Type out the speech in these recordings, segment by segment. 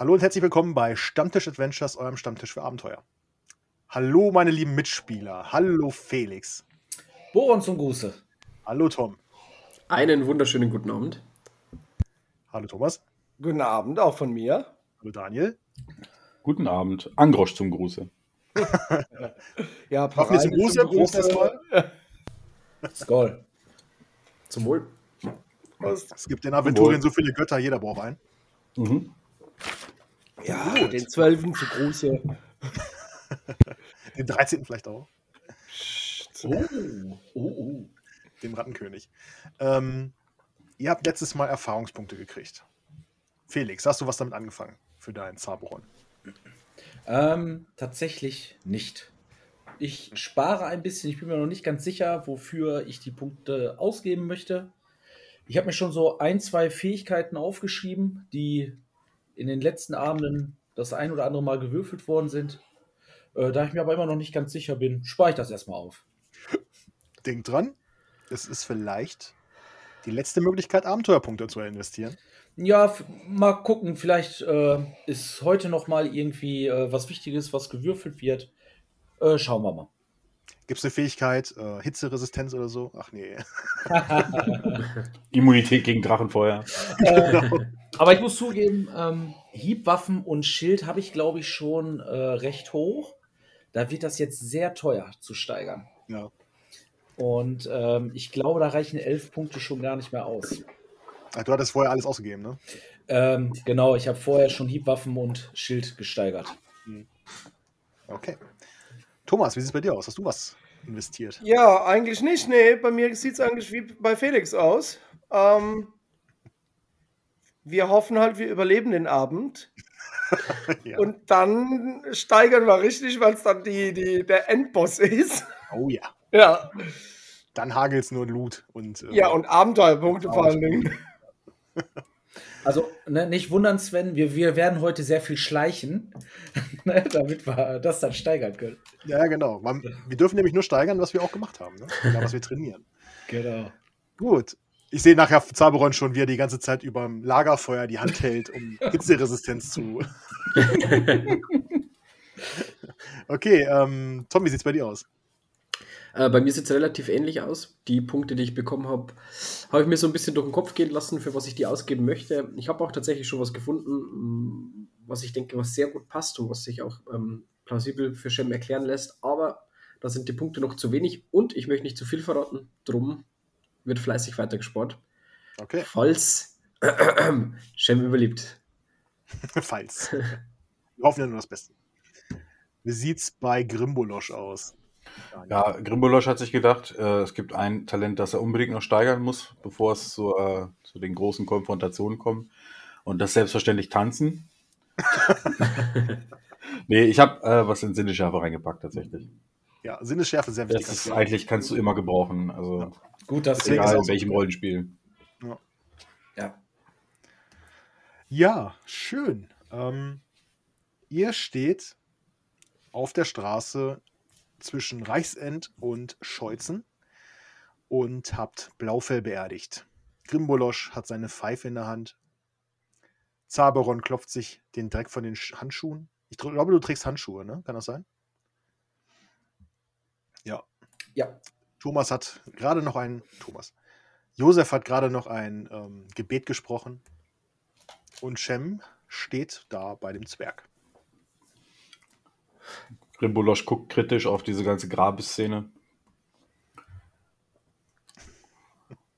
Hallo und herzlich willkommen bei Stammtisch Adventures, eurem Stammtisch für Abenteuer. Hallo, meine lieben Mitspieler. Hallo, Felix. Boron zum Gruße. Hallo, Tom. Einen wunderschönen guten Abend. Hallo, Thomas. Guten Abend, auch von mir. Hallo, Daniel. Guten Abend. Angrosch zum Gruße. ja, Machen wir zum Gruße. Prost erstmal. Skoll. Zum Wohl. Prost. Es gibt in Aventurien so viele Götter, jeder braucht einen. Mhm. Ja, Gut. den Zwölfen zu Gruße. den 13. vielleicht auch. Oh, oh, oh. Dem Rattenkönig. Ähm, ihr habt letztes Mal Erfahrungspunkte gekriegt. Felix, hast du was damit angefangen für deinen Zaberon? Ähm, tatsächlich nicht. Ich spare ein bisschen. Ich bin mir noch nicht ganz sicher, wofür ich die Punkte ausgeben möchte. Ich habe mir schon so ein, zwei Fähigkeiten aufgeschrieben, die in den letzten Abenden das ein oder andere Mal gewürfelt worden sind. Äh, da ich mir aber immer noch nicht ganz sicher bin, spare ich das erstmal auf. Denk dran, es ist vielleicht die letzte Möglichkeit, Abenteuerpunkte zu investieren. Ja, mal gucken. Vielleicht äh, ist heute noch mal irgendwie äh, was Wichtiges, was gewürfelt wird. Äh, schauen wir mal. Gibt es eine Fähigkeit, äh, Hitzeresistenz oder so? Ach nee. Immunität gegen Drachenfeuer. Genau. Aber ich muss zugeben, ähm, Hiebwaffen und Schild habe ich, glaube ich, schon äh, recht hoch. Da wird das jetzt sehr teuer zu steigern. Ja. Und ähm, ich glaube, da reichen elf Punkte schon gar nicht mehr aus. Ach, du hattest vorher alles ausgegeben, ne? Ähm, genau, ich habe vorher schon Hiebwaffen und Schild gesteigert. Hm. Okay. Thomas, wie sieht es bei dir aus? Hast du was investiert? Ja, eigentlich nicht. Nee, bei mir sieht es eigentlich wie bei Felix aus. Ähm, wir hoffen halt, wir überleben den Abend. ja. Und dann steigern wir richtig, weil es dann die, die, der Endboss ist. Oh ja. Ja. Dann hagelt es nur Loot und. Äh, ja, und Abenteuerpunkte vor allen Dingen. Also ne, nicht wundern, Sven, wir, wir werden heute sehr viel schleichen, ne, damit wir das dann steigern können. Ja, genau. Man, wir dürfen nämlich nur steigern, was wir auch gemacht haben, ne? ja, was wir trainieren. Genau. Gut. Ich sehe nachher Zaberon schon, wie er die ganze Zeit über dem Lagerfeuer die Hand hält, um Hitzeresistenz zu. okay, ähm, Tom, wie sieht's bei dir aus? Äh, bei mir sieht es relativ ähnlich aus. Die Punkte, die ich bekommen habe, habe ich mir so ein bisschen durch den Kopf gehen lassen, für was ich die ausgeben möchte. Ich habe auch tatsächlich schon was gefunden, mm, was ich denke, was sehr gut passt und was sich auch ähm, plausibel für Shem erklären lässt. Aber da sind die Punkte noch zu wenig und ich möchte nicht zu viel verraten. Drum wird fleißig weitergespart. Okay. Falls Shem überlebt. Falls. Wir hoffen ja nur das Beste. Wie sieht's bei Grimbolosch aus? Ja, Grimbolosch hat sich gedacht, äh, es gibt ein Talent, das er unbedingt noch steigern muss, bevor es zu, äh, zu den großen Konfrontationen kommt. Und das selbstverständlich tanzen. nee, ich habe äh, was in Sinneschärfe reingepackt tatsächlich. Ja, Sinneschärfe sehr wichtig. Das ist eigentlich kannst du immer gebrauchen. Also ja. Gut, dass egal in welchem Rollenspiel. Ja. Ja, ja schön. Ähm, ihr steht auf der Straße zwischen Reichsend und Scheuzen und habt Blaufell beerdigt. Grimbolosch hat seine Pfeife in der Hand. Zaberon klopft sich den Dreck von den Handschuhen. Ich glaube, du trägst Handschuhe, ne? Kann das sein? Ja. Ja. Thomas hat gerade noch ein. Thomas. Josef hat gerade noch ein ähm, Gebet gesprochen. Und Shem steht da bei dem Zwerg. Grimbolosch guckt kritisch auf diese ganze Grabesszene.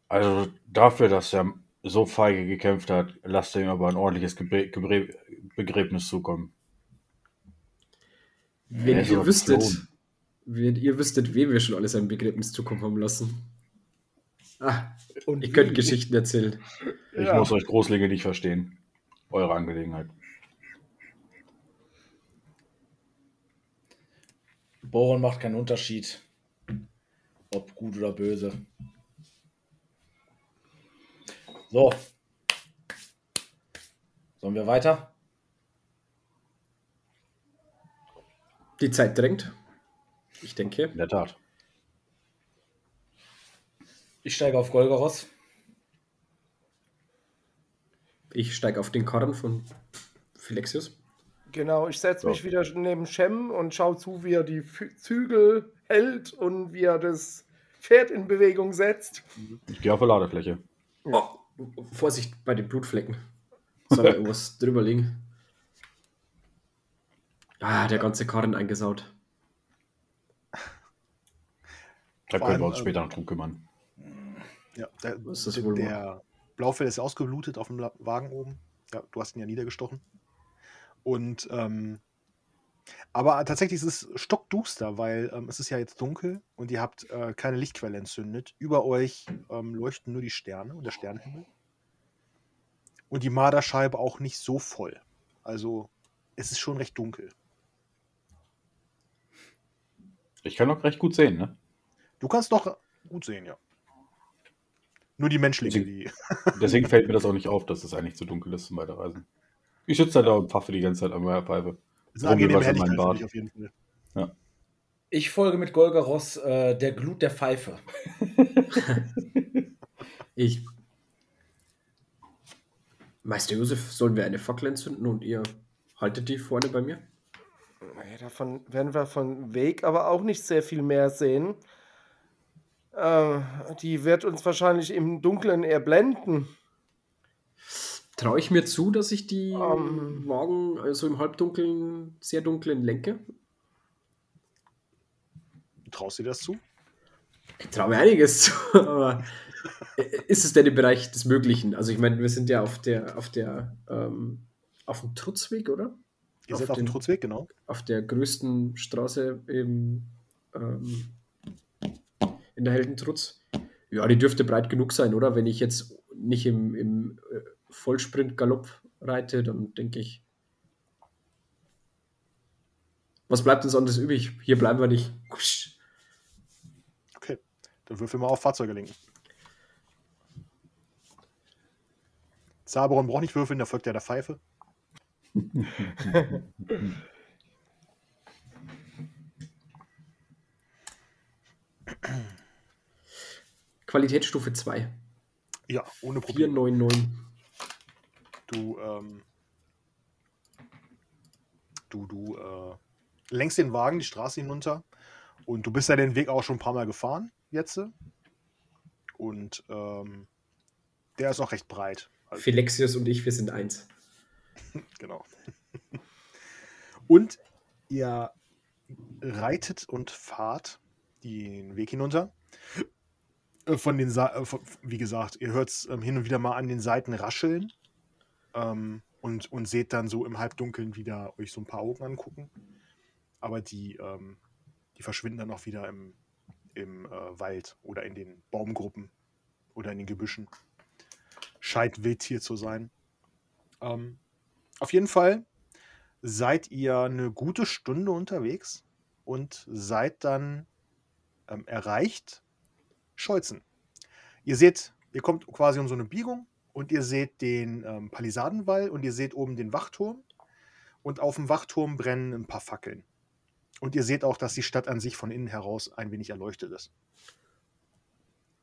Also dafür, dass er so feige gekämpft hat, lasst er ihm aber ein ordentliches Gebrä Begräbnis zukommen. Wenn ihr wüsstet, wenn ihr wüsstet, wem wir schon alles ein Begräbnis zukommen haben lassen. Ah, und ich könnte Geschichten erzählen. Ich ja. muss euch Großlinge nicht verstehen. Eure Angelegenheit. Bohren macht keinen Unterschied, ob gut oder böse. So. Sollen wir weiter? Die Zeit drängt. Ich denke. In der Tat. Ich steige auf Golgoros. Ich steige auf den Karren von Philexius? Genau, ich setze mich Ja. wieder neben Shem und schaue zu, wie er die Zügel hält und wie er das Pferd in Bewegung setzt. Ich gehe auf die Ladefläche. Oh, Vorsicht bei den Blutflecken. Soll da irgendwas drüber liegen? Ah, der ganze Karren eingesaut. Da Vor können wir allem, uns ähm, später noch drum kümmern. Ja, der, Was ist das wohl der Blaufell ist ja ausgeblutet auf dem Wagen oben. Ja, du hast ihn ja niedergestochen. Und ähm, aber tatsächlich ist es stockduster, weil ähm, es ist ja jetzt dunkel und ihr habt äh, keine Lichtquelle entzündet. Über euch ähm, leuchten nur die Sterne und der Sternenhimmel. Und die Marderscheibe auch nicht so voll. Also es ist schon recht dunkel. Ich kann auch recht gut sehen, ne? Du kannst doch gut sehen, ja. Nur die Menschlinge, die. Deswegen fällt mir das auch nicht auf, dass es eigentlich zu dunkel ist zum Weiterreisen. Ich sitze da da und pfaffe die ganze Zeit an meiner Pfeife. Das ist Helligkeit, finde Bart. ich auf jeden Fall. Ich folge mit Golgaros äh, der Glut der Pfeife. Ich. Meister Josef, sollen wir eine Fackel entzünden und ihr haltet die vorne bei mir? Naja, davon werden wir von Weg aber auch nicht sehr viel mehr sehen. Äh, die wird uns wahrscheinlich im Dunkeln eher blenden. Traue ich mir zu, dass ich die Ähm. Wagen also im Halbdunkeln, sehr dunklen lenke? Traust du dir das zu? Ich traue mir einiges zu, aber ist es denn im Bereich des Möglichen? Also ich meine, wir sind ja auf der, auf der, ähm, auf dem Trutzweg, oder? Ihr Auf seid auf dem Trutzweg, genau. Auf der größten Straße im, ähm, in der Heldentrutz. Ja, die dürfte breit genug sein, oder? Wenn ich jetzt nicht im, im äh, Vollsprint-Galopp reite, dann denke ich. Was bleibt uns anderes übrig? Hier bleiben wir nicht. Okay. Dann würfel mal auf Fahrzeuge lenken. Zaberon braucht nicht würfeln, da folgt ja der Pfeife. Qualitätsstufe 2. Ja, ohne Probleme. 499. Du, ähm, du, du äh, lenkst den Wagen die Straße hinunter und du bist ja den Weg auch schon ein paar Mal gefahren jetzt. Und ähm, der ist auch recht breit. Also, Philexius und ich, wir sind eins. genau. Und ihr reitet und fahrt den Weg hinunter. Äh, Von den, Sa äh, von, wie gesagt, ihr hört es ähm, hin und wieder mal an den Seiten rascheln ähm, und, und seht dann so im Halbdunkeln wieder euch so ein paar Augen angucken. Aber die, ähm, die verschwinden dann auch wieder im, im äh, Wald oder in den Baumgruppen oder in den Gebüschen. Scheint Wildtier zu sein. Ähm, auf jeden Fall seid ihr eine gute Stunde unterwegs und seid dann ähm, erreicht Scholzen. Ihr seht, ihr kommt quasi um so eine Biegung und ihr seht den ähm, Palisadenwall und ihr seht oben den Wachturm und auf dem Wachturm brennen ein paar Fackeln. Und ihr seht auch, dass die Stadt an sich von innen heraus ein wenig erleuchtet ist.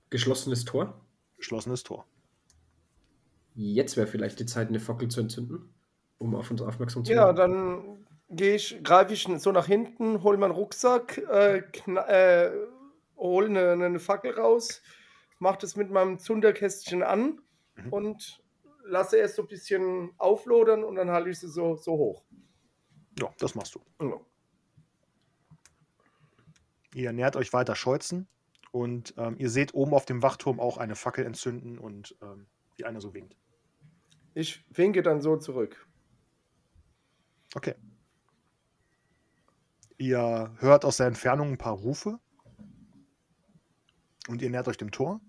Geschlossenes Tor. Geschlossenes Tor. Jetzt wäre vielleicht die Zeit, eine Fackel zu entzünden, um auf uns aufmerksam zu Ja, machen. dann gehe ich, greife ich so nach hinten, hole meinen Rucksack, äh, kna- äh, hole eine, eine Fackel raus, mache das mit meinem Zunderkästchen an Mhm. und lasse erst so ein bisschen auflodern und dann halte ich sie so, so hoch. Ja, das machst du. Ja. Ihr nähert euch weiter Scholzen und ähm, ihr seht oben auf dem Wachturm auch eine Fackel entzünden und ähm, wie einer so winkt. Ich winke dann so zurück. Okay. Ihr hört aus der Entfernung ein paar Rufe und ihr nähert euch dem Tor.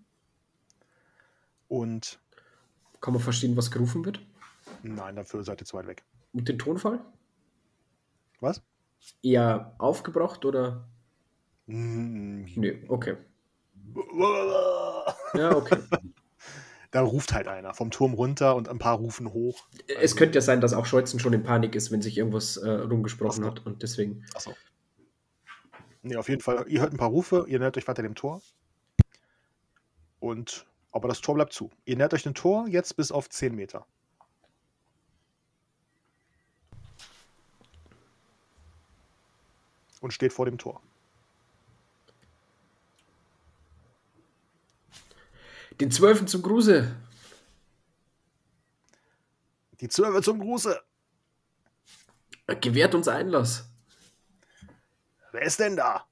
Und Kann man verstehen, was gerufen wird? nein, dafür seid ihr zu weit weg. Und den Tonfall? Was? Eher aufgebracht oder? Mm, Nee, okay. Ja, okay. Da ruft halt einer vom Turm runter und ein paar rufen hoch. es könnte ja sein, dass auch Scholzen schon in Panik ist, wenn sich irgendwas äh, rumgesprochen hat und deswegen. Achso. Nee, auf jeden Fall. Ihr hört ein paar Rufe, ihr nähert euch weiter dem Tor. Und, aber das Tor bleibt zu. Ihr nähert euch dem Tor jetzt bis auf 10 Meter. Und steht vor dem Tor. Den Zwölfen zum Gruße. Die Zwölfe zum Gruße. Gewährt uns Einlass. Wer ist denn da?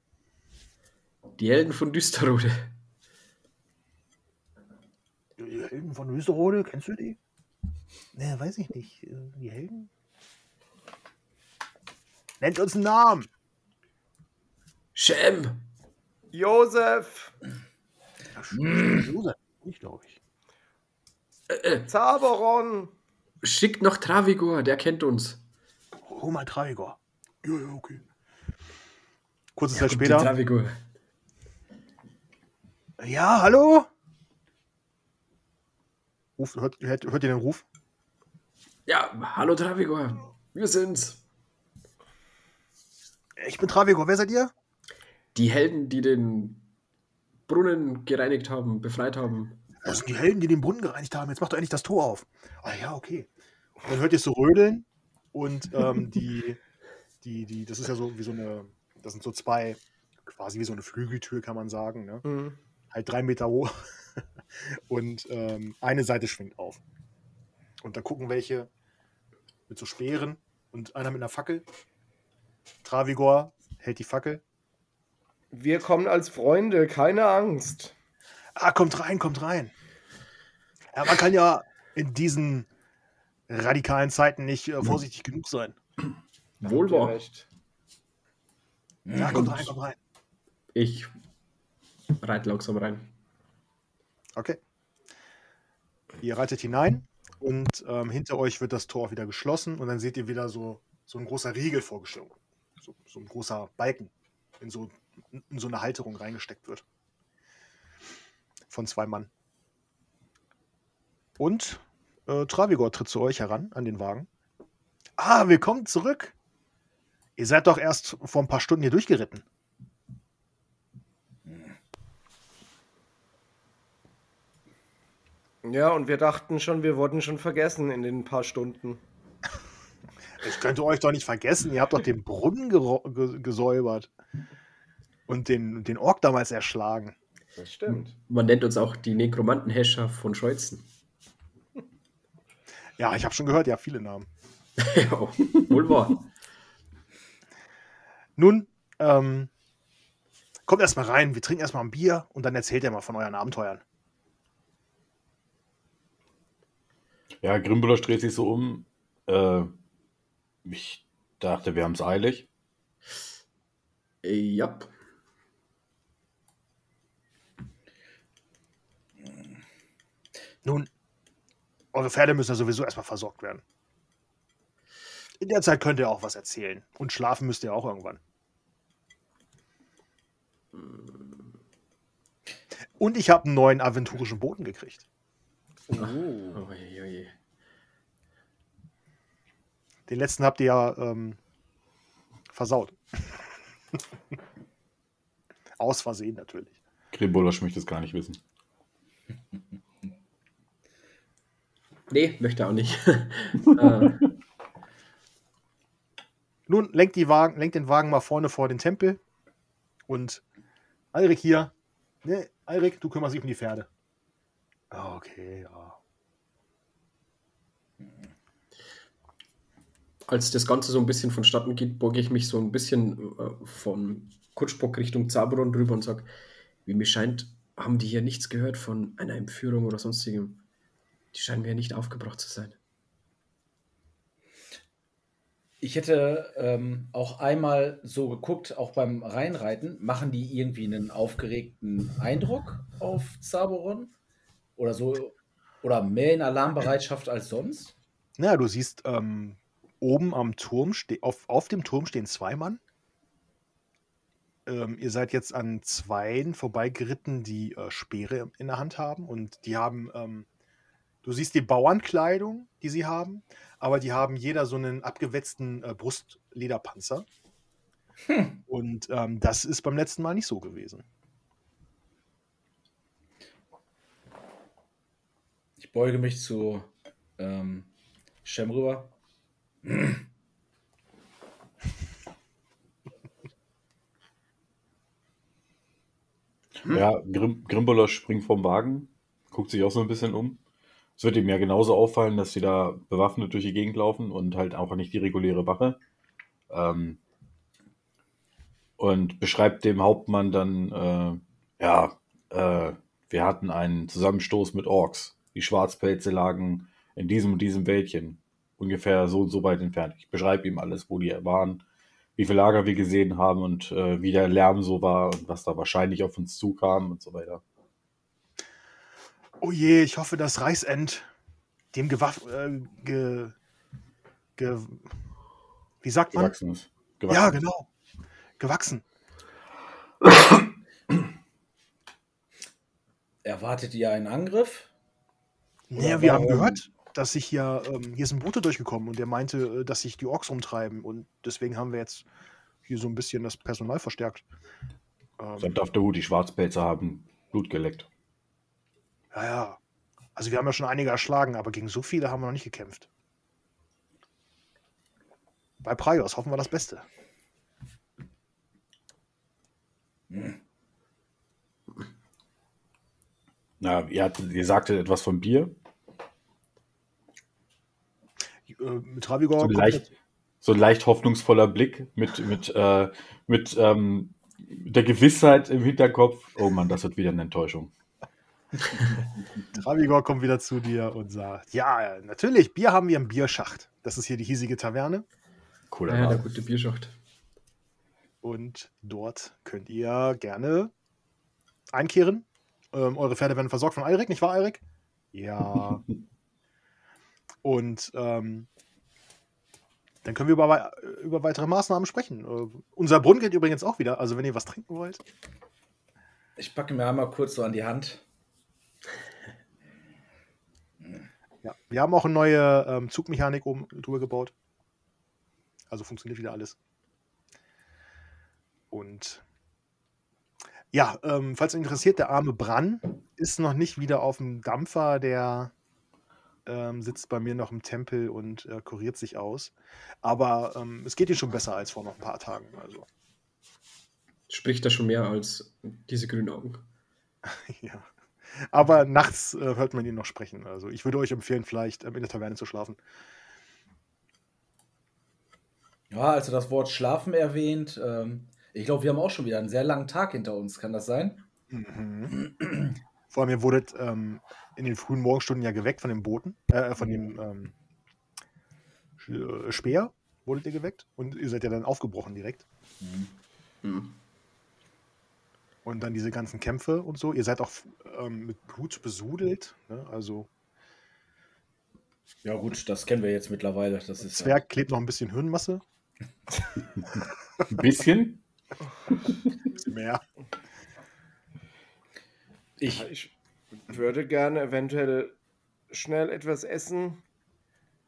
Die Helden von Düsterode. Die Helden von Wüsterode, kennst du die? Ne, weiß ich nicht. Äh, Die Helden? Nennt uns einen Namen. Shem. Josef, sch- Josef, ich glaube ich. Zaberon. Schickt noch Travigor, der kennt uns. Hol mal Treiger. Ja, ja, okay. Kurze Ja, Zeit später. Travigor. Ja, hallo? Ruf, hört, hört, hört ihr den Ruf? Ja, hallo Travigor. Wir sind's. Ich bin Travigor, wer seid ihr? Die Helden, die den Brunnen gereinigt haben, befreit haben. Das sind die Helden, die den Brunnen gereinigt haben. Jetzt macht doch endlich das Tor auf. Ah ja, okay. Und dann hört ihr es so rödeln und ähm, die, die, die, das ist ja so wie so eine, das sind so zwei, quasi wie so eine Flügeltür, kann man sagen. Ne? Mhm. Halt drei Meter hoch. Und ähm, eine Seite schwingt auf. Und da gucken welche mit so Speeren und einer mit einer Fackel. Travigor hält die Fackel. Wir kommen als Freunde, keine Angst. Ah, kommt rein, kommt rein. Ja, man kann ja in diesen radikalen Zeiten nicht äh, vorsichtig genug sein. Wohl wahr. recht. Ja, kommt rein, kommt rein. Ich reite langsam rein. Okay. Ihr reitet hinein und ähm, hinter euch wird das Tor wieder geschlossen und dann seht ihr wieder so, so ein großer Riegel vorgestellt. So, so ein großer Balken in so, in so eine Halterung reingesteckt wird. Von zwei Mann. Und äh, Travigor tritt zu euch heran an den Wagen. Ah, willkommen zurück. Ihr seid doch erst vor ein paar Stunden hier durchgeritten. Ja, und wir dachten schon, wir wurden schon vergessen in den paar Stunden. Ich könnte euch doch nicht vergessen, ihr habt doch den Brunnen ge gesäubert. Und den, den Ork damals erschlagen. Das stimmt. Man nennt uns auch die Nekromantenhäscher von Scholzen. Ja, ich habe schon gehört, ihr habt viele Namen. ja, wohl wahr. Nun, ähm, kommt erstmal rein, wir trinken erstmal ein Bier und dann erzählt ihr mal von euren Abenteuern. Ja, Grimbulosch dreht sich so um. Äh, ich dachte, wir haben es eilig. Ja. Nun, eure Pferde müssen ja sowieso erstmal versorgt werden. In der Zeit könnt ihr auch was erzählen. Und schlafen müsst ihr auch irgendwann. Und ich habe einen neuen aventurischen Boten gekriegt. Oh, je, je. Den letzten habt ihr ja ähm, versaut. Aus Versehen natürlich. Grimbulosch möchte es gar nicht wissen. Nee, möchte auch nicht. äh, Nun lenkt, die Wagen, lenkt den Wagen mal vorne vor den Tempel. Und Alrik hier. Ne, Alrik, du kümmerst dich um die Pferde. Ah, Okay, ja. als das Ganze so ein bisschen vonstatten geht, beuge ich mich so ein bisschen äh, von Kutschbock Richtung Zaberon drüber und sage, wie mir scheint, haben die hier nichts gehört von einer Entführung oder sonstigem. Die scheinen mir nicht aufgebracht zu sein. Ich hätte ähm, auch einmal so geguckt, auch beim Reinreiten, machen die irgendwie einen aufgeregten Eindruck auf Zaboron? Oder so, oder mehr in Alarmbereitschaft als sonst? Na, du siehst, ähm, oben am Turm, auf, auf dem Turm stehen zwei Mann. Ähm, ihr seid jetzt an zweien vorbeigeritten, die äh, Speere in der Hand haben. Und die haben, ähm, du siehst die Bauernkleidung, die sie haben, aber die haben jeder so einen abgewetzten äh, Brustlederpanzer. Und ähm, das ist beim letzten Mal nicht so gewesen. Ich beuge mich zu ähm, Shem rüber. Ja, Grim Grimbolosch springt vom Wagen, guckt sich auch so ein bisschen um. Es wird ihm ja genauso auffallen, dass sie da bewaffnet durch die Gegend laufen und halt auch nicht die reguläre Wache. Ähm, und beschreibt dem Hauptmann dann, äh, ja, äh, wir hatten einen Zusammenstoß mit Orks. Die Schwarzpelze lagen in diesem und diesem Wäldchen, ungefähr so und so weit entfernt. Ich beschreibe ihm alles, wo die waren, wie viele Lager wir gesehen haben und äh, wie der Lärm so war und was da wahrscheinlich auf uns zukam und so weiter. Oh je, ich hoffe, das Reichsend dem gewaff äh, ge, ge, wie sagt man? Gewachsen ist. Ja, genau. Gewachsen. Erwartet ihr einen Angriff? Naja, wir haben gehört, dass sich hier, ähm, hier sind Boote durchgekommen und der meinte, äh, dass sich die Orks rumtreiben und deswegen haben wir jetzt hier so ein bisschen das Personal verstärkt. Ähm, Dann darf der Hut die Schwarzpelze haben Blut geleckt. ja, ja. Also wir haben ja schon einige erschlagen, aber gegen so viele haben wir noch nicht gekämpft. Bei Praios hoffen wir das Beste. Na, ihr, ihr sagtet etwas von Bier. Äh, mit Travigor So leicht, so ein leicht hoffnungsvoller Blick mit, mit, äh, mit ähm, der Gewissheit im Hinterkopf. Oh Mann, das wird wieder eine Enttäuschung. Travigor kommt wieder zu dir und sagt: Ja, natürlich, Bier haben wir im Bierschacht. Das ist hier die hiesige Taverne. Cooler Ja, der gute Bierschacht. Und dort könnt ihr gerne einkehren. Ähm, eure Pferde werden versorgt von Eirik, nicht wahr, Eirik? Ja. Und ähm, dann können wir über, über weitere Maßnahmen sprechen. Äh, unser Brunnen geht übrigens auch wieder. Also, wenn ihr was trinken wollt. Ich packe mir einmal kurz so an die Hand. Ja. Wir haben auch eine neue ähm, Zugmechanik oben drüber gebaut. Also funktioniert wieder alles. Und ja, ähm, falls euch interessiert, der arme Bran ist noch nicht wieder auf dem Dampfer, der ähm, sitzt bei mir noch im Tempel und äh, kuriert sich aus. Aber ähm, es geht ihm schon besser als vor noch ein paar Tagen. Also, Spricht da schon mehr als diese grünen Augen. ja. Aber nachts äh, hört man ihn noch sprechen. Also ich würde euch empfehlen, vielleicht ähm, in der Taverne zu schlafen. Ja, als du das Wort Schlafen erwähnt, ähm, ich glaube, wir haben auch schon wieder einen sehr langen Tag hinter uns. Kann das sein? Mhm. Vor allem, ihr wurdet ähm, in den frühen Morgenstunden ja geweckt von dem Boten, äh, von dem ähm, Sch- äh, Speer wurdet ihr geweckt und ihr seid ja dann aufgebrochen direkt. Hm. Und dann diese ganzen Kämpfe und so. Ihr seid auch ähm, mit Blut besudelt. Ne? Also Ja, gut, das kennen wir jetzt mittlerweile. Das ist Zwerg klebt noch ein bisschen Hirnmasse. Ein bisschen? Ein bisschen mehr. Ich, Ja, Ich würde gerne eventuell schnell etwas essen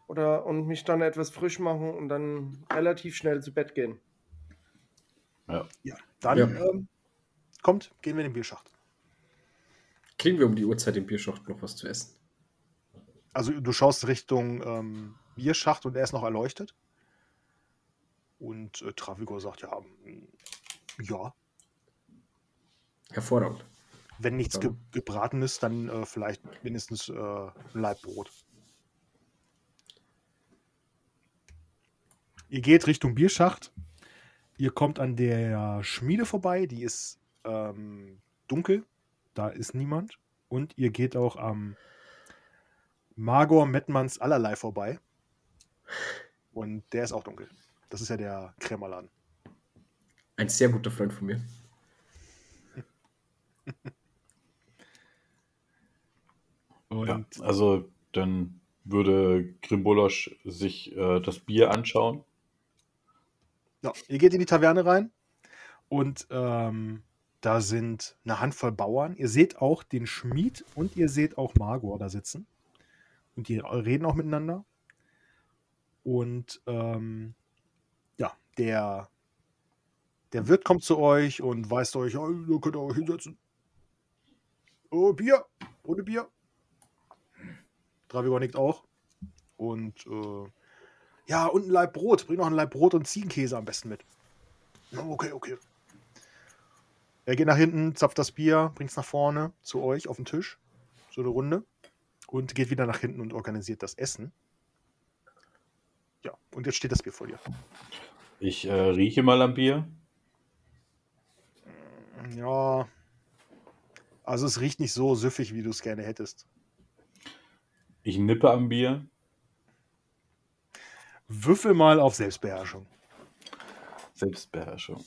oder und mich dann etwas frisch machen und dann relativ schnell zu Bett gehen. Ja. Ja, dann Ja. Ähm, kommt, gehen wir in den Bierschacht. Kriegen wir um die Uhrzeit im Bierschacht noch was zu essen? Also du schaust Richtung ähm, Bierschacht und er ist noch erleuchtet. Und äh, Travigor sagt, ja, ja, Hervorragend. Wenn nichts Ja. ge gebraten ist, dann äh, vielleicht mindestens äh, ein Laib Brot. Ihr geht Richtung Bierschacht. Ihr kommt an der Schmiede vorbei, die ist ähm, dunkel, da ist niemand. Und ihr geht auch am Magor Mettmanns allerlei vorbei. Und der ist auch dunkel. Das ist ja der Krämerladen. Ein sehr guter Freund von mir. Und Ja, also dann würde Grimbolosch sich äh, das Bier anschauen. Ja, ihr geht in die Taverne rein und ähm, da sind eine Handvoll Bauern. Ihr seht auch den Schmied und ihr seht auch Margor da sitzen. Und die reden auch miteinander. Und ähm, ja, der, der Wirt kommt zu euch und weist euch, oh, ihr könnt euch hinsetzen. Oh, Bier, ohne Bier. Dravigor nickt auch. Und äh, ja, und ein Laib Brot. Bring noch ein Laib Brot und Ziegenkäse am besten mit. Okay, okay. Er geht nach hinten, zapft das Bier, bringt es nach vorne zu euch auf den Tisch. So eine Runde. Und geht wieder nach hinten und organisiert das Essen. Ja, und jetzt steht das Bier vor dir. Ich äh, rieche mal am Bier. Ja. Also es riecht nicht so süffig, wie du es gerne hättest. Ich nippe am Bier. Würfel mal auf Selbstbeherrschung. Selbstbeherrschung.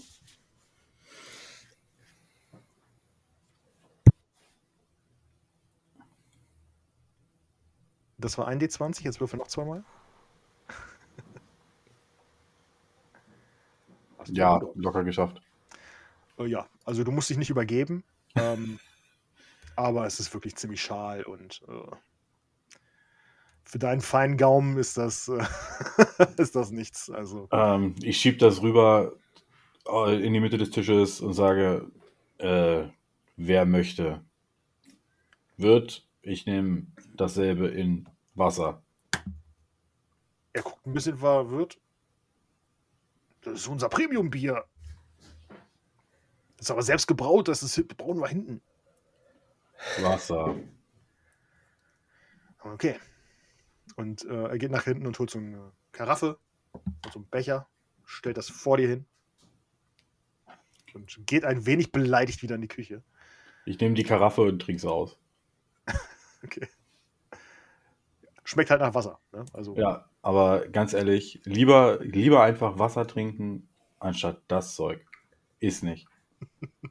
Das war ein D20, jetzt würfel noch zweimal. Ja, locker geschafft. Äh, ja, also du musst dich nicht übergeben. ähm, aber es ist wirklich ziemlich schal und äh, für deinen feinen Gaumen ist das, äh, ist das nichts. Also, Ähm, ich schieb das rüber äh, in die Mitte des Tisches und sage, äh, wer möchte, wird. Ich nehme dasselbe in Wasser. er guckt ein bisschen verwirrt. Das ist unser Premium-Bier. Das ist aber selbst gebraut, das ist, brauen wir hinten. Wasser. Okay. Und äh, er geht nach hinten und holt so eine Karaffe und so einen Becher, stellt das vor dir hin und geht ein wenig beleidigt wieder in die Küche. Ich nehme die Karaffe und trinke sie aus. Okay. Schmeckt halt nach Wasser. Ne? Also, Ja, aber ganz ehrlich, lieber, lieber einfach Wasser trinken, anstatt das Zeug. Ist nicht.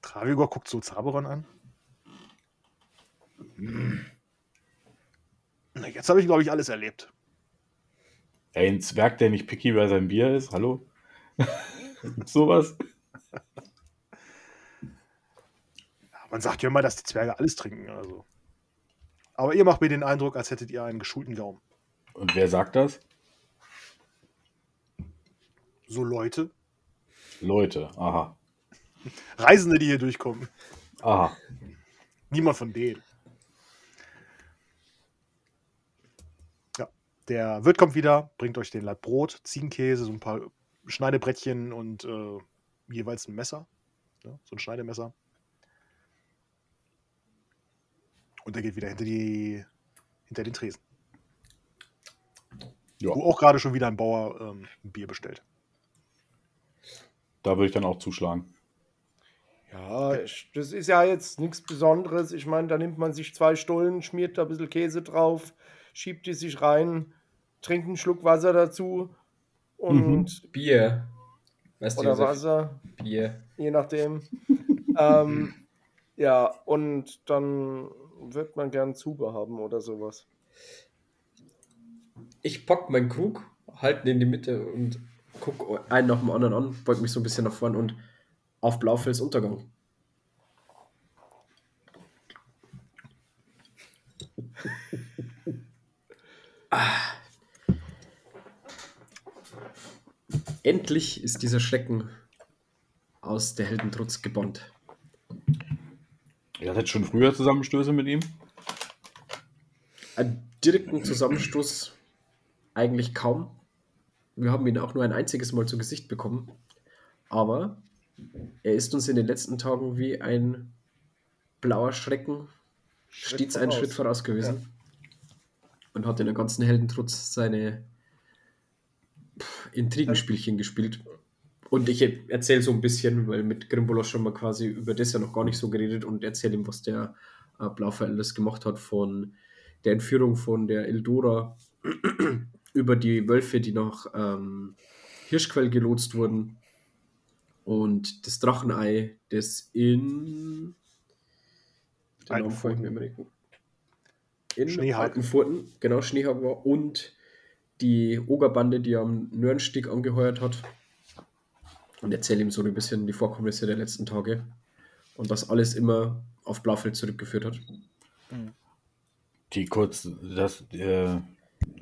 Travigor guckt so Zaberon an. Jetzt habe ich, glaube ich, alles erlebt. Ey, ein Zwerg, der nicht picky bei seinem Bier ist, hallo? Sowas? Ja, man sagt ja immer, dass die Zwerge alles trinken. Also. Aber ihr macht mir den Eindruck, als hättet ihr einen geschulten Gaumen. Und wer sagt das? So Leute, Leute, aha. Reisende, die hier durchkommen. Aha. Niemand von denen. Der Wirt kommt wieder, bringt euch den Laib Brot, Ziegenkäse, so ein paar Schneidebrettchen und äh, jeweils ein Messer. Ne? So ein Schneidemesser. Und er geht wieder hinter, die, hinter den Tresen. Ja. Wo auch gerade schon wieder ein Bauer ähm, ein Bier bestellt. Da würde ich dann auch zuschlagen. Ja, das ist ja jetzt nichts Besonderes. Ich meine, da nimmt man sich zwei Stullen, schmiert da ein bisschen Käse drauf, schiebt die sich rein, trinkt einen Schluck Wasser dazu und Bier. Weißt oder Josef? Wasser, Bier. je nachdem. ähm, ja, und dann wird man gern Zube haben oder sowas. Ich pack meinen Krug, halte ihn in die Mitte und guck einen nach dem anderen an, beug mich so ein bisschen nach vorn und auf Blaufels Untergang. Ah. Endlich ist dieser Schrecken aus der Heldentrutz gebannt. Ihr hattet schon früher Zusammenstöße mit ihm? Einen direkten Zusammenstoß eigentlich kaum. Wir haben ihn auch nur ein einziges Mal zu Gesicht bekommen. Aber er ist uns in den letzten Tagen wie ein blauer Schrecken stets einen voraus. Schritt voraus gewesen. Und hat in der ganzen Heldentrutz seine Intrigenspielchen gespielt. Und ich erzähle so ein bisschen, weil mit Grimbolos schon mal quasi über das ja noch gar nicht so geredet und erzähle ihm, was der äh, Blaufell alles gemacht hat von der Entführung von der Eldora über die Wölfe, die nach ähm, Hirschquell gelotst wurden und das Drachenei, das in den Namen fällt mir immer nicht. in Schneehagen. Altenfurten, genau, Schneehagen war und die Ogerbande, die am Nörnstieg angeheuert hat und erzähle ihm so ein bisschen die Vorkommnisse der letzten Tage und das alles immer auf Blaufeld zurückgeführt hat. Die kurz, das, äh,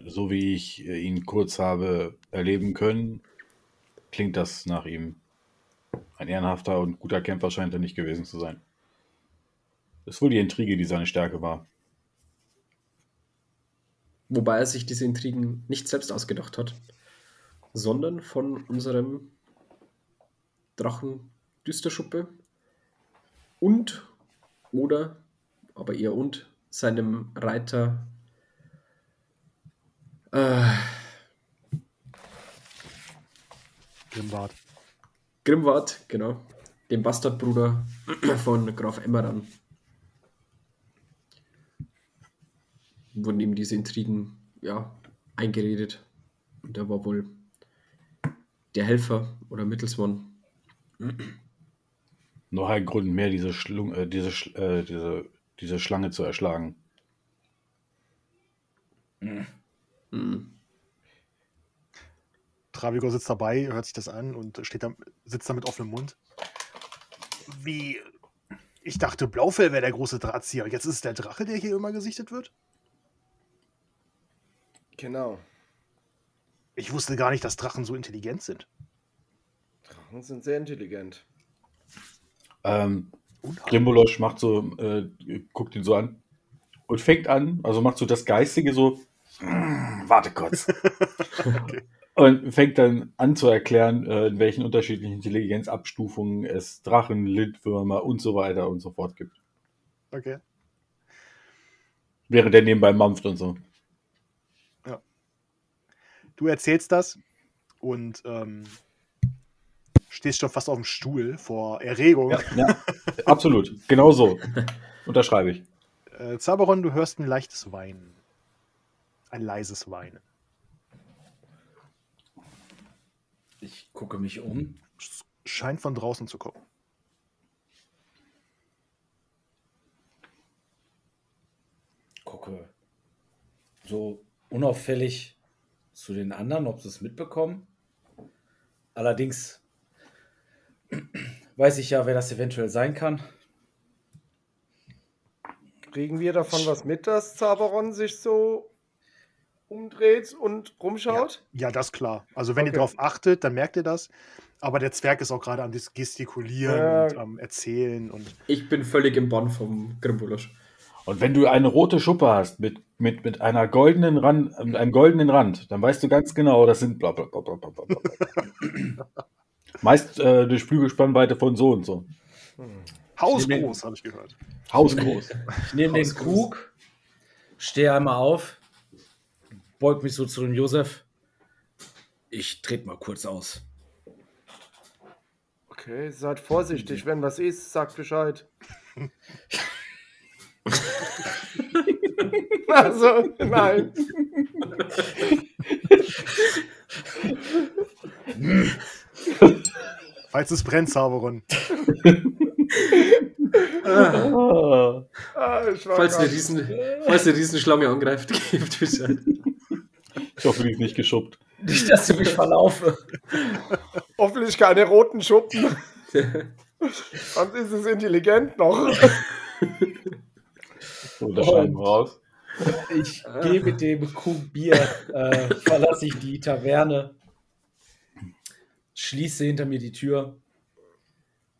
so wie ich äh, ihn kurz habe erleben können, klingt das nach ihm. Ein ehrenhafter und guter Kämpfer scheint er nicht gewesen zu sein. Ist wohl die Intrige, die seine Stärke war. Wobei er sich diese Intrigen nicht selbst ausgedacht hat, sondern von unserem Drachen Düsterschuppe und oder, aber eher und, seinem Reiter äh, Grimwart. Grimwart, genau, dem Bastardbruder von Graf Emmeran. Wurden ihm diese Intrigen ja, eingeredet. Und er war wohl der Helfer oder Mittelsmann. Noch ein Grund mehr, diese, Schlung, äh, diese, äh, diese, diese Schlange zu erschlagen. Mhm. Travigor sitzt dabei, hört sich das an und steht da, sitzt da mit offenem Mund. Wie? Ich dachte, Blaufell wäre der große Drahtzieher. Jetzt ist es der Drache, der hier immer gesichtet wird? Genau. Ich wusste gar nicht, dass Drachen so intelligent sind. Drachen sind sehr intelligent. Ähm. Grimbolosch macht so, äh, guckt ihn so an und fängt an, also macht so das Geistige so, "Mm, warte kurz. Und fängt dann an zu erklären, äh, in welchen unterschiedlichen Intelligenzabstufungen es Drachen, Lindwürmer und so weiter und so fort gibt. Okay. Während der nebenbei mampft und so. Du erzählst das und ähm, stehst schon fast auf dem Stuhl vor Erregung. Ja, ja absolut. Genau so. Unterschreibe ich. Äh, Zaberon, du hörst ein leichtes Weinen. Ein leises Weinen. Ich gucke mich um. Scheint von draußen zu kommen. Gucke so unauffällig zu den anderen, ob sie es mitbekommen. Allerdings weiß ich ja, wer das eventuell sein kann. Kriegen wir davon was mit, dass Zaberon sich so umdreht und rumschaut? Ja, das ist klar. Also wenn ihr Okay. darauf achtet, dann merkt ihr das. Aber der Zwerg ist auch gerade am Gestikulieren Ja. und am Erzählen und Ich bin völlig im Bann vom Grimbolosch. Und wenn du eine rote Schuppe hast mit, mit, mit einer goldenen Rand, mit einem goldenen Rand, dann weißt du ganz genau, das sind bla bla bla bla bla bla. bla. Meist äh, durch Flügelspannweite von so und so. hausgroß, habe ich gehört. Hausgroß. Ich nehme den. Krug, stehe einmal auf, beug mich so zu dem Josef. Ich trete mal kurz aus. Okay, seid vorsichtig, wenn was ist, sagt Bescheid. also, nein. Falls es brennt, Zaberon. Ah. Ah, Falls eine, Riesen, falls eine Riesenschlange angreift, gebt Bescheid. Ich hoffe, die ist nicht geschuppt. Nicht, dass ich mich verlaufe. Hoffentlich keine roten Schuppen. Sonst ist es intelligent noch. Wir raus. Ich gehe mit dem Krug Bier, äh, verlasse ich die Taverne, schließe hinter mir die Tür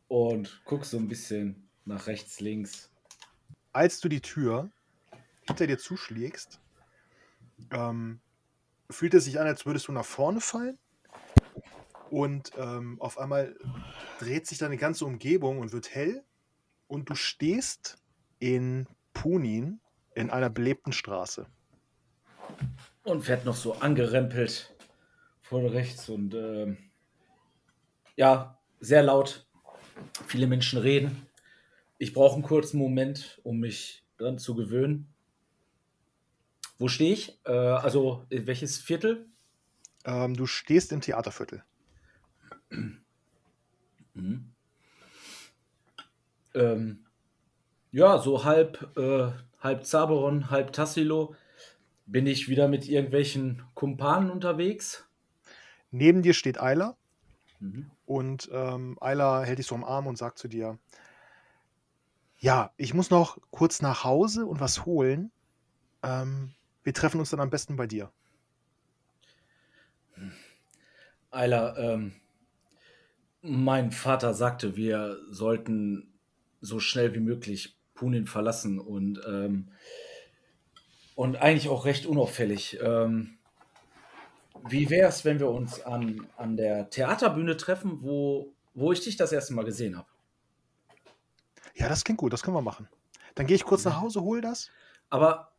und gucke so ein bisschen nach rechts, links. Als du die Tür hinter dir zuschlägst, ähm, fühlt es sich an, als würdest du nach vorne fallen. Und ähm, auf einmal dreht sich deine ganze Umgebung und wird hell. Und du stehst in Punin in einer belebten Straße. und fährt noch so angerempelt von rechts und ähm, ja, sehr laut. Viele Menschen reden. Ich brauche einen kurzen Moment, um mich dran zu gewöhnen. Wo stehe ich? Äh, also, welches Viertel? Ähm, du stehst im Theaterviertel. Mhm. Ähm, ja, so halb, äh, halb Zaberon, halb Tassilo. Bin ich wieder mit irgendwelchen Kumpanen unterwegs? Neben dir steht Ayla. Mhm. Und ähm, Ayla hält dich so am Arm und sagt zu dir: Ja, ich muss noch kurz nach Hause und was holen. Ähm, wir treffen uns dann am besten bei dir. Ayla, ähm, mein Vater sagte, wir sollten so schnell wie möglich Punin verlassen und, ähm, und eigentlich auch recht unauffällig. Ähm, wie wäre es, wenn wir uns an, an der Theaterbühne treffen, wo, wo ich dich das erste Mal gesehen habe. Ja, das klingt gut, das können wir machen. Dann gehe ich kurz nach Hause, hol das. Aber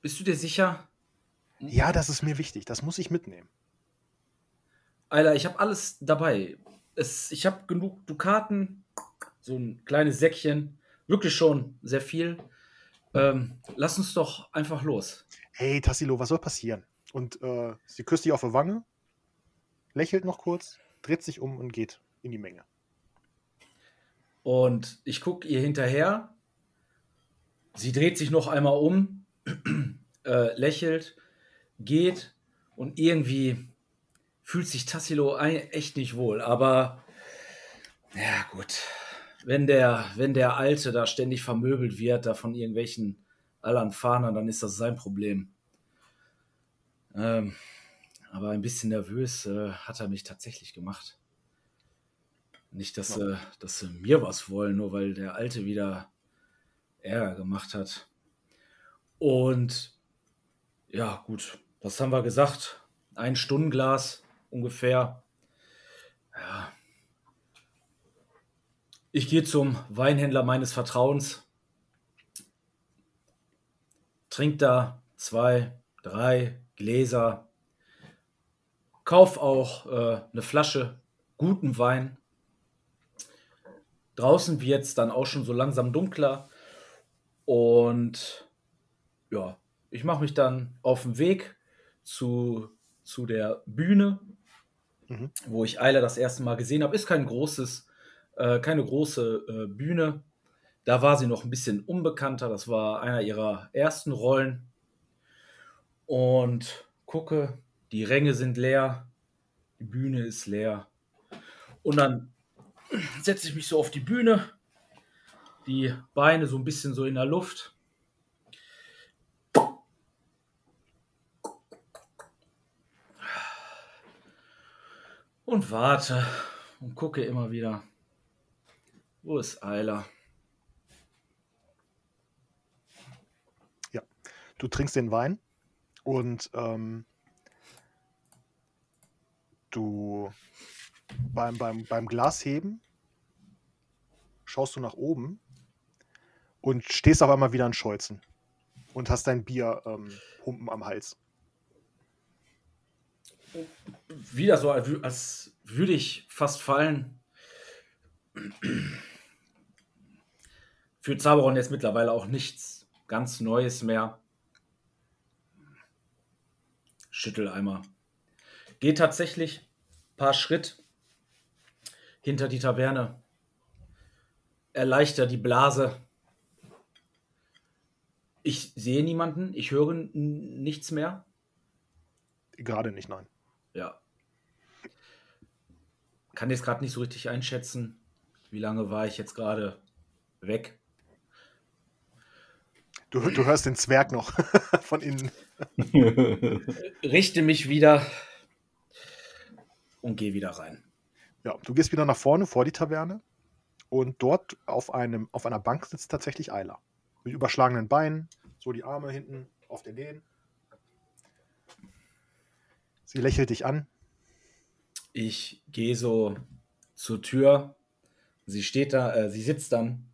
bist du dir sicher? Ja, das ist mir wichtig, das muss ich mitnehmen. Alter, ich habe alles dabei. Es, ich habe genug Dukaten, so ein kleines Säckchen, wirklich schon sehr viel. Ähm, lass uns doch einfach los. Hey, Tassilo, was soll passieren? Und äh, sie küsst dich auf die Wange, lächelt noch kurz, dreht sich um und geht in die Menge. Und ich gucke ihr hinterher. Sie dreht sich noch einmal um, äh, lächelt, geht und irgendwie fühlt sich Tassilo echt nicht wohl. Aber ja, gut. Wenn der, wenn der Alte da ständig vermöbelt wird, da von irgendwelchen Alanfanern, dann ist das sein Problem. Ähm, aber ein bisschen nervös äh, hat er mich tatsächlich gemacht. Nicht, dass, äh, dass sie mir was wollen, nur weil der Alte wieder Ärger gemacht hat. Und ja, gut, was haben wir gesagt? Ein Stundenglas ungefähr. Ja. Ich gehe zum Weinhändler meines Vertrauens, trink da zwei, drei Gläser, kauf auch äh, eine Flasche guten Wein. Draußen wird es dann auch schon so langsam dunkler und ja, ich mache mich dann auf den Weg zu, zu der Bühne, Mhm. wo ich Eile das erste Mal gesehen habe. Ist kein großes, äh, keine große äh, Bühne. Da war sie noch ein bisschen unbekannter. Das war einer ihrer ersten Rollen. Und gucke, die Ränge sind leer, die Bühne ist leer. Und dann setze ich mich so auf die Bühne, die Beine so ein bisschen so in der Luft. Und warte und gucke immer wieder. Wo ist Eiler? Du trinkst den Wein und ähm, du beim, beim, beim Glasheben schaust du nach oben und stehst auf einmal wieder in Scholzen und hast dein Bier ähm, humpen am Hals. Wieder so, als würde ich fast fallen. Für Zaberon jetzt mittlerweile auch nichts ganz Neues mehr. Schütteleimer. Geht tatsächlich ein paar Schritt hinter die Taverne. Erleichtert die Blase. Ich sehe niemanden, ich höre nichts mehr. Gerade nicht, nein. Ja. Kann jetzt gerade nicht so richtig einschätzen, wie lange war ich jetzt gerade weg. Du, du hörst den Zwerg noch von innen. Richte mich wieder und gehe wieder rein. Ja, du gehst wieder nach vorne vor die Taverne und dort auf, einem, auf einer Bank sitzt tatsächlich Eiler. Mit überschlagenen Beinen, so die Arme hinten auf den Lehnen. Sie lächelt dich an. Ich gehe so zur Tür. Sie steht da, äh, sie sitzt dann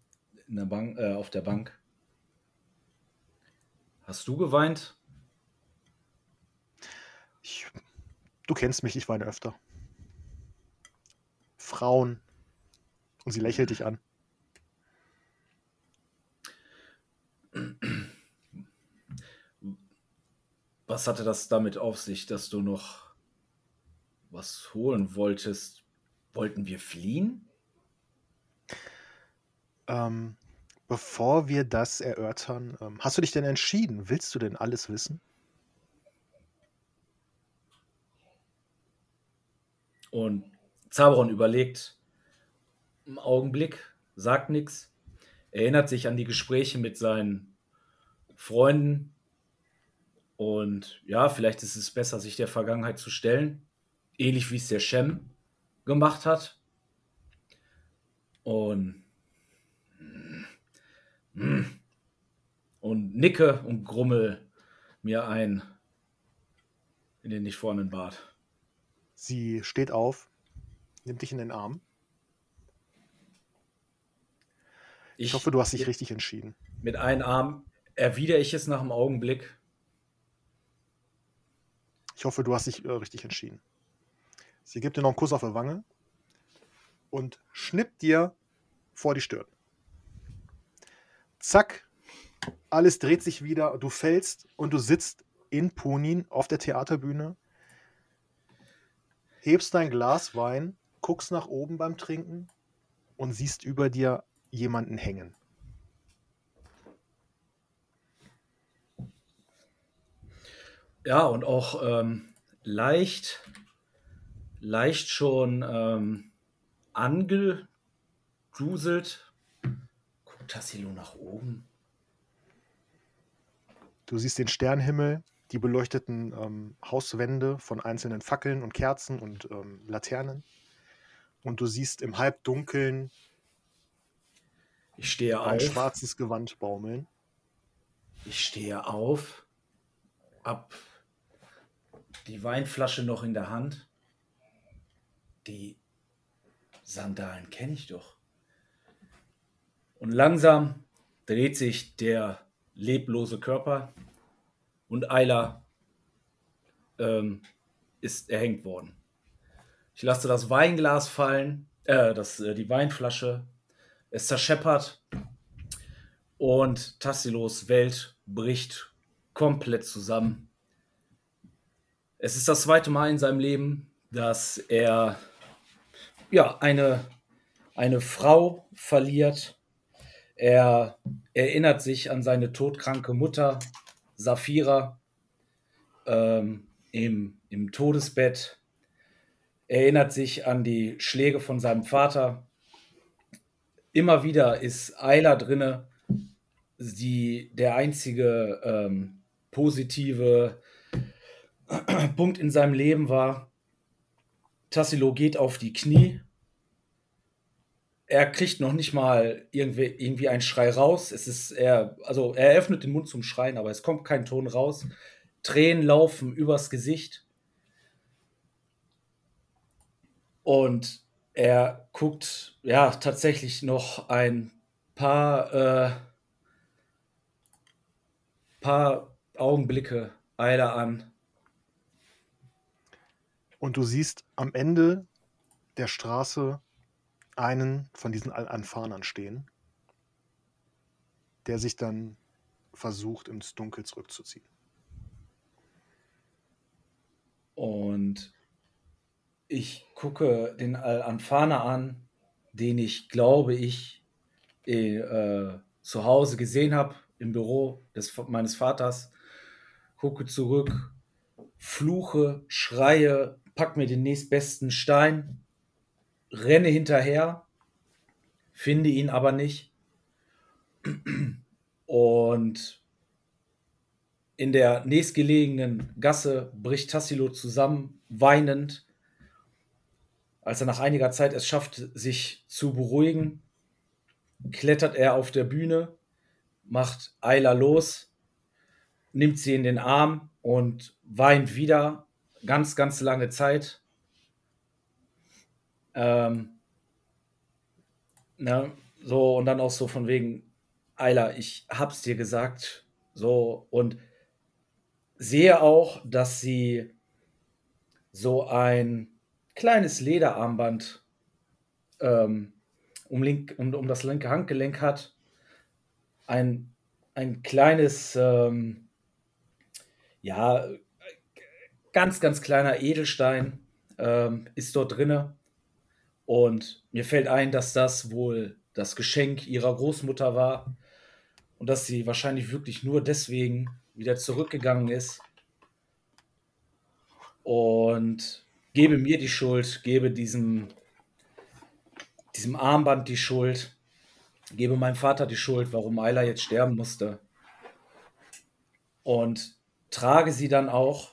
in der Bank, äh, auf der Bank. Hast du geweint? Ich, du kennst mich, ich weine öfter. Frauen. Und sie lächelt dich an. Was hatte das damit auf sich, dass du noch was holen wolltest? Wollten wir fliehen? Ähm, bevor wir das erörtern, ähm, hast du dich denn entschieden? Willst du denn alles wissen? Und Zaberon überlegt einen Augenblick, sagt nichts, erinnert sich an die Gespräche mit seinen Freunden. Und ja, vielleicht ist es besser, sich der Vergangenheit zu stellen. Ähnlich wie es der Shem gemacht hat. Und, hm. und nicke und grummel mir ein in den nicht vorhandenen Bart. Sie steht auf, nimmt dich in den Arm. Ich, ich hoffe, du hast dich mit, richtig entschieden. Mit einem Arm erwidere ich es nach einem Augenblick. Ich hoffe, du hast dich äh, richtig entschieden. Sie gibt dir noch einen Kuss auf die Wange und schnippt dir vor die Stirn. Zack, alles dreht sich wieder, du fällst und du sitzt in Punin auf der Theaterbühne, hebst dein Glas Wein, guckst nach oben beim Trinken und siehst über dir jemanden hängen. Ja, und auch ähm, leicht, leicht schon ähm, angedruselt. Guckt Tassilo nach oben. Du siehst den Sternenhimmel, die beleuchteten ähm, Hauswände von einzelnen Fackeln und Kerzen und ähm, Laternen. Und du siehst im Halbdunkeln ich stehe ein auf. schwarzes Gewand baumeln. Ich stehe auf, ab die Weinflasche noch in der Hand. Die Sandalen kenne ich doch. Und langsam dreht sich der leblose Körper und Ayla ähm, ist erhängt worden. Ich lasse das Weinglas fallen, äh, das, äh, die Weinflasche. Es zerscheppert und Tassilos Welt bricht komplett zusammen. Es ist das zweite Mal in seinem Leben, dass er ja eine, eine Frau verliert. Er erinnert sich an seine todkranke Mutter, Saphira, ähm, im, im Todesbett. Er erinnert sich an die Schläge von seinem Vater. Immer wieder ist Ayla drinne, die der einzige ähm, positive Punkt in seinem Leben war. Tassilo geht auf die Knie. Er kriegt noch nicht mal irgendwie, irgendwie einen Schrei raus. Es ist er, also er öffnet den Mund zum Schreien, aber es kommt kein Ton raus. Tränen laufen übers Gesicht. Und er guckt ja tatsächlich noch ein paar äh, paar Augenblicke Eiler an. Und du siehst am Ende der Straße einen von diesen Al-Anfanern stehen, der sich dann versucht, ins Dunkel zurückzuziehen. Und ich gucke den Al-Anfaner an, den ich glaube ich äh, zu Hause gesehen habe, im Büro des, meines Vaters, gucke zurück, fluche, schreie, pack mir den nächstbesten Stein, renne hinterher, finde ihn aber nicht. Und in der nächstgelegenen Gasse bricht Tassilo zusammen, weinend, als er nach einiger Zeit es schafft, sich zu beruhigen, klettert er auf der Bühne, macht Ayla los, nimmt sie in den Arm und weint wieder ganz, ganz lange Zeit. Ähm, ne, so, und dann auch so von wegen, Ayla, ich hab's dir gesagt. So, und sehe auch, dass sie so ein kleines Lederarmband ähm, um, link, um, um das linke Handgelenk hat. Ein, ein kleines, ähm, ja, ganz, ganz kleiner Edelstein ähm, ist dort drinne. Und mir fällt ein, dass das wohl das Geschenk ihrer Großmutter war und dass sie wahrscheinlich wirklich nur deswegen wieder zurückgegangen ist. Und gebe mir die Schuld, gebe diesem, diesem Armband die Schuld, gebe meinem Vater die Schuld, warum Ayla jetzt sterben musste. Und trage sie dann auch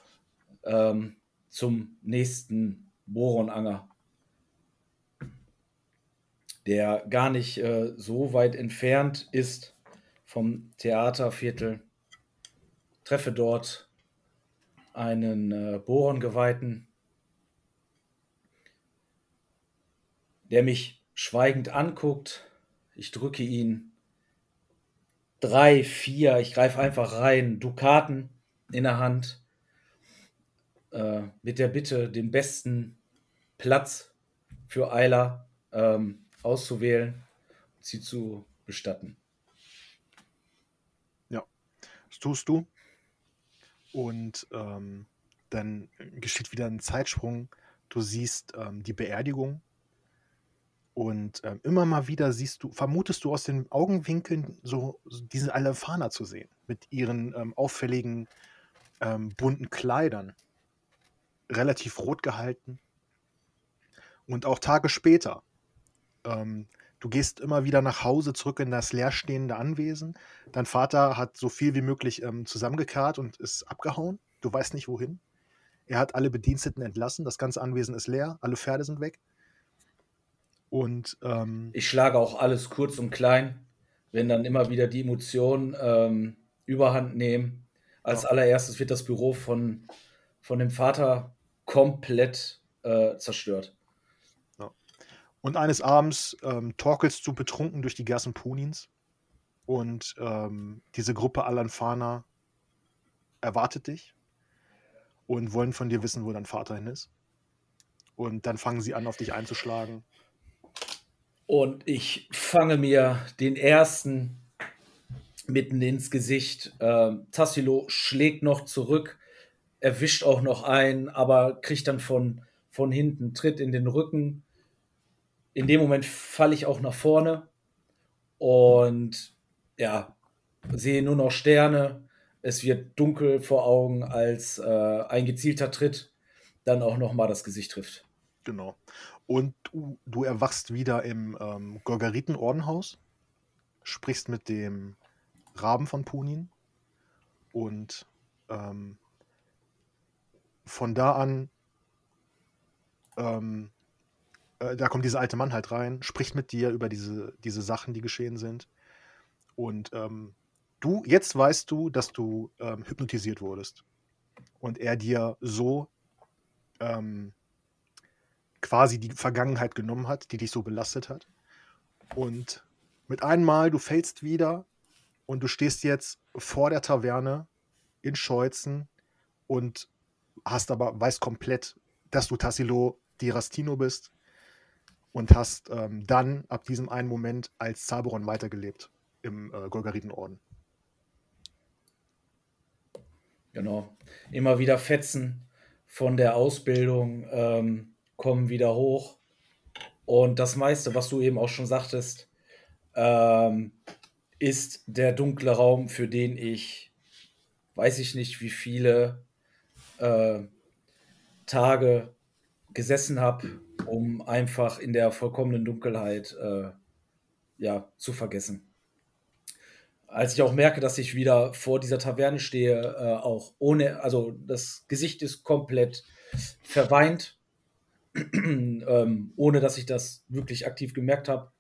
ähm, zum nächsten Boronanger, der gar nicht äh, so weit entfernt ist vom Theaterviertel. Treffe dort einen äh, Boron-Geweihten, der mich schweigend anguckt. Ich drücke ihn drei, vier, ich greife einfach rein, Dukaten in der Hand, äh, mit der Bitte, den besten Platz für Eiler ähm, auszuwählen, sie zu bestatten. Ja, das tust du. Und ähm, dann geschieht wieder ein Zeitsprung. Du siehst ähm, die Beerdigung und ähm, immer mal wieder siehst du, vermutest du aus den Augenwinkeln so, so diese Alefana zu sehen, mit ihren ähm, auffälligen ähm, bunten Kleidern, relativ rot gehalten. Und auch Tage später, ähm, du gehst immer wieder nach Hause zurück in das leerstehende Anwesen. Dein Vater hat so viel wie möglich ähm, zusammengekarrt und ist abgehauen. Du weißt nicht wohin. Er hat alle Bediensteten entlassen. Das ganze Anwesen ist leer. Alle Pferde sind weg. Und ähm, Ich schlage auch alles kurz und klein, wenn dann immer wieder die Emotionen ähm, überhand nehmen. Als Ja. allererstes wird das Büro von, von dem Vater komplett äh, zerstört. Und eines Abends ähm, torkelst du betrunken durch die Gassen Punins und ähm, diese Gruppe Alanfana erwartet dich und wollen von dir wissen, wo dein Vater hin ist. Und dann fangen sie an, auf dich einzuschlagen. Und ich fange mir den ersten mitten ins Gesicht. Ähm, Tassilo schlägt noch zurück, erwischt auch noch einen, aber kriegt dann von, von hinten Tritt in den Rücken. In dem Moment falle ich auch nach vorne und ja, sehe nur noch Sterne. Es wird dunkel vor Augen, als äh, ein gezielter Tritt dann auch noch mal das Gesicht trifft. Genau. Und du, du erwachst wieder im ähm, Gorgariten-Ordenhaus, sprichst mit dem Raben von Punin und ähm, von da an, ähm, äh, da kommt dieser alte Mann halt rein, spricht mit dir über diese, diese Sachen, die geschehen sind. Und ähm, du, jetzt weißt du, dass du ähm, hypnotisiert wurdest. Und er dir so ähm, quasi die Vergangenheit genommen hat, die dich so belastet hat. Und mit einmal, du fällst wieder und du stehst jetzt vor der Taverne in Scheuzen und hast aber, weißt komplett, dass du Tassilo di Rastino bist und hast ähm, dann ab diesem einen Moment als Zaberon weitergelebt im äh, Golgaritenorden. Genau. Immer wieder Fetzen von der Ausbildung ähm, kommen wieder hoch. Und das meiste, was du eben auch schon sagtest, ähm, ist der dunkle Raum, für den ich, weiß ich nicht, wie viele äh, Tage gesessen habe, um einfach in der vollkommenen Dunkelheit äh, ja, zu vergessen als ich auch merke, dass ich wieder vor dieser Taverne stehe, äh, auch ohne, also das Gesicht ist komplett verweint, ähm, ohne dass ich das wirklich aktiv gemerkt habe.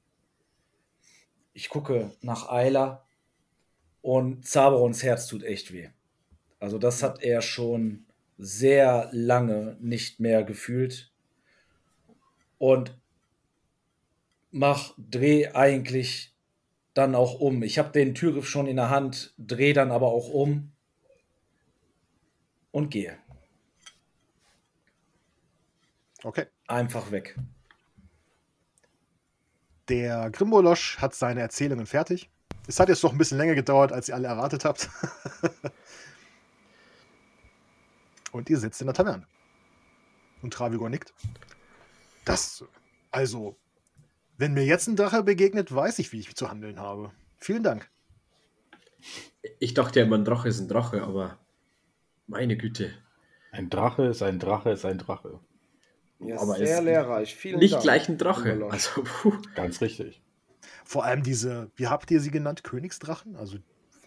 Ich gucke nach Ayla und Zaberons Herz tut echt weh. Also das hat er schon sehr lange nicht mehr gefühlt. Und mach, dreh eigentlich dann auch um. Ich habe den Türgriff schon in der Hand, drehe dann aber auch um und gehe. Okay. Einfach weg. Der Grimbolosch hat seine Erzählungen fertig. Es hat jetzt doch ein bisschen länger gedauert, als ihr alle erwartet habt. Und ihr sitzt in der Taverne. Und Travigor nickt. Das, also, wenn mir jetzt ein Drache begegnet, weiß ich, wie ich zu handeln habe. Vielen Dank. Ich dachte ja immer, ein Drache ist ein Drache, aber meine Güte. Ein Drache ist ein Drache ist ein Drache. Ja, Aber sehr es- lehrreich. Vielen Nicht Dank. gleich ein Drache. Also, puh. Ganz richtig. Vor allem diese, wie habt ihr sie genannt? Königsdrachen? Also,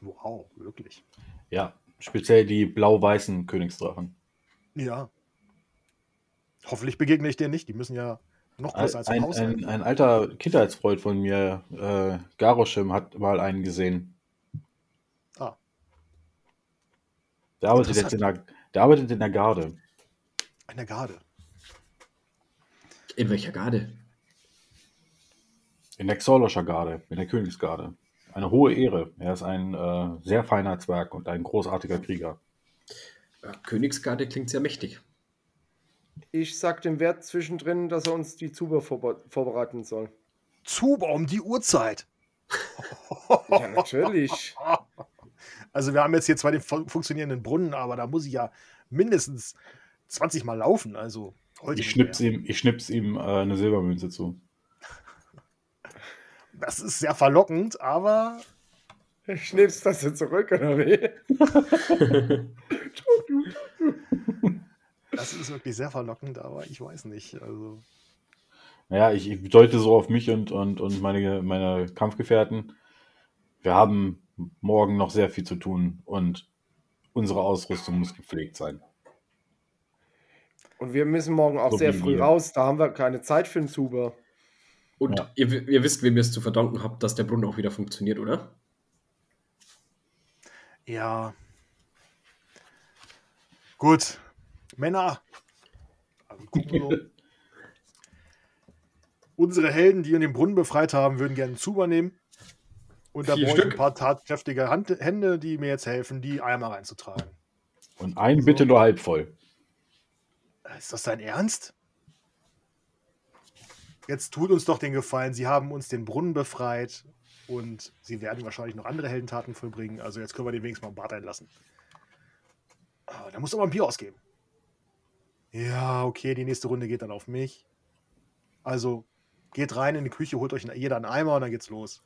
wow, wirklich. Ja, speziell die blau-weißen Königsdrachen. Ja. Hoffentlich begegne ich dir nicht. Die müssen ja noch größer als ein, Ein, Haus sein. ein, ein alter Kindheitsfreund von mir, äh, Garoschem, hat mal einen gesehen. Ah. Der arbeitet jetzt in der, der arbeitet in der Garde. Eine Garde. in welcher Garde? In der Xorloscher Garde, in der Königsgarde. eine hohe Ehre. Er ist ein äh, sehr feiner Zwerg und ein großartiger Krieger. Ja, Königsgarde klingt sehr mächtig. Ich sag dem Wert zwischendrin, dass er uns die Zuber vorbe vorbereiten soll. Zuber um die Uhrzeit. Ja, natürlich. Also wir haben jetzt hier zwar den fun- funktionierenden Brunnen, aber da muss ich ja mindestens 20 Mal laufen. Also heute Ich schnips mehr. ihm, ich schnips ihm äh, eine Silbermünze zu. Das ist sehr verlockend, aber Schnippst das jetzt zurück, oder wie? Das ist wirklich sehr verlockend, aber ich weiß nicht. Also Naja, ich, ich deute so auf mich und, und, und meine, meine Kampfgefährten. Wir haben morgen noch sehr viel zu tun und unsere Ausrüstung muss gepflegt sein. Und wir müssen morgen auch So sehr früh wir. raus. Da haben wir keine Zeit für einen Zuber. Und Ja. ihr, ihr wisst, wem ihr es zu verdanken habt, dass der Brunnen auch wieder funktioniert, oder? ja. Gut. Männer. Also. Unsere Helden, die in den Brunnen befreit haben, würden gerne einen Zuber nehmen. Und da brauche ich ein paar tatkräftige Hand Hände, die mir jetzt helfen, die Eimer reinzutragen. Und einen bitte nur halb voll. Ist das dein Ernst? Jetzt tut uns doch den Gefallen, Sie haben uns den Brunnen befreit und Sie werden wahrscheinlich noch andere Heldentaten vollbringen. Also jetzt können wir den wenigstens mal im Bad einlassen. Ah, Da muss aber ein Bier ausgeben. Ja, okay, die nächste Runde geht dann auf mich. Also geht rein in die Küche, holt euch jeder einen Eimer und dann geht's los.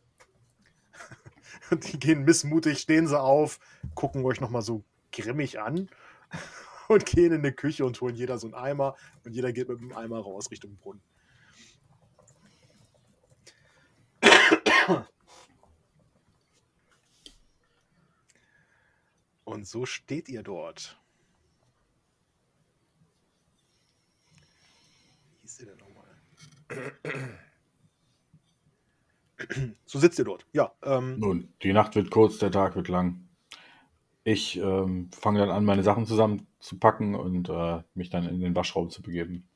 Die gehen missmutig, stehen sie auf, gucken euch nochmal so grimmig an und gehen in die Küche und holen jeder so einen Eimer und jeder geht mit dem Eimer raus Richtung Brunnen. Und so steht ihr dort. Wie hieß ihr denn nochmal? So sitzt ihr dort. Ja, ähm, Nun, die Nacht wird kurz, der Tag wird lang. Ich ähm, fange dann an, meine Sachen zusammenzupacken und äh, mich dann in den Waschraum zu begeben.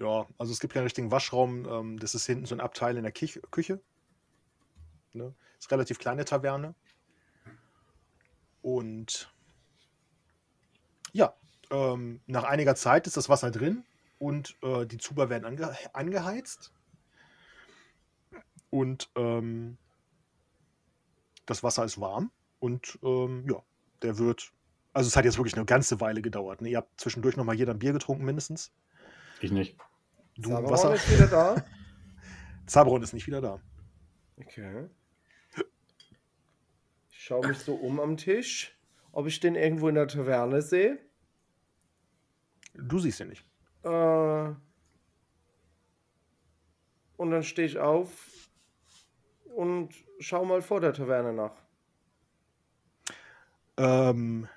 Ja, also es gibt keinen richtigen Waschraum. Ähm, das ist hinten so ein Abteil in der Kich Küche. Ne? Ist relativ kleine Taverne. Und ja, ähm, nach einiger Zeit ist das Wasser drin und äh, die Zuber werden ange angeheizt. Und ähm, das Wasser ist warm. Und ähm, ja, der wird. Also es hat jetzt wirklich eine ganze Weile gedauert. Ne? Ihr habt zwischendurch noch mal jeder ein Bier getrunken, mindestens. Ich nicht. Du Sabaron Wasser. ist wieder da. Zabron ist nicht wieder da. Okay. Ich schaue mich so um am Tisch, ob ich den irgendwo in der Taverne sehe. Du siehst ihn nicht. Äh, und dann stehe ich auf und schau mal vor der Taverne nach. Ähm,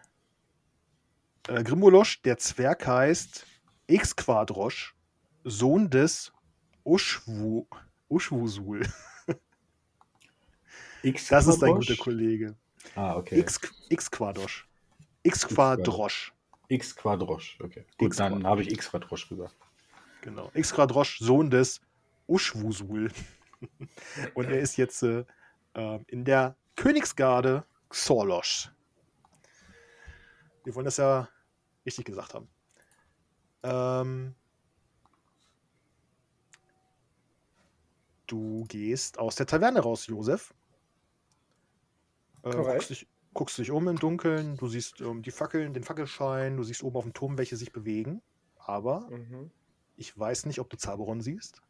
äh, Grimolosch, der Zwerg heißt X-Quadrosch, Sohn des Uschwu, Uschwusul. X Das ist dein guter Kollege. Ah, okay. X- X-Quadrosch. X-Quadrosch. X Quadrosch. Okay. Gut, X dann Quadrosch. habe ich X Quadrosch gesagt. Genau. X-Quadrosch, Sohn des Uschwusul. Und er ist jetzt äh, ähm, in der Königsgarde Xorlosch. Wir wollen das ja richtig gesagt haben. Ähm, du gehst aus der Taverne raus, Josef. Äh, Korrekt. guckst, dich, guckst dich um im Dunkeln, du siehst ähm, die Fackeln, den Fackelschein, du siehst oben auf dem Turm welche sich bewegen. Aber Mhm. ich weiß nicht, ob du Zaberon siehst.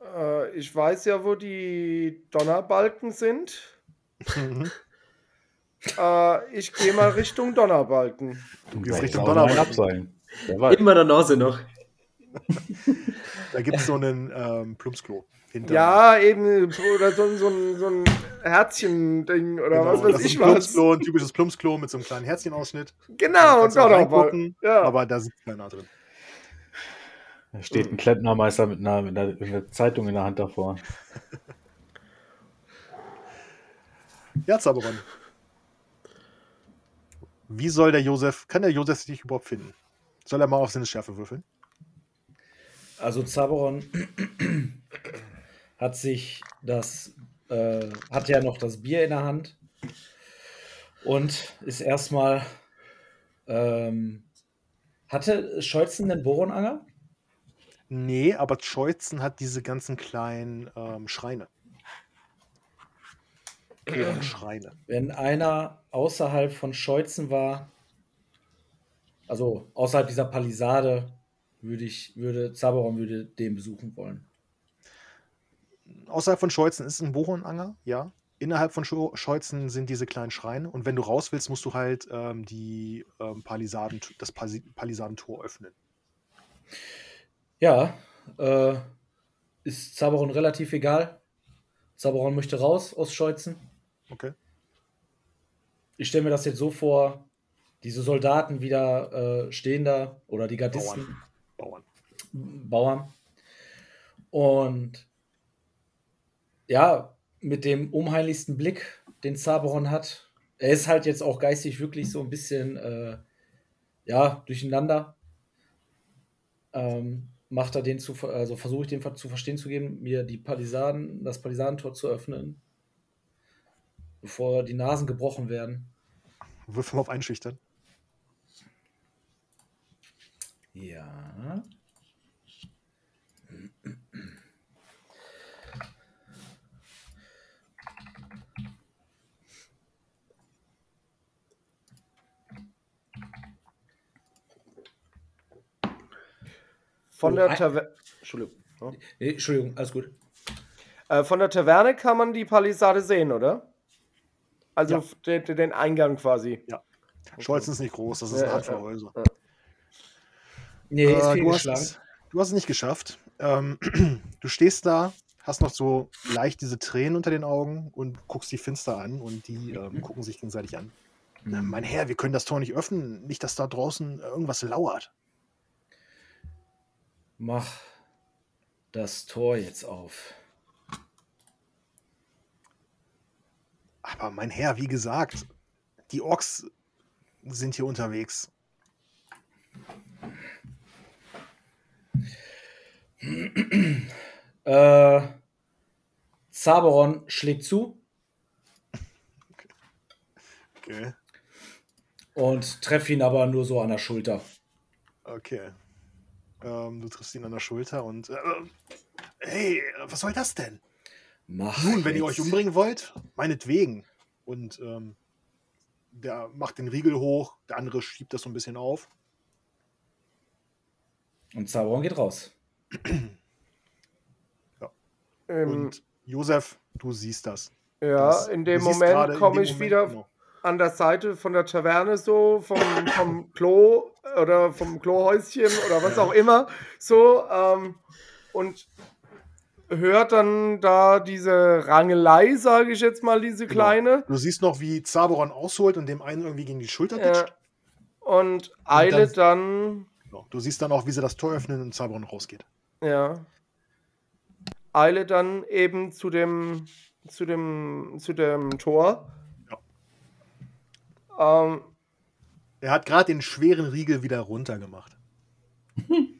Äh, ich weiß ja, wo die Donnerbalken sind. Äh, ich gehe mal Richtung Donnerbalken. Du gehst Richtung Donnerbalken. Immer der Nase noch. Da gibt es so einen ähm, Plumpsklo. Hinter- Ja, eben, oder so, ein- so, ein, so ein Herzchen-Ding oder Genau, was das weiß ist ich ein was. Plumpsklo, ein typisches Plumpsklo mit so einem kleinen Herzchenausschnitt. Genau, und auch reingucken, Ja. Aber da sitzt keiner drin. Da steht ein Klempnermeister mit einer, mit, einer, mit einer Zeitung in der Hand davor. Ja, Zaberon. Wie soll der Josef, kann der Josef sich überhaupt finden? Soll er mal auf Sinnesschärfe würfeln? Also Zaberon hat sich das äh, hat ja noch das Bier in der Hand und ist erstmal. Ähm, hatte Scholzen einen Boronanger? Nee, aber Scheuzen hat diese ganzen kleinen ähm, Schreine. Schreine. Wenn einer außerhalb von Scheuzen war, also außerhalb dieser Palisade, würde ich, würde Zaberon würde den besuchen wollen. Außerhalb von Scheuzen ist ein Bohrenanger, ja. Innerhalb von Scheuzen sind diese kleinen Schreine. Und wenn du raus willst, musst du halt ähm, die ähm, Palisaden, das Palisadentor öffnen. Ja, äh, ist Zaberon relativ egal. Zaberon möchte raus aus Scheuzen. Okay. Ich stelle mir das jetzt so vor, diese Soldaten wieder äh, stehen da oder die Gardisten, Bauern. Bauern. Und ja, mit dem unheimlichsten Blick, den Zaberon hat. Er ist halt jetzt auch geistig wirklich so ein bisschen äh, ja, durcheinander. Ähm, macht er den zu, also versuche ich den zu verstehen zu geben, mir die Palisaden, das Palisadentor zu öffnen, bevor die Nasen gebrochen werden. Wirf mal auf Einschüchtern. Ja. Von Oh, der ein- Taverne. Entschuldigung. Ja. Nee, Entschuldigung, alles gut. Äh, von der Taverne kann man die Palisade sehen, oder? Also Ja. den, den Eingang quasi. Scheuzen ist nicht groß, das ist Ja, eine ja, Handvoll ja. Häuser. Nee, ist Äh, viel du, hast du hast es nicht geschafft. Ähm, du stehst da, hast noch so leicht diese Tränen unter den Augen und guckst die finster an und die ähm, gucken sich gegenseitig an. Na, mein Herr, wir können das Tor nicht öffnen. Nicht, dass da draußen irgendwas lauert. Mach das Tor jetzt auf. Aber mein Herr, wie gesagt, die Orks sind hier unterwegs. Äh, Zaberon schlägt zu Okay. und treffe ihn aber nur so an der Schulter. Okay. Ähm, du triffst ihn an der Schulter und. Äh, hey, was soll das denn? Mach Nun, wenn ihr euch umbringen wollt, meinetwegen. Und ähm, der macht den Riegel hoch, der andere schiebt das so ein bisschen auf. Und Zaberon geht raus. Ähm, Und Josef, du siehst das. ja, das in dem Moment komme ich Moment- wieder genau. An der Seite von der Taverne so, vom, vom Klo oder vom Klohäuschen oder was auch immer, so ähm, und hört dann da diese Rangelei, sage ich jetzt mal, diese Genau. kleine Du siehst noch, wie Zaberon ausholt und dem einen irgendwie gegen die Schulter Ja. ditcht. und eile dann, Genau. Du siehst dann auch, wie sie das Tor öffnen und Zaberon rausgeht. ja, eile dann eben zu dem, zu dem, zu dem Tor. Ähm, Er hat gerade den schweren Riegel wieder runtergemacht.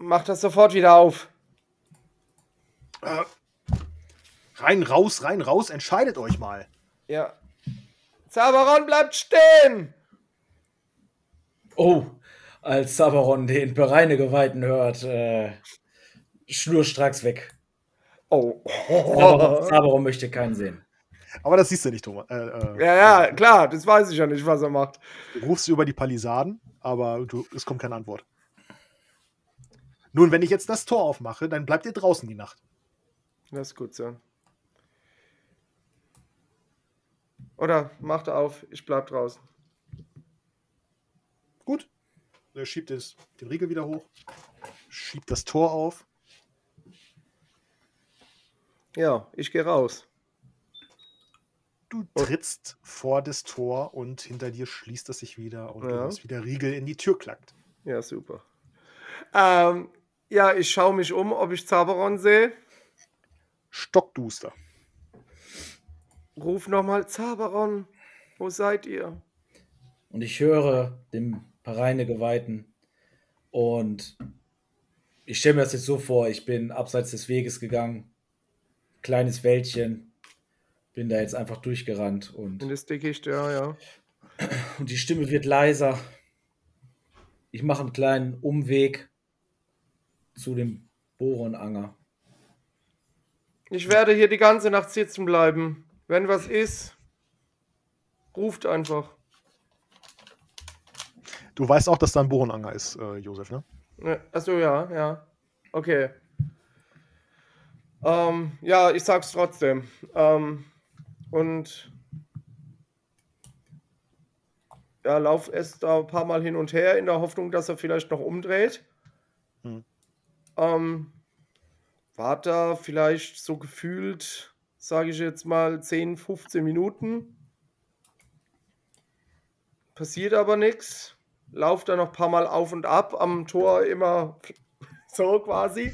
macht das sofort wieder auf. Äh, rein, raus, rein, raus, entscheidet euch mal. Ja. Zaberon bleibt stehen! Oh, als Zaberon den Bereinegeweihten hört, äh, schnurstracks weg. Oh. Zaberon, Zaberon möchte keinen sehen. Aber das siehst du nicht, Thomas. Äh, äh, Ja, ja, klar, das weiß ich ja nicht, was er macht. Du rufst über die Palisaden, aber du, es kommt keine Antwort. Nun, wenn ich jetzt das Tor aufmache, dann bleibt ihr draußen die Nacht. Das ist gut so. Oder macht auf, ich bleib draußen. Gut. Er schiebt es, den Riegel wieder hoch, schiebt das Tor auf. Ja, ich gehe raus. Du trittst vor das Tor und hinter dir schließt es sich wieder und du Ja. hörst, wie der Riegel in die Tür klackt. Ja, super. Ähm, ja, ich schaue mich um, ob ich Zaberon sehe. Stockduster. Ruf nochmal, Zaberon, wo seid ihr? Und ich höre dem Bereinegeweihten und ich stelle mir das jetzt so vor, ich bin abseits des Weges gegangen, kleines Wäldchen, bin da jetzt einfach durchgerannt und, In das Dickicht, ja, ja. und die Stimme wird leiser. Ich mache einen kleinen Umweg zu dem Bohrenanger. Ich werde hier die ganze Nacht sitzen bleiben. Wenn was ist, ruft einfach. Du weißt auch, dass da ein Bohrenanger ist, äh, Josef, ne? Ne, Achso, ja, ja. Okay. Ähm, ja, ich sag's trotzdem. Ähm, und ja, lauf erst da ein paar Mal hin und her in der Hoffnung, dass er vielleicht noch umdreht. Hm. Ähm, wart da vielleicht so gefühlt, sage ich jetzt mal, 10, 15 Minuten. Passiert aber nichts. Lauf da noch ein paar Mal auf und ab am Tor immer so quasi.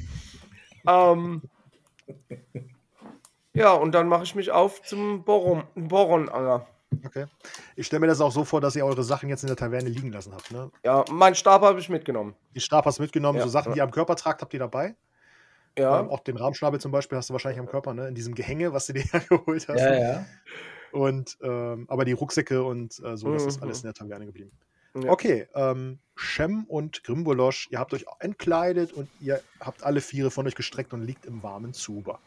Ähm, ja, und dann mache ich mich auf zum Boron, Boronanger. Okay. Ich stelle mir das auch so vor, dass ihr eure Sachen jetzt in der Taverne liegen lassen habt, ne? Ja, mein Stab habe ich mitgenommen. Die Stab hast du mitgenommen, Ja. so Sachen, die ihr am Körper tragt, habt ihr dabei. Ja, Ähm, auch den Rahmschnabel zum Beispiel hast du wahrscheinlich am Körper, ne? In diesem Gehänge, was du dir geholt hast. Ja, ja. Und ähm, aber die Rucksäcke und äh, so, das ist Mhm. alles in der Taverne geblieben. Ja. Okay, ähm, Shem und Grimbolosch, ihr habt euch entkleidet und ihr habt alle Viere von euch gestreckt und liegt im warmen Zuber.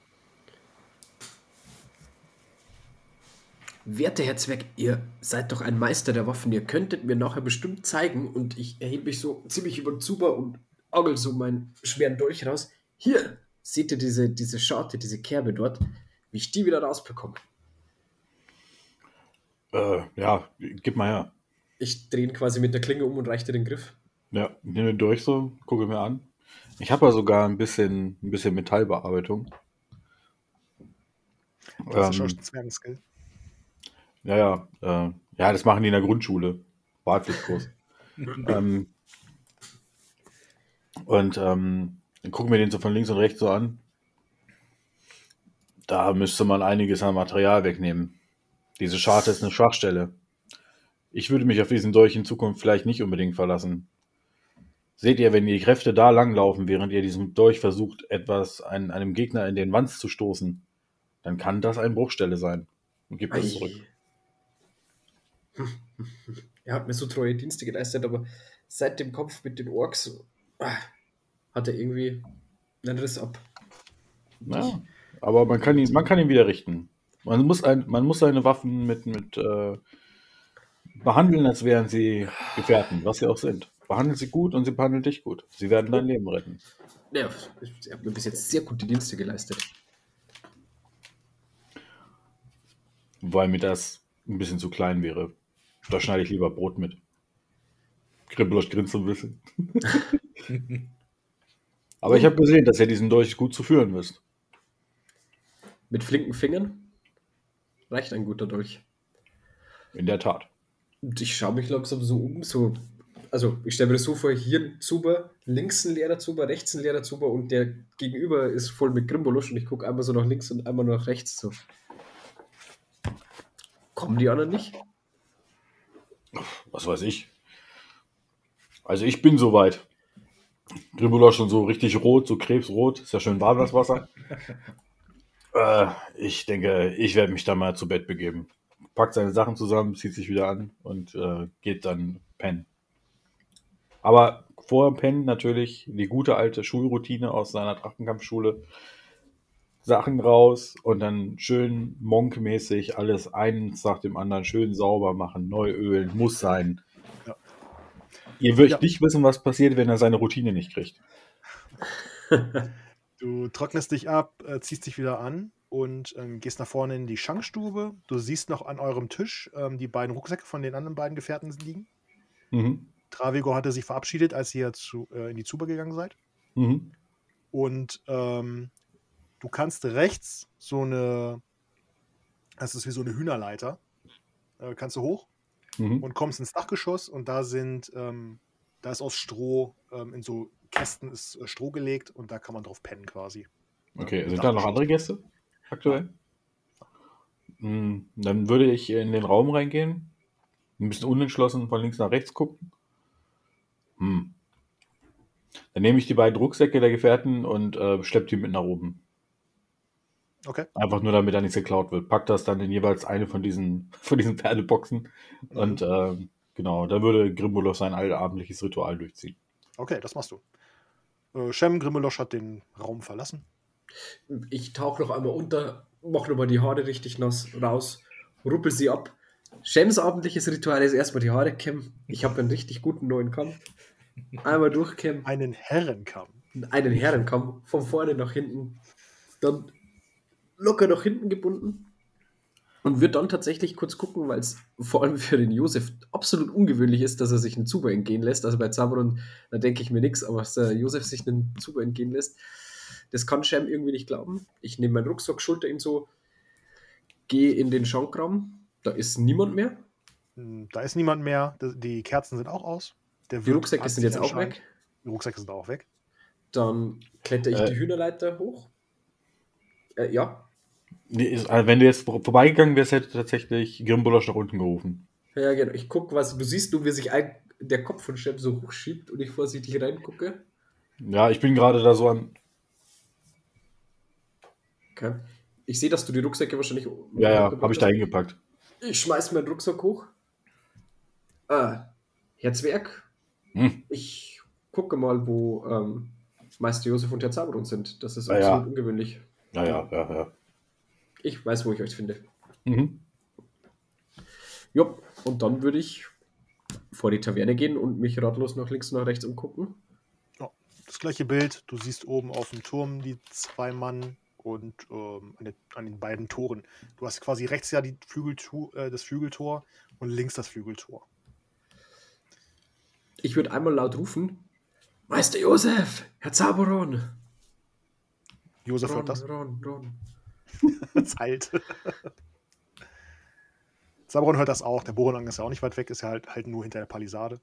Werte Herr Zweck, ihr seid doch ein Meister der Waffen. Ihr könntet mir nachher bestimmt zeigen und ich erhebe mich so ziemlich über den Zuber und orgel so meinen schweren Dolch raus. Hier, seht ihr diese, diese Scharte, diese Kerbe dort, wie ich die wieder rausbekomme. Äh, ja, gib mal her. Ich drehe ihn quasi mit der Klinge um und reiche dir den Griff. Ja, nehme durch so, gucke mir an. Ich habe ja sogar ein bisschen, ein bisschen Metallbearbeitung. Das ist schon Ähm, ein Zwergenskill. Ja, ja, äh, ja, das machen die in der Grundschule. Bartpflichtkurs. ähm, und ähm, dann gucken wir den so von links und rechts so an. Da müsste man einiges an Material wegnehmen. Diese Scharte ist eine Schwachstelle. Ich würde mich auf diesen Dolch in Zukunft vielleicht nicht unbedingt verlassen. Seht ihr, wenn die Kräfte da langlaufen, während ihr diesen Dolch versucht, etwas ein, einem Gegner in den Wanz zu stoßen, dann kann das eine Bruchstelle sein. Und gibt es zurück. Er hat mir so treue Dienste geleistet, aber seit dem Kampf mit den Orks ah, hat er irgendwie einen Riss ab. Ja, aber man kann ihn, man kann ihn wieder richten. Man muss, ein, man muss seine Waffen mit, mit äh, behandeln, als wären sie Gefährten, was sie auch sind. Behandelt sie gut und sie behandeln dich gut. Sie werden dein Leben retten. Ja, er hat mir bis jetzt sehr gute Dienste geleistet. Weil mir das ein bisschen zu klein wäre. Da schneide ich lieber Brot mit. Kribblosch grinst ein bisschen. aber ich habe gesehen, dass ihr diesen Dolch gut zu führen wisst. Mit flinken Fingern reicht ein guter Dolch. In der Tat. Und ich schaue mich langsam so um, so. Also, ich stelle mir das so vor: hier ein Zuber, links ein leerer Zuber, rechts ein leerer Zuber und der gegenüber ist voll mit Grimbolusch und ich gucke einmal so nach links und einmal nach rechts so. Kommen die anderen nicht? Was weiß ich. Also ich bin soweit. Grimbula schon so richtig rot, so krebsrot. Ist ja schön warm das Wasser. äh, ich denke, ich werde mich da mal zu Bett begeben. Packt seine Sachen zusammen, zieht sich wieder an und äh, geht dann pennen. Aber vor dem Pennen natürlich die gute alte Schulroutine aus seiner Drachenkampfschule. Sachen raus und dann schön monkmäßig alles eins nach dem anderen schön sauber machen, neu ölen, muss sein. Ja. Ihr würdet Ja. nicht wissen, was passiert, wenn er seine Routine nicht kriegt. Du trocknest dich ab, äh, ziehst dich wieder an und ähm, gehst nach vorne in die Schankstube. Du siehst noch an eurem Tisch ähm, die beiden Rucksäcke von den anderen beiden Gefährten liegen. Mhm. Travigo hatte sich verabschiedet, als ihr zu, äh, in die Zuber gegangen seid. Mhm. Und ähm, du kannst rechts so eine, das ist wie so eine Hühnerleiter, äh, kannst du hoch Mhm. und kommst ins Dachgeschoss und da sind, ähm, da ist aus Stroh, ähm, in so Kästen ist äh, Stroh gelegt und da kann man drauf pennen quasi. Okay, sind da noch andere Gäste aktuell? Mhm. Dann würde ich in den Raum reingehen, ein bisschen unentschlossen von links nach rechts gucken. Hm. Dann nehme ich die beiden Rucksäcke der Gefährten und äh, schlepp die mit nach oben. Okay. Einfach nur, damit da nichts geklaut wird. Packt das dann in jeweils eine von diesen, von diesen Pferdeboxen. Mhm. Und ähm, genau, da würde Grimbulosch sein allabendliches Ritual durchziehen. Okay, das machst du. Äh, Shem Grimmelosch hat den Raum verlassen. Ich tauche noch einmal unter, mache nochmal die Haare richtig nass raus, ruppel sie ab. Shems abendliches Ritual ist erstmal die Haare kämmen. Ich habe einen richtig guten neuen Kamm. Einmal durchkämmen. Einen Herrenkamm. einen Herrenkamm von vorne nach hinten, dann locker nach hinten gebunden und wird dann tatsächlich kurz gucken, weil es vor allem für den Josef absolut ungewöhnlich ist, dass er sich einen Zuber entgehen lässt. Also bei Zabron, da denke ich mir nichts, aber dass der Josef sich einen Zuber entgehen lässt, das kann Shem irgendwie nicht glauben. Ich nehme meinen Rucksack, schulter ihn so, gehe in den Schankraum, da ist niemand mehr. Hm, Da ist niemand mehr. Die Kerzen sind auch aus. Der Die Rucksäcke sind jetzt auch weg. Die Rucksäcke sind auch weg. Dann kletter ich Äh. die Hühnerleiter hoch. Äh, ja, Nee, also wenn du jetzt vor- vorbeigegangen wärst, hätte tatsächlich Grimbulosch nach unten gerufen. Ja, genau. Ich gucke, was du siehst, nur wie sich ein, der Kopf von Shem so hochschiebt und ich vorsichtig reingucke. Ja, ich bin gerade da so an. Okay. Ich sehe, dass du die Rucksäcke wahrscheinlich. Ja, ja, habe ich da hingepackt. Ich schmeiß meinen Rucksack hoch. Ah, Herr Zwerg, Hm. ich gucke mal, wo ähm, Meister Josef und Herr Zaberon sind. Das ist Ja, absolut ja. ungewöhnlich. Ja, ja, ja, ja. Ich weiß, wo ich euch finde. Mhm. Ja, und dann würde ich vor die Taverne gehen und mich ratlos nach links und nach rechts umgucken. Das gleiche Bild. Du siehst oben auf dem Turm die zwei Mann und ähm, an, den, an den beiden Toren. Du hast quasi rechts ja die Flügeltu äh, das Flügeltor und links das Flügeltor. Ich würde einmal laut rufen: Meister Josef, Herr Zaberon. Josef Ron, hört das. Ron, Ron. Das halt. Sabron hört das auch. Der Borenang ist ja auch nicht weit weg, ist ja halt, halt nur hinter der Palisade.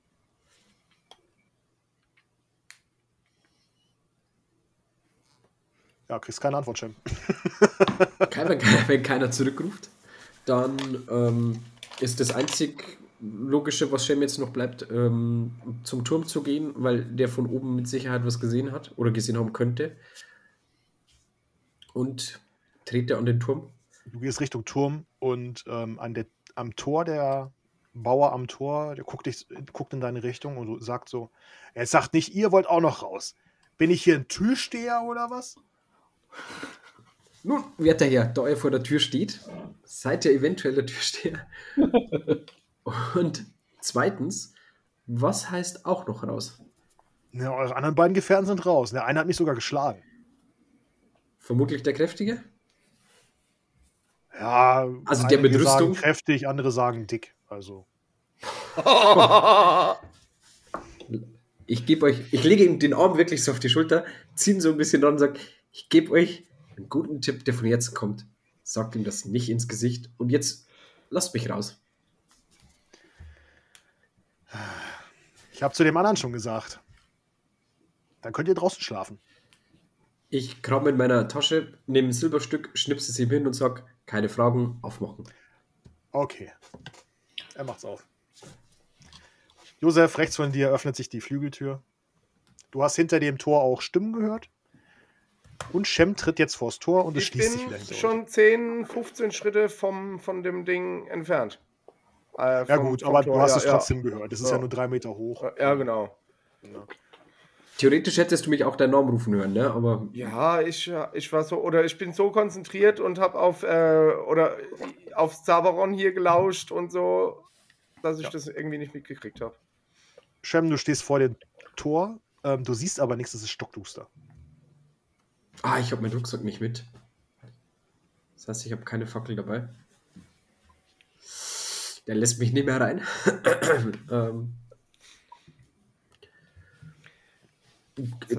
Ja, kriegst keine Antwort, Cem. Wenn, keiner, wenn keiner zurückruft, dann ähm, ist das einzig Logische, was Shem jetzt noch bleibt, ähm, zum Turm zu gehen, weil der von oben mit Sicherheit was gesehen hat oder gesehen haben könnte. Und trete an den Turm. Du gehst Richtung Turm und ähm, an der, am Tor, der Bauer am Tor, der guckt, dich, guckt in deine Richtung und sagt so: Er sagt nicht, ihr wollt auch noch raus. Bin ich hier ein Türsteher oder was? Nun, werter Herr, da ihr vor der Tür steht, seid ihr eventuell der Türsteher. Und zweitens, was heißt auch noch raus? Ja, eure anderen beiden Gefährten sind raus. Der eine hat mich sogar geschlagen. Vermutlich der Kräftige? Ja, Also der mit einige sagen Rüstung? kräftig, andere sagen dick. Also, Ich gebe euch, ich lege ihm den Arm wirklich so auf die Schulter, ziehe ihn so ein bisschen dran und sage, ich gebe euch einen guten Tipp, der von Herzen kommt. Sagt ihm das nicht ins Gesicht und jetzt lasst mich raus. ich habe zu dem anderen schon gesagt. Dann könnt ihr draußen schlafen. Ich kram in meiner Tasche, nehme ein Silberstück, schnipse es ihm hin und sage, keine Fragen, aufmachen. Okay. Er macht's auf. Josef, rechts von dir öffnet sich die Flügeltür. Du hast hinter dem Tor auch Stimmen gehört. Und Shem tritt jetzt vors Tor und es Ich schließt sich wieder bin hinter euch. schon 10, 15 Schritte vom, von dem Ding entfernt. Äh, Ja vom- gut, vom aber Tor, du hast ja, es trotzdem gehört. Es ist ja. Ja. nur drei Meter hoch. Ja, ja, genau. Theoretisch hättest du mich auch deinen Namen rufen hören, ne? Aber Ja, ich, ich war so, oder ich bin so konzentriert und habe auf, äh, oder auf Zaberon hier gelauscht und so, dass ich Ja. das irgendwie nicht mitgekriegt habe. Shem, du stehst vor dem Tor. Ähm, du siehst aber nichts, es ist stockduster. Ah, ich habe meinen Rucksack nicht mit. Das heißt, ich habe keine Fackel dabei. Der lässt mich nicht mehr rein. ähm,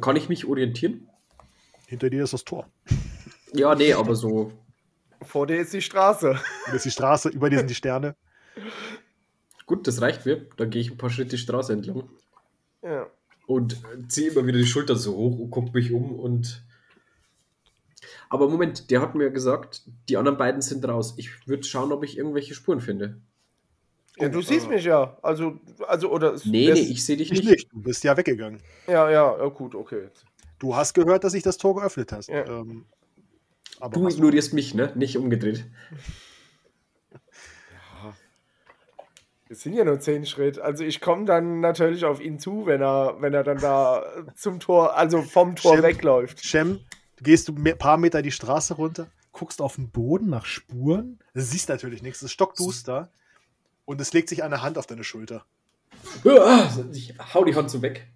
kann ich mich orientieren? Hinter dir ist das Tor. Ja, nee, aber so. Vor dir ist die Straße. Hier ist die Straße, über dir sind die Sterne. Gut, das reicht mir. Dann gehe ich ein paar Schritte die Straße entlang Ja. und ziehe immer wieder die Schulter so hoch und gucke mich um und. Aber Moment, der hat mir gesagt, die anderen beiden sind raus. Ich würde schauen, ob ich irgendwelche Spuren finde. Ja du siehst mich ja. Also, also oder. Nee, nee, ich sehe dich Ich nicht. nicht. Du bist ja weggegangen. Ja, ja, ja, gut, okay. Du hast gehört, dass ich das Tor geöffnet hast. Ja. Ähm, Aber Du ignorierst mich, ne? Nicht umgedreht. Es sind ja nur zehn Schritt. Also ich komme dann natürlich auf ihn zu, wenn er, wenn er dann da zum Tor, also vom Tor Stimmt. wegläuft. Shem, du gehst du ein paar Meter die Straße runter, guckst auf den Boden nach Spuren, du siehst natürlich nichts, es ist stockduster und es legt sich eine Hand auf deine Schulter. Ah, Ich hau die Hand so weg.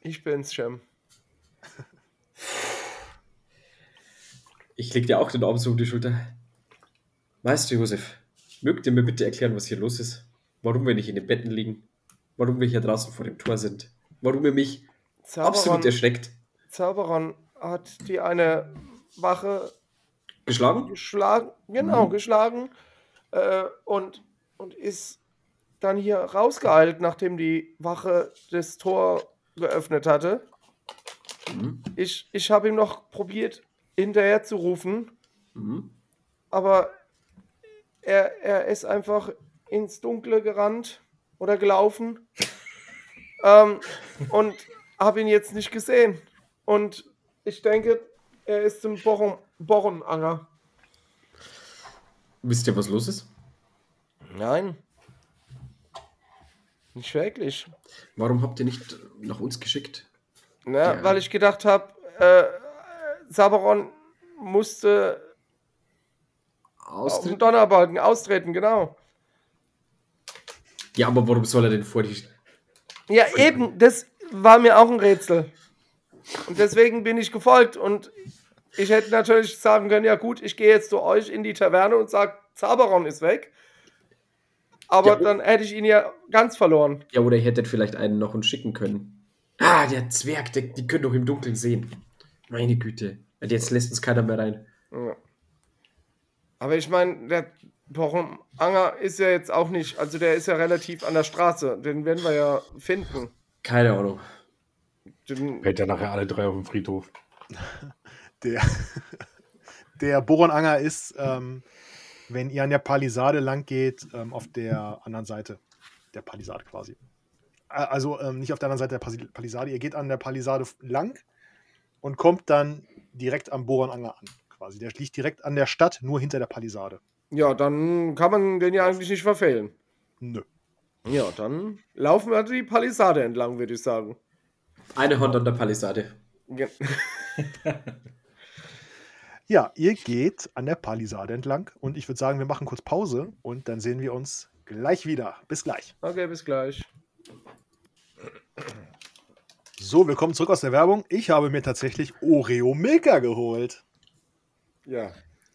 Ich bin's, Shem. Ich leg dir auch den Arm so um die Schulter. Weißt du, Josef, mögt ihr mir bitte erklären, was hier los ist? Warum wir nicht in den Betten liegen? Warum wir hier draußen vor dem Tor sind? Warum ihr mich absolut Zauberon, erschreckt? Zauberon hat die eine Wache Geschlagen? geschlagen, genau, geschlagen äh, und, und ist dann hier rausgeeilt, nachdem die Wache das Tor geöffnet hatte. Mhm. Ich, ich habe ihm noch probiert, hinterher zu rufen, Mhm. aber er, er ist einfach ins Dunkle gerannt oder gelaufen ähm, und habe ihn jetzt nicht gesehen. Und ich denke, er ist zum Borren, Borrenanger. Wisst ihr, was los ist? Nein. Nicht wirklich. Warum habt ihr nicht nach uns geschickt? Ja, Ja. Weil ich gedacht habe, äh, Sabaron musste dem Austritt? Donnerbalken austreten, genau. Ja, aber warum soll er denn vor die. Ja, eben, das war mir auch ein Rätsel. Und deswegen bin ich gefolgt. Und ich hätte natürlich sagen können, ja gut, ich gehe jetzt zu euch in die Taverne und sage, Zaberon ist weg. Aber Ja, dann hätte ich ihn ja ganz verloren. Ja, oder ihr hättet vielleicht einen noch uns schicken können. Ah, der Zwerg, der, die können doch im Dunkeln sehen. Meine Güte. Und Jetzt lässt uns keiner mehr rein. Ja. Aber ich meine, der Anger ist ja jetzt auch nicht, also der ist ja relativ an der Straße. Den werden wir ja finden. Keine Ahnung. Den, Fällt ja nachher alle drei auf dem Friedhof. Der, der Boron-Anger ist, ähm, wenn ihr an der Palisade lang geht, ähm, auf der anderen Seite der Palisade quasi. Äh, Also ähm, nicht auf der anderen Seite der Palisade, ihr geht an der Palisade lang und kommt dann direkt am Boron-Anger an. Quasi. Der liegt direkt an der Stadt, nur hinter der Palisade. ja, dann kann man den ja eigentlich nicht verfehlen. Nö. Ja, dann laufen wir die Palisade entlang, würde ich sagen. Eine Hand an der Palisade. Ge- Ja, ihr geht an der Palisade entlang und ich würde sagen, wir machen kurz Pause und dann sehen wir uns gleich wieder. Bis gleich. Okay, bis gleich. So, willkommen zurück aus der Werbung. Ich habe mir tatsächlich Oreo Milka geholt. Ja.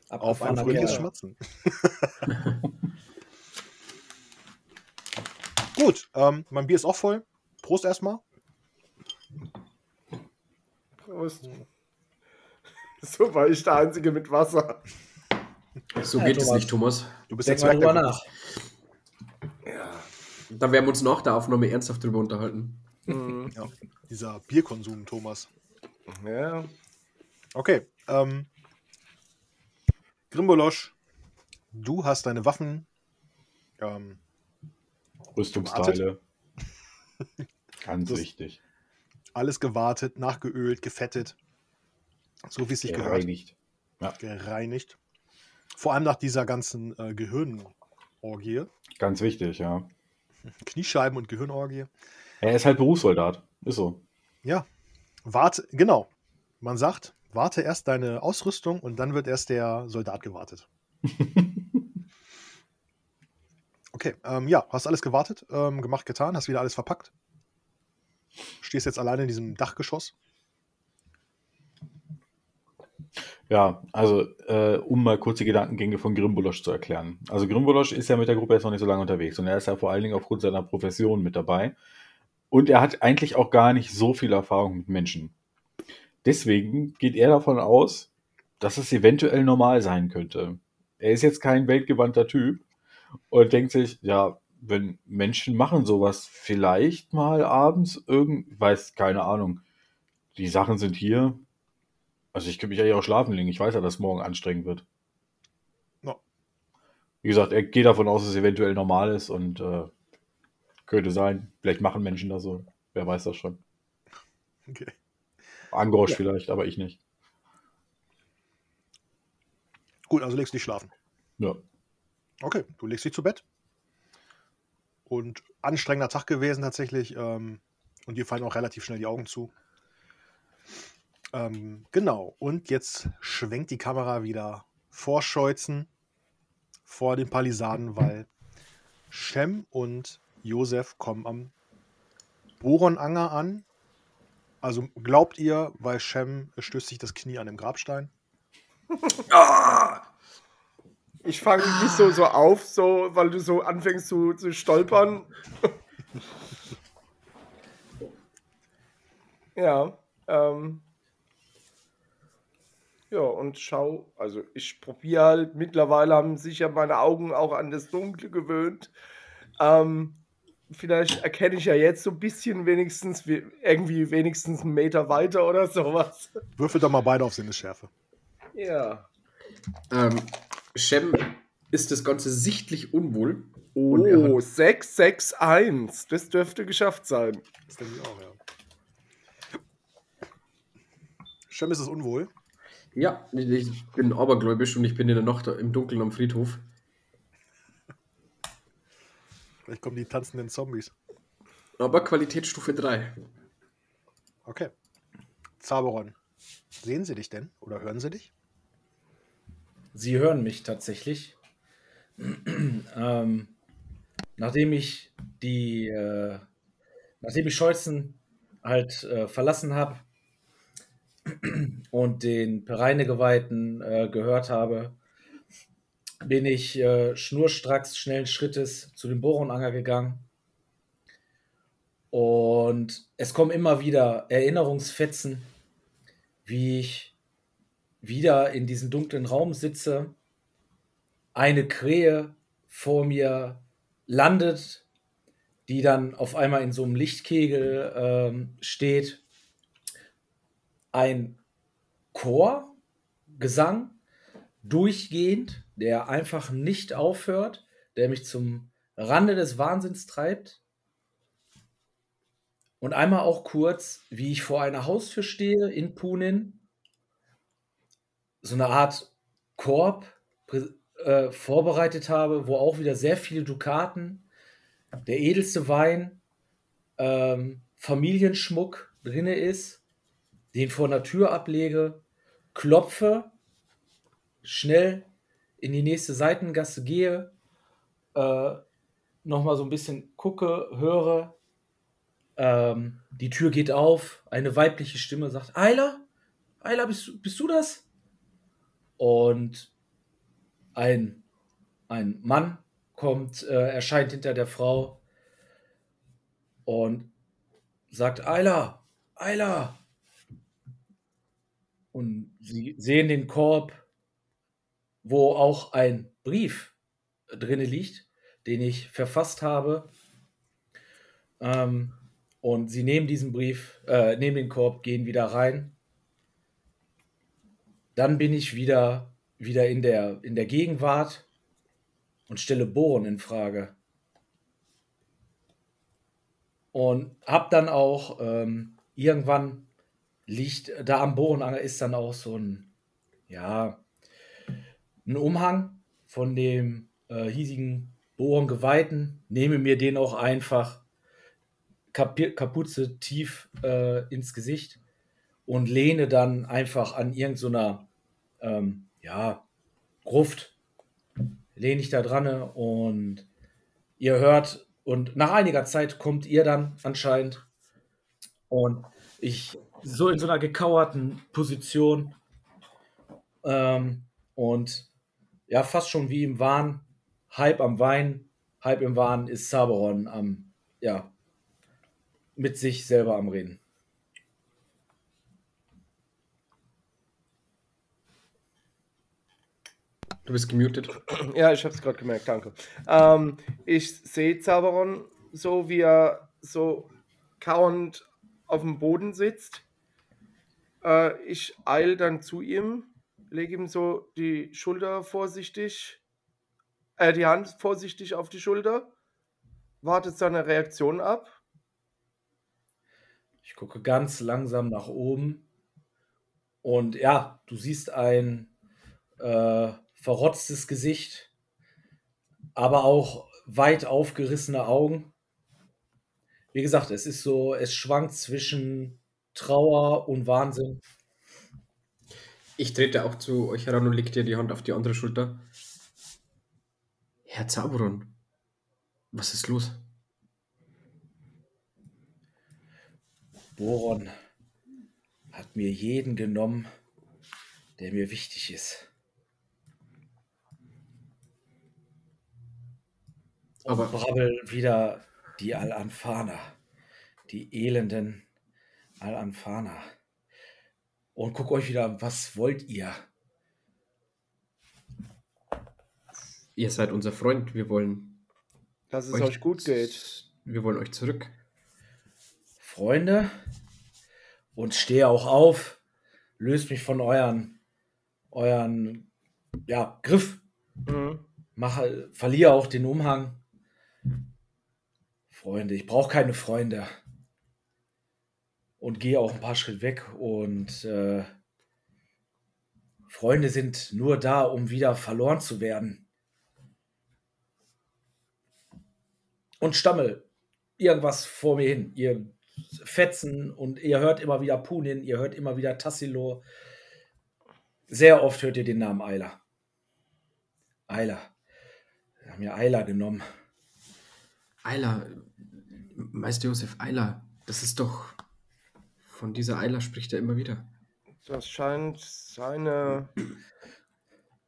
Ab Auf ein einer fröhliches. Schmatzen. Gut, ähm, mein Bier ist auch voll. Prost erstmal. Prost. So war ich der Einzige mit Wasser. So Ja, geht es Thomas. nicht, Thomas. Du bist der Denk mal Zwerg. drüber nach. Da werden wir uns nach der Aufnahme ernsthaft drüber unterhalten. Mhm. ja, dieser Bierkonsum, Thomas. Ja. Okay, ähm, Grimbolosch, du hast deine Waffen ähm, Rüstungsteile. Ganz Das- wichtig. alles gewartet, nachgeölt, gefettet. So wie es sich gehört. Gereinigt. Gereinigt. Vor allem nach dieser ganzen äh, Gehirnorgie. Ganz wichtig, ja. Kniescheiben- und Gehirnorgie. Er ist halt Berufssoldat. Ist so. Ja, warte, genau. Man sagt, warte erst deine Ausrüstung und dann wird erst der Soldat gewartet. Okay, ähm, ja, hast alles gewartet, ähm, gemacht, getan, hast wieder alles verpackt. Stehst jetzt alleine in diesem Dachgeschoss. Ja, also äh, um mal kurz die Gedankengänge von Grimbolosch zu erklären. Also Grimbolosch ist ja mit der Gruppe jetzt noch nicht so lange unterwegs und er ist ja vor allen Dingen aufgrund seiner Profession mit dabei. Und er hat eigentlich auch gar nicht so viel Erfahrung mit Menschen. Deswegen geht er davon aus, dass es eventuell normal sein könnte. Er ist jetzt kein weltgewandter Typ und denkt sich, ja, wenn Menschen machen sowas vielleicht mal abends irgend, weiß keine Ahnung. Die Sachen sind hier, also ich könnte mich eigentlich auch schlafen legen. Ich weiß ja, dass es morgen anstrengend wird. Ja. Wie gesagt, er geht davon aus, dass es eventuell normal ist und äh, könnte sein. Vielleicht machen Menschen das so. Wer weiß das schon. Okay. Angrosch Ja. vielleicht, aber ich nicht. Gut, also legst du dich schlafen. Ja. Okay, du legst dich zu Bett. Und anstrengender Tag gewesen tatsächlich. Ähm, und dir fallen auch relativ schnell die Augen zu. Ähm, genau, und jetzt schwenkt die Kamera wieder vor Scheuzen, vor dem Palisadenwall. Shem und Josef kommen am Boronanger an. Also glaubt ihr, weil Shem stößt sich das Knie an dem Grabstein? Ich fange mich so, so auf, so, weil du so anfängst zu, zu stolpern. ja, ähm, ja, und schau, also ich probiere halt, mittlerweile haben sich ja meine Augen auch an das Dunkle gewöhnt. Ähm, vielleicht erkenne ich ja jetzt so ein bisschen wenigstens, wie- irgendwie wenigstens einen Meter weiter oder sowas. Würfel doch mal beide auf Sinnesschärfe. Ja. Ähm, Shem ist das Ganze sichtlich unwohl. Und Oh, hat, 661. Das dürfte geschafft sein. Das denke ich auch, ja. Shem ist es unwohl. Ja, ich bin abergläubisch und ich bin in der Nacht im Dunkeln am Friedhof. Vielleicht kommen die tanzenden Zombies. Aber Qualitätsstufe 3. Okay. Zaberon, sehen sie dich denn? Oder hören sie dich? Sie hören mich tatsächlich. ähm, nachdem ich die, äh, nachdem ich Scholzen halt äh, verlassen habe und den Pereinegeweihten äh, gehört habe, bin ich äh, schnurstracks schnellen Schrittes zu dem Boronanger gegangen. Und es kommen immer wieder Erinnerungsfetzen, wie ich wieder in diesem dunklen Raum sitze, eine Krähe vor mir landet, die dann auf einmal in so einem Lichtkegel ähm, steht, ein Chor, Gesang, durchgehend, der einfach nicht aufhört, der mich zum Rande des Wahnsinns treibt. Und einmal auch kurz, wie ich vor einer Haustür stehe in Punin so eine Art Korb äh, vorbereitet habe, wo auch wieder sehr viele Dukaten, der edelste Wein, ähm, Familienschmuck drinne ist, den vor einer Tür ablege, klopfe, schnell in die nächste Seitengasse gehe, äh, nochmal so ein bisschen gucke, höre, ähm, die Tür geht auf, eine weibliche Stimme sagt, Ayla, Ayla, bist, du- bist du das? Und ein, ein Mann kommt, äh, erscheint hinter der Frau und sagt, Ayla, Ayla. Und sie sehen den Korb, wo auch ein Brief drinne liegt, den ich verfasst habe. Ähm, und sie nehmen diesen Brief, äh, nehmen den Korb, gehen wieder rein dann bin ich wieder, wieder in, der, in der Gegenwart und stelle Bohren in Frage. Und hab dann auch ähm, irgendwann liegt da am Bohrenanger ist dann auch so ein, ja, ein Umhang von dem äh, hiesigen Bohrengeweihten. Nehme mir den auch einfach Kapi Kapuze tief äh, ins Gesicht und lehne dann einfach an irgendeiner, ähm, ja, Gruft, lehne ich da dran und ihr hört, und nach einiger Zeit kommt ihr dann anscheinend und ich so in so einer gekauerten Position ähm, und ja, fast schon wie im Wahn, halb am Wein, halb im Wahn ist Saberon am, ja, mit sich selber am Reden. Du bist gemutet. Ja, ich habe es gerade gemerkt, danke. Ähm, ich sehe Zaberon so, wie er so kauernd auf dem Boden sitzt. Äh, ich eile dann zu ihm, lege ihm so die Schulter vorsichtig, äh, die Hand vorsichtig auf die Schulter, wartet seine Reaktion ab. Ich gucke ganz langsam nach oben und ja, du siehst ein äh, verrotztes Gesicht, aber auch weit aufgerissene Augen. Wie gesagt, es ist so, es schwankt zwischen Trauer und Wahnsinn. Ich trete auch zu euch heran und leg dir die Hand auf die andere Schulter. Herr Zauberon, was ist los? Boron hat mir jeden genommen, der mir wichtig ist. Und Aber- brabbel wieder die Al-Anfana, die elenden Al-Anfana. Und guck euch wieder an, was wollt ihr? Ihr seid unser Freund, wir wollen Dass es euch gut geht. Wir wollen euch zurück. Freunde? Und stehe auch auf, löst mich von euren, euren ja, Griff Mhm. mache, verliere auch den Umhang. Freunde, ich brauche keine Freunde. Und gehe auch ein paar Schritt weg. Und äh, Freunde sind nur da, um wieder verloren zu werden. Und stammel irgendwas vor mir hin. Ihr Fetzen und ihr hört immer wieder Punin, ihr hört immer wieder Tassilo. Sehr oft hört ihr den Namen Eiler. Eiler. Wir haben mir Eiler genommen. Eiler, Meister Josef Eiler, das ist doch. Von dieser Eiler spricht er immer wieder. Das scheint seine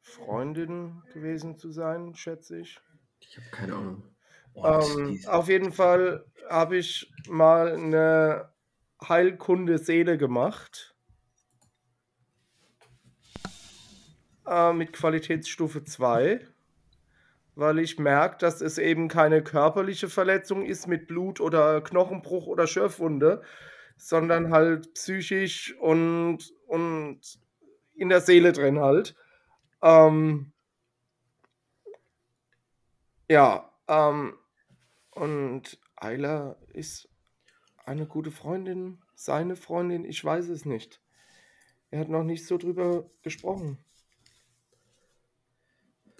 Freundin gewesen zu sein, schätze ich. Ich habe keine Ahnung. Und Ähm, auf jeden Fall habe ich mal eine Heilkunde Seele gemacht. Äh, mit Qualitätsstufe 2. Weil ich merke, dass es eben keine körperliche Verletzung ist mit Blut oder Knochenbruch oder Schürfwunde, sondern halt psychisch und, und in der Seele drin halt. Ähm, ja, ähm, und Ayla ist eine gute Freundin, seine Freundin, ich weiß es nicht. Er hat noch nicht so drüber gesprochen.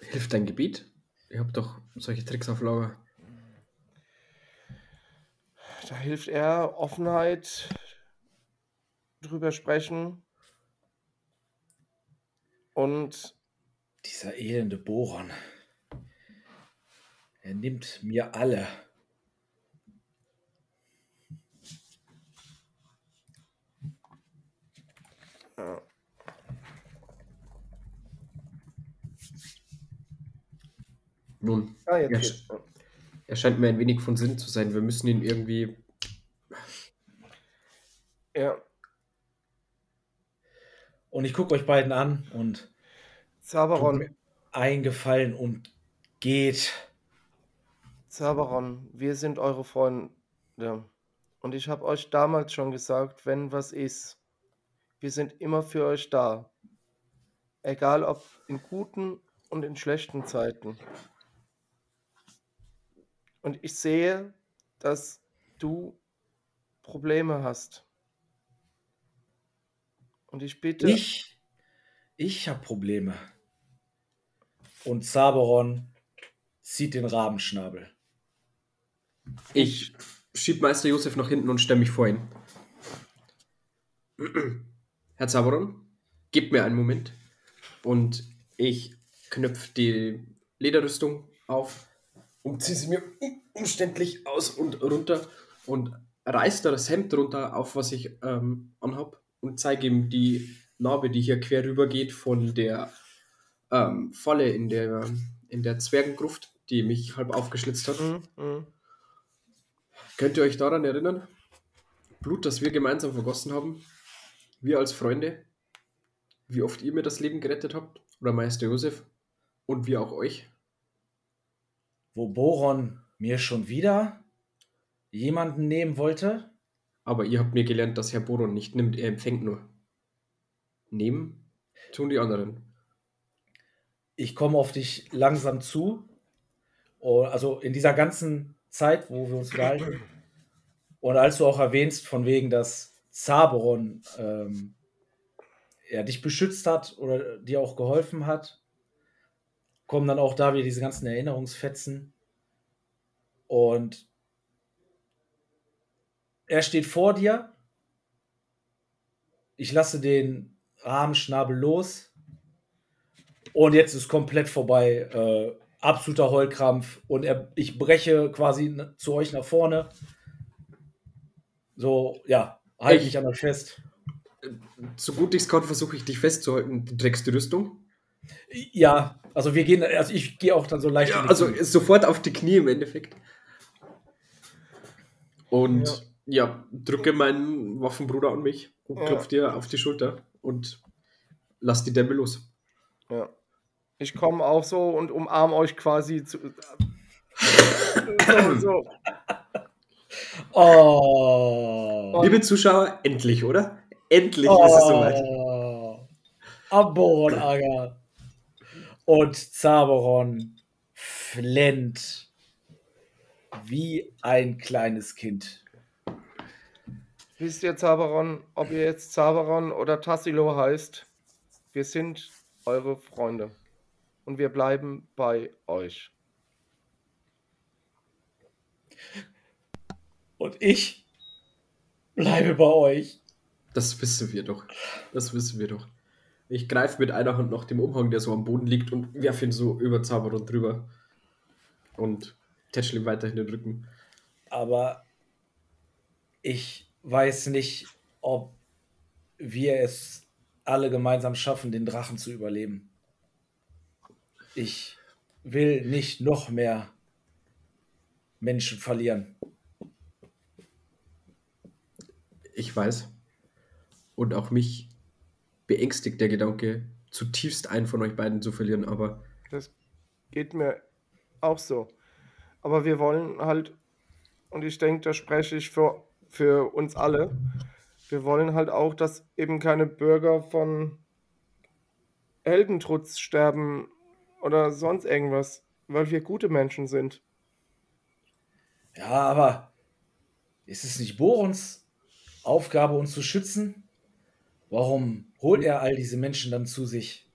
Hilft dein Gebiet? Ihr habt doch solche Tricks auf Lager. Da hilft er Offenheit, drüber sprechen und dieser elende Boron. Er nimmt mir alle. ja, Nun, ah, jetzt Ja, er scheint mir ein wenig von Sinn zu sein. Wir müssen ihn irgendwie. Ja, Und ich gucke euch beiden an und Zaberon, eingefallen und geht. Zaberon, wir sind eure Freunde. Und ich habe euch damals schon gesagt, wenn was ist, wir sind immer für euch da. Egal ob in guten und in schlechten Zeiten. Und ich sehe, dass du Probleme hast. Und ich bitte, Ich, ich habe Probleme. Und Zaberon zieht den Rabenschnabel. Ich schieb Meister Josef nach hinten und stelle mich vor ihn. Herr Zaberon, gebt mir einen Moment. Und ich knöpfe die Lederrüstung auf und ziehe sie mir umständlich aus und runter und reiß da das Hemd runter auf, was ich ähm, anhab und zeige ihm die Narbe, die hier quer rüber geht von der ähm, Falle in der, in der Zwergengruft, die mich halb aufgeschlitzt hat. Mhm, mhm. Könnt ihr euch daran erinnern? Blut, das wir gemeinsam vergossen haben? Wir als Freunde? Wie oft ihr mir das Leben gerettet habt? Oder Meister Josef? Und wir auch euch? Wo Boron mir schon wieder jemanden nehmen wollte. Aber ihr habt mir gelernt, dass Herr Boron nicht nimmt, er empfängt nur. Nehmen tun die anderen. Ich komme auf dich langsam zu. Und also in dieser ganzen Zeit, wo wir uns unterhalten. Und als du auch erwähnst, von wegen, dass Zaberon ähm, ja, dich beschützt hat oder dir auch geholfen hat, kommen dann auch da wieder diese ganzen Erinnerungsfetzen. Und er steht vor dir. Ich lasse den Rahmenschnabel los. Und jetzt ist komplett vorbei. Äh, absoluter Heulkrampf. Und er, ich breche quasi zu euch nach vorne. So, ja, halte Ich- mich an euch fest. So gut ich es kann, versuche ich dich festzuhalten. Du trägst die Rüstung. Ja, also wir gehen, also ich gehe auch dann so leicht. Ja, also Knie. sofort auf die Knie im Endeffekt. Und ja, drücke meinen Waffenbruder an mich und Ja. klopf dir auf die Schulter und lass die Dämme los. Ja. Ich komme auch so und umarme euch quasi zu. so, so. Oh. Liebe Zuschauer, endlich, oder? Endlich ist es soweit. Oh. Aboron Aga. Und Zaberon flennt wie ein kleines Kind. Wisst ihr, Zaberon, ob ihr jetzt Zaberon oder Tassilo heißt? Wir sind eure Freunde. Und wir bleiben bei euch. Und ich bleibe bei euch. Das wissen wir doch. Das wissen wir doch. Ich greife mit einer Hand nach dem Umhang, der so am Boden liegt, und werfe ihn so über Zaberon drüber. Und tätschle ihm weiterhin den Rücken. Aber ich weiß nicht, ob wir es alle gemeinsam schaffen, den Drachen zu überleben. Ich will nicht noch mehr Menschen verlieren. Ich weiß. Und auch mich beängstigt der Gedanke, zutiefst einen von euch beiden zu verlieren, aber Das geht mir auch so. Aber wir wollen halt, und ich denke, da spreche ich für, für uns alle, wir wollen halt auch, dass eben keine Bürger von Heldentrutz sterben oder sonst irgendwas, weil wir gute Menschen sind. Ja, aber ist es nicht Borons Aufgabe, uns zu schützen? Warum holt er all diese Menschen dann zu sich?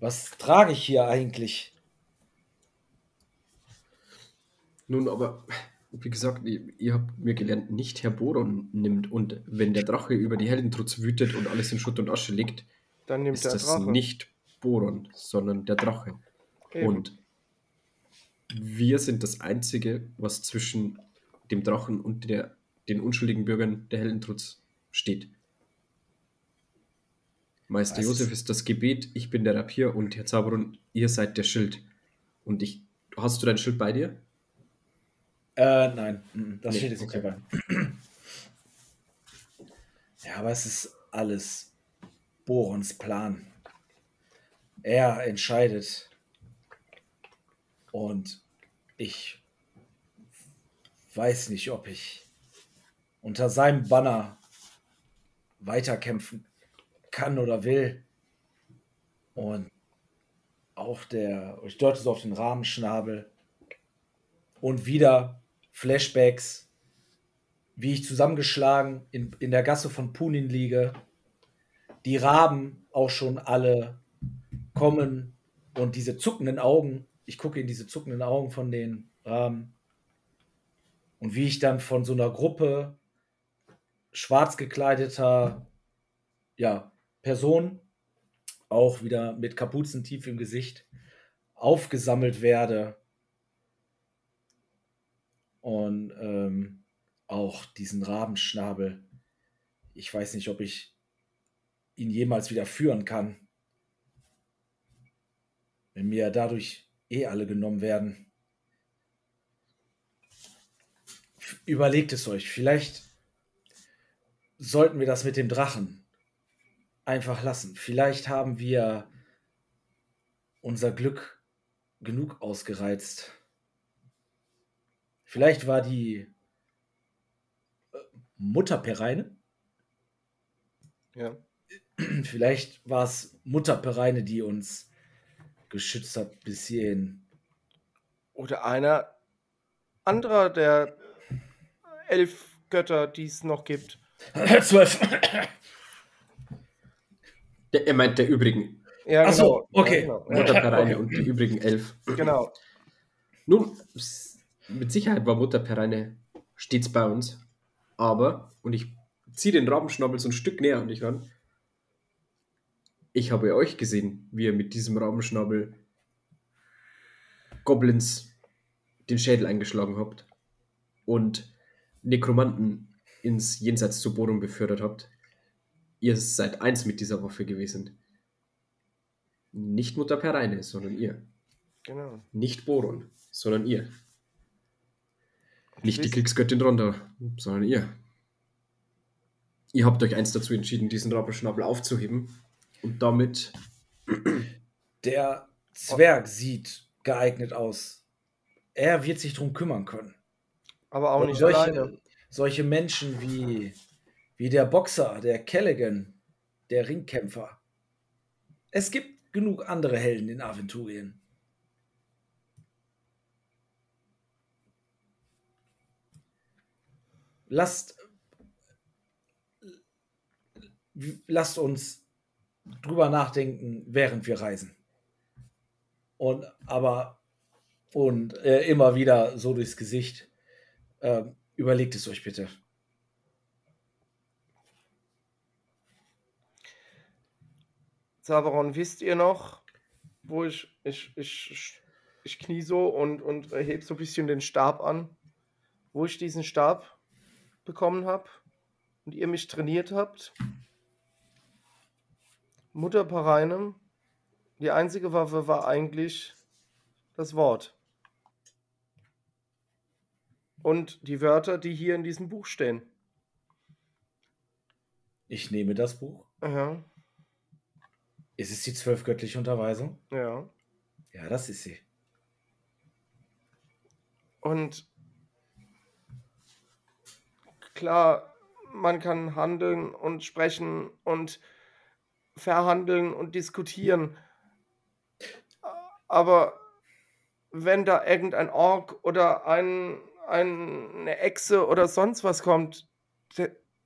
Was trage ich hier eigentlich? nun aber, wie gesagt, ihr, ihr habt mir gelernt, nicht Herr Boron nimmt und wenn der Drache über die Heldentrutz wütet und alles in Schutt und Asche legt, Dann nimmt ist der das Drache. nicht Boron, sondern der Drache. Eben. Und wir sind das Einzige, was zwischen dem Drachen und der, den unschuldigen Bürgern der Heldentrutz steht. Meister Was? Josef ist das Gebet, ich bin der Rapier und Herr Zaberon, ihr seid der Schild. Und ich, hast du dein Schild bei dir? Äh, nein, mm, das Nee, jetzt nicht okay. dabei. Ja, aber es ist alles Borons Plan. Er entscheidet. Und ich weiß nicht, ob ich unter seinem Banner weiterkämpfen kann oder will. Und auch der, ich deute so auf den Rahmenschnabel. Und wieder Flashbacks, wie ich zusammengeschlagen in, in der Gasse von Punin liege, die Raben auch schon alle kommen und diese zuckenden Augen, ich gucke in diese zuckenden Augen von den Raben. Und wie ich dann von so einer Gruppe schwarz gekleideter ja, Personen, auch wieder mit Kapuzen tief im Gesicht, aufgesammelt werde und ähm, auch diesen Rabenschnabel. Ich weiß nicht, ob ich ihn jemals wieder führen kann. Wenn mir dadurch eh alle genommen werden. Überlegt es euch. Vielleicht sollten wir das mit dem Drachen einfach lassen. Vielleicht haben wir unser Glück genug ausgereizt. Vielleicht war die äh, Mutter Pereine. Ja. Vielleicht war es Mutter Pereine, die uns geschützt hat bis hierhin. Oder einer anderer der elf Götter, die es noch gibt. Zwölf. Der, er meint der übrigen. Ja, Ach so, genau. okay. Ja, genau. Mutter Pereine okay. und die übrigen elf. genau. Nun, mit Sicherheit war Mutter Pereine stets bei uns. Aber, und ich ziehe den Rabenschnabel so ein Stück näher an dich ran. Ich habe euch gesehen, wie ihr mit diesem Rabenschnabel Goblins den Schädel eingeschlagen habt und Nekromanten ins Jenseits zu Bohrung befördert habt. Ihr seid eins mit dieser Waffe gewesen. Nicht Mutter Pereine, sondern ihr. genau. Nicht Boron, sondern ihr. Nicht die Kriegsgöttin Ronda, sondern ihr. Ihr habt euch eins dazu entschieden, diesen Rabenschnabel aufzuheben und damit Der Zwerg sieht geeignet aus. Er wird sich drum kümmern können. Aber auch Und nicht solche, alleine. solche Menschen wie, wie der Boxer, der Callaghan, der Ringkämpfer. Es gibt genug andere Helden in Aventurien. Lasst, lasst uns drüber nachdenken, während wir reisen. Und aber und äh, immer wieder so durchs Gesicht. Ähm, überlegt es euch bitte. Zaberon, wisst ihr noch, wo ich, ich, ich, ich knie so und, und heb so ein bisschen den Stab an, wo ich diesen Stab bekommen habe und ihr mich trainiert habt? Mutter Pareinem, die einzige Waffe war eigentlich das Wort. Und die Wörter, die hier in diesem Buch stehen. Ich nehme das Buch. Ja, Ist es die zwölfgöttliche Unterweisung? ja. Ja, das ist sie. Und klar, man kann handeln und sprechen und verhandeln und diskutieren. Aber wenn da irgendein Ork oder ein, eine Echse oder sonst was kommt,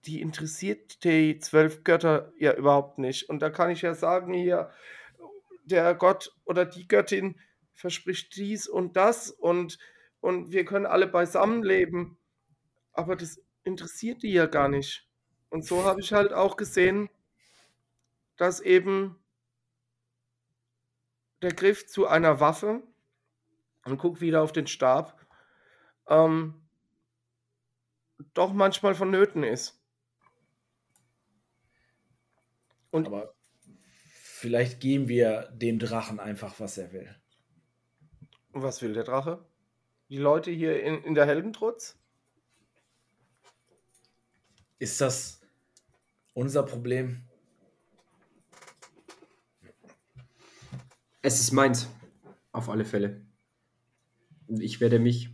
die interessiert die zwölf Götter ja überhaupt nicht. Und da kann ich ja sagen, hier, der Gott oder die Göttin verspricht dies und das und, und wir können alle beisammen leben. Aber das interessiert die ja gar nicht. Und so habe ich halt auch gesehen, dass eben der Griff zu einer Waffe und guck wieder auf den Stab, ähm, doch manchmal vonnöten ist. Und Aber vielleicht geben wir dem Drachen einfach, was er will. was will der Drache? Die Leute hier in, in der Heldentrutz? Ist das unser Problem? es ist meins. Auf alle Fälle. Und ich werde mich.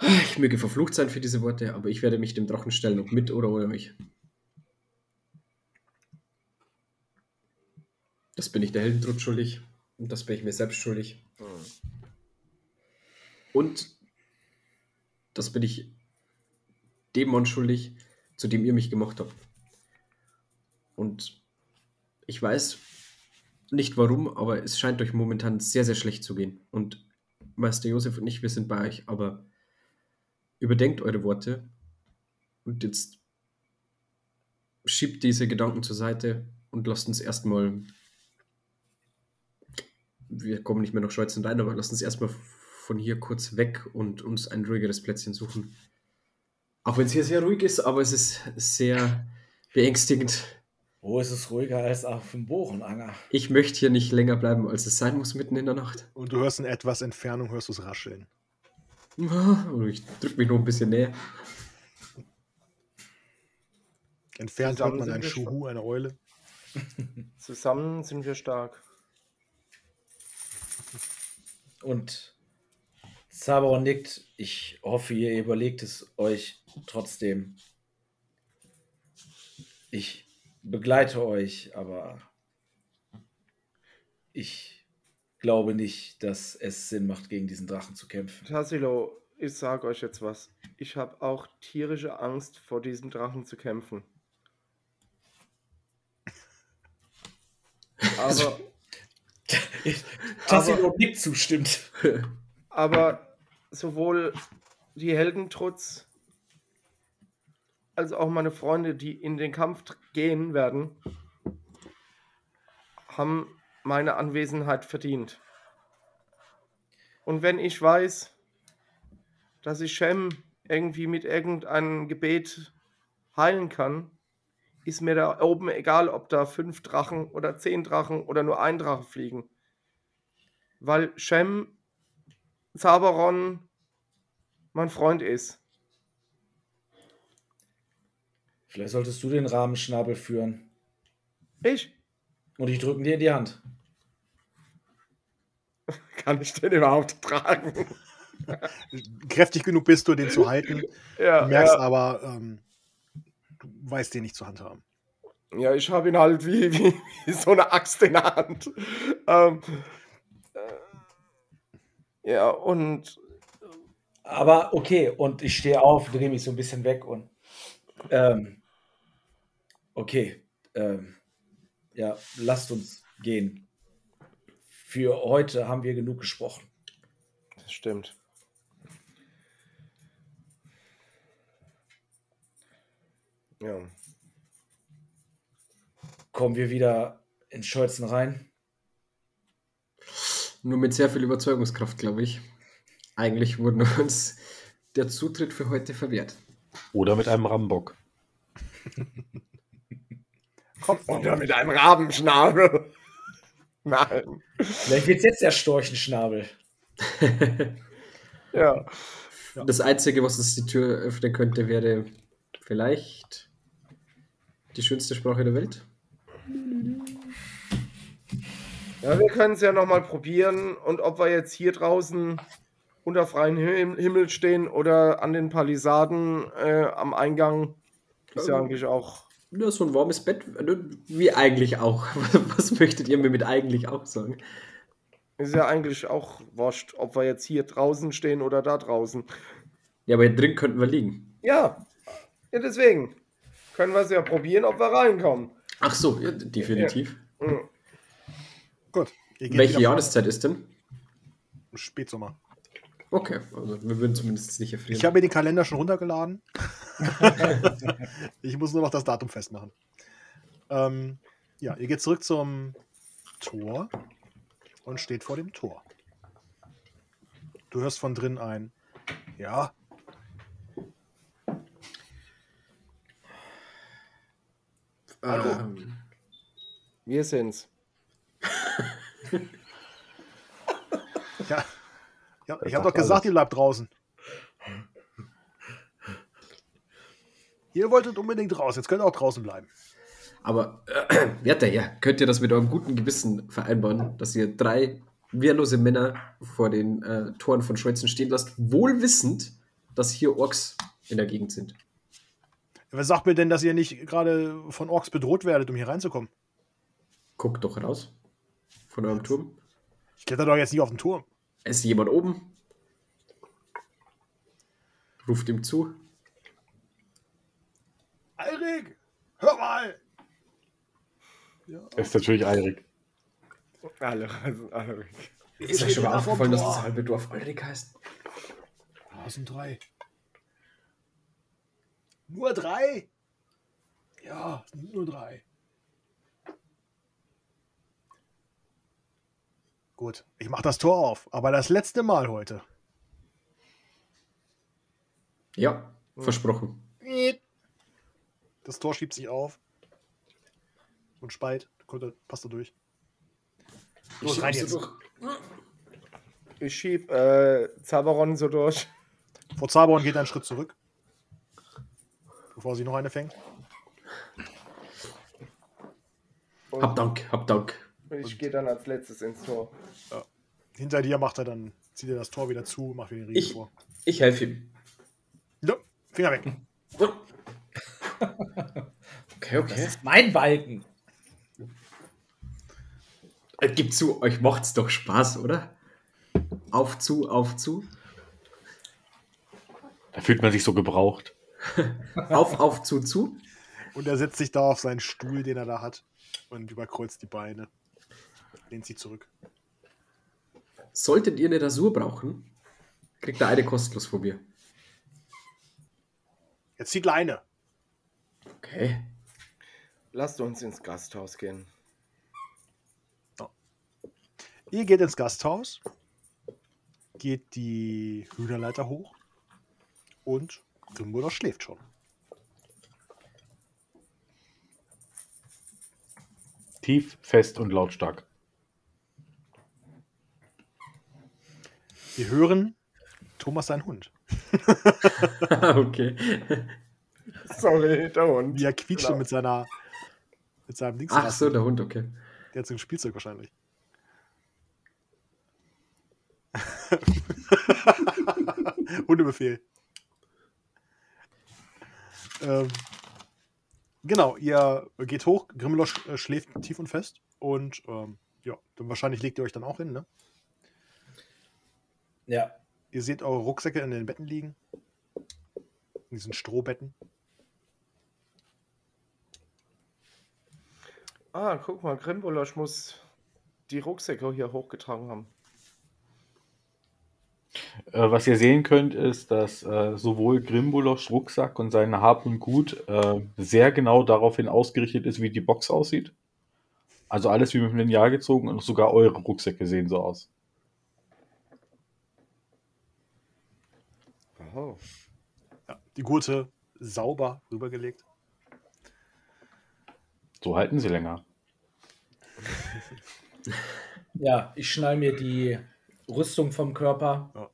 Ich möge verflucht sein für diese Worte, aber ich werde mich dem Drachen stellen, ob mit oder ohne euch. Das bin ich der Heldentrut schuldig. Und das bin ich mir selbst schuldig. Und das bin ich dem Mann schuldig, zu dem ihr mich gemacht habt. Und ich weiß nicht warum, aber es scheint euch momentan sehr, sehr schlecht zu gehen. Und Meister Josef und ich, wir sind bei euch, aber überdenkt eure Worte und jetzt schiebt diese Gedanken zur Seite und lasst uns erstmal wir kommen nicht mehr nach Schweizen rein, aber lasst uns erstmal von hier kurz weg und uns ein ruhigeres Plätzchen suchen. Auch wenn es hier sehr ruhig ist, aber es ist sehr beängstigend. Wo ist es ruhiger als auf dem Borenanger? Ich möchte hier nicht länger bleiben, als es sein muss mitten in der Nacht. Und du hörst in etwas Entfernung, hörst du es rascheln. Ich drücke mich noch ein bisschen näher. Entfernt hört man sind ein wir Schuhu, eine Eule. Zusammen sind wir stark. Und Zaberon nickt. Ich hoffe, ihr überlegt es euch trotzdem. Ich begleite euch, aber ich glaube nicht, dass es Sinn macht, gegen diesen Drachen zu kämpfen. Tassilo, ich sage euch jetzt was. Ich habe auch tierische Angst, vor diesem Drachen zu kämpfen. Aber, Tassilo Nick zustimmt. aber sowohl die Heldentrutz als auch meine Freunde, die in den Kampf gehen werden, haben meine Anwesenheit verdient. Und wenn ich weiß, dass ich Shem irgendwie mit irgendeinem Gebet heilen kann, ist mir da oben egal, ob da fünf Drachen oder zehn Drachen oder nur ein Drache fliegen. Weil Shem Zaberon mein Freund ist. Vielleicht solltest du den Rahmenschnabel führen. Ich? Und ich drücken dir in die Hand. Kann ich den überhaupt tragen? Kräftig genug bist du, den zu halten. Ja, Du merkst ja, aber, ähm, du weißt den nicht zu handhaben. ja ich habe ihn halt wie, wie, wie so eine Axt in der Hand. Ähm, äh, ja, und Aber okay, und ich stehe auf, drehe mich so ein bisschen weg und. Ähm, okay. Ähm, ja, lasst uns gehen. Für heute haben wir genug gesprochen. das stimmt. Ja. Kommen wir wieder in Scholzen rein. Nur mit sehr viel Überzeugungskraft, glaube ich. Eigentlich wurde uns der Zutritt für heute verwehrt. Oder mit einem Rambock. Oder mit einem Rabenschnabel. Nein. Vielleicht wird jetzt der Storchenschnabel. Ja. Das Einzige, was uns die Tür öffnen könnte, wäre vielleicht die schönste Sprache der Welt. Ja, wir können es ja nochmal probieren. Und ob wir jetzt hier draußen unter freiem Him- Himmel stehen oder an den Palisaden äh, am Eingang, ist ja Ähm. eigentlich auch. Nur so ein warmes Bett, äh, wie eigentlich auch. Was möchtet ihr mir mit eigentlich auch sagen? Ist ja eigentlich auch wurscht, ob wir jetzt hier draußen stehen oder da draußen. Ja, aber hier drin könnten wir liegen. Ja, ja deswegen können wir es ja probieren, ob wir reinkommen. Ach so, ja, definitiv. Gut. Ihr geht Welche Jahreszeit ist denn? Spätsommer. Okay, also wir würden zumindest nicht erfrieren. Ich habe mir den Kalender schon runtergeladen. ich muss nur noch das Datum festmachen. Ähm, ja, ihr geht zurück zum Tor und steht vor dem Tor. Du hörst von drin ein. Ja, ähm, Wir sind's. Ja. ja ich habe doch sagt gesagt, alles. ihr bleibt draußen. Ihr wolltet unbedingt raus, jetzt könnt ihr auch draußen bleiben. aber, äh, Werter, ja, könnt ihr das mit eurem guten Gewissen vereinbaren, dass ihr drei wehrlose Männer vor den äh, Toren von Schweizen stehen lasst, wohl wissend, dass hier Orks in der Gegend sind? Wer sagt mir denn, dass ihr nicht gerade von Orks bedroht werdet, um hier reinzukommen? Guckt doch raus von eurem Turm. Ich kletter doch jetzt nicht auf den Turm. Ist jemand oben? Ruft ihm zu. Eirik, hör mal! Ja, Das ist natürlich Eirik. Alle, also alle. Ist euch schon mal aufgefallen, dass das halbe Dorf Ulrich heißt? Ah, es sind drei. Nur drei? Ja, nur drei. Gut, ich mach das Tor auf, aber das letzte Mal heute. Ja, versprochen. Das Tor schiebt sich auf. Und spalt. Konnte, passt da durch. Los, rein jetzt. Ich schieb äh, Zaberon so durch. Frau Zaborn geht einen Schritt zurück. Bevor sie noch eine fängt. Hab Dank, hab Dank. Ich gehe dann als letztes ins Tor. Hinter dir macht er dann, zieht er das Tor wieder zu, macht wieder den Riegel Ich, vor. ich helfe ihm. Ja, Finger weg. Okay, okay. Das ist mein Balken. Äh, Gib zu, euch macht's doch Spaß, oder? Auf zu, auf zu. Da fühlt man sich so gebraucht. Auf, auf zu, zu. Und er setzt sich da auf seinen Stuhl, den er da hat, und überkreuzt die Beine. Lehnt sie zurück. Solltet ihr eine Rasur brauchen, kriegt ihr eine kostenlos von mir. Jetzt zieht Leine. Okay. Lasst uns ins Gasthaus gehen. Ihr geht ins Gasthaus, geht die Hühnerleiter hoch und Grimmutter schläft schon. Tief, fest und lautstark. Wir hören Thomas sein Hund. okay. Sorry, der Hund. Wie er quietscht Genau. mit seiner mit seinem Dings. Ach so, der Hund, okay. Der hat so ein Spielzeug wahrscheinlich. Hundebefehl. Ähm, genau, ihr geht hoch, Grimmelosch äh, schläft tief und fest und ähm, ja, dann wahrscheinlich legt ihr euch dann auch hin, ne? Ja. Ihr seht eure Rucksäcke in den Betten liegen. In diesen Strohbetten. Ah, guck mal, Grimbolosch muss die Rucksäcke hier hochgetragen haben. Äh, was ihr sehen könnt, ist, dass äh, sowohl Grimbuloschs Rucksack und sein Hab und Gut äh, sehr genau daraufhin ausgerichtet ist, wie die Box aussieht. Also alles wie mit dem Lineal gezogen und sogar eure Rucksäcke sehen so aus. Oh. Ja, die Gurte sauber rübergelegt. So halten sie länger. Ja, ich schnall mir die Rüstung vom Körper,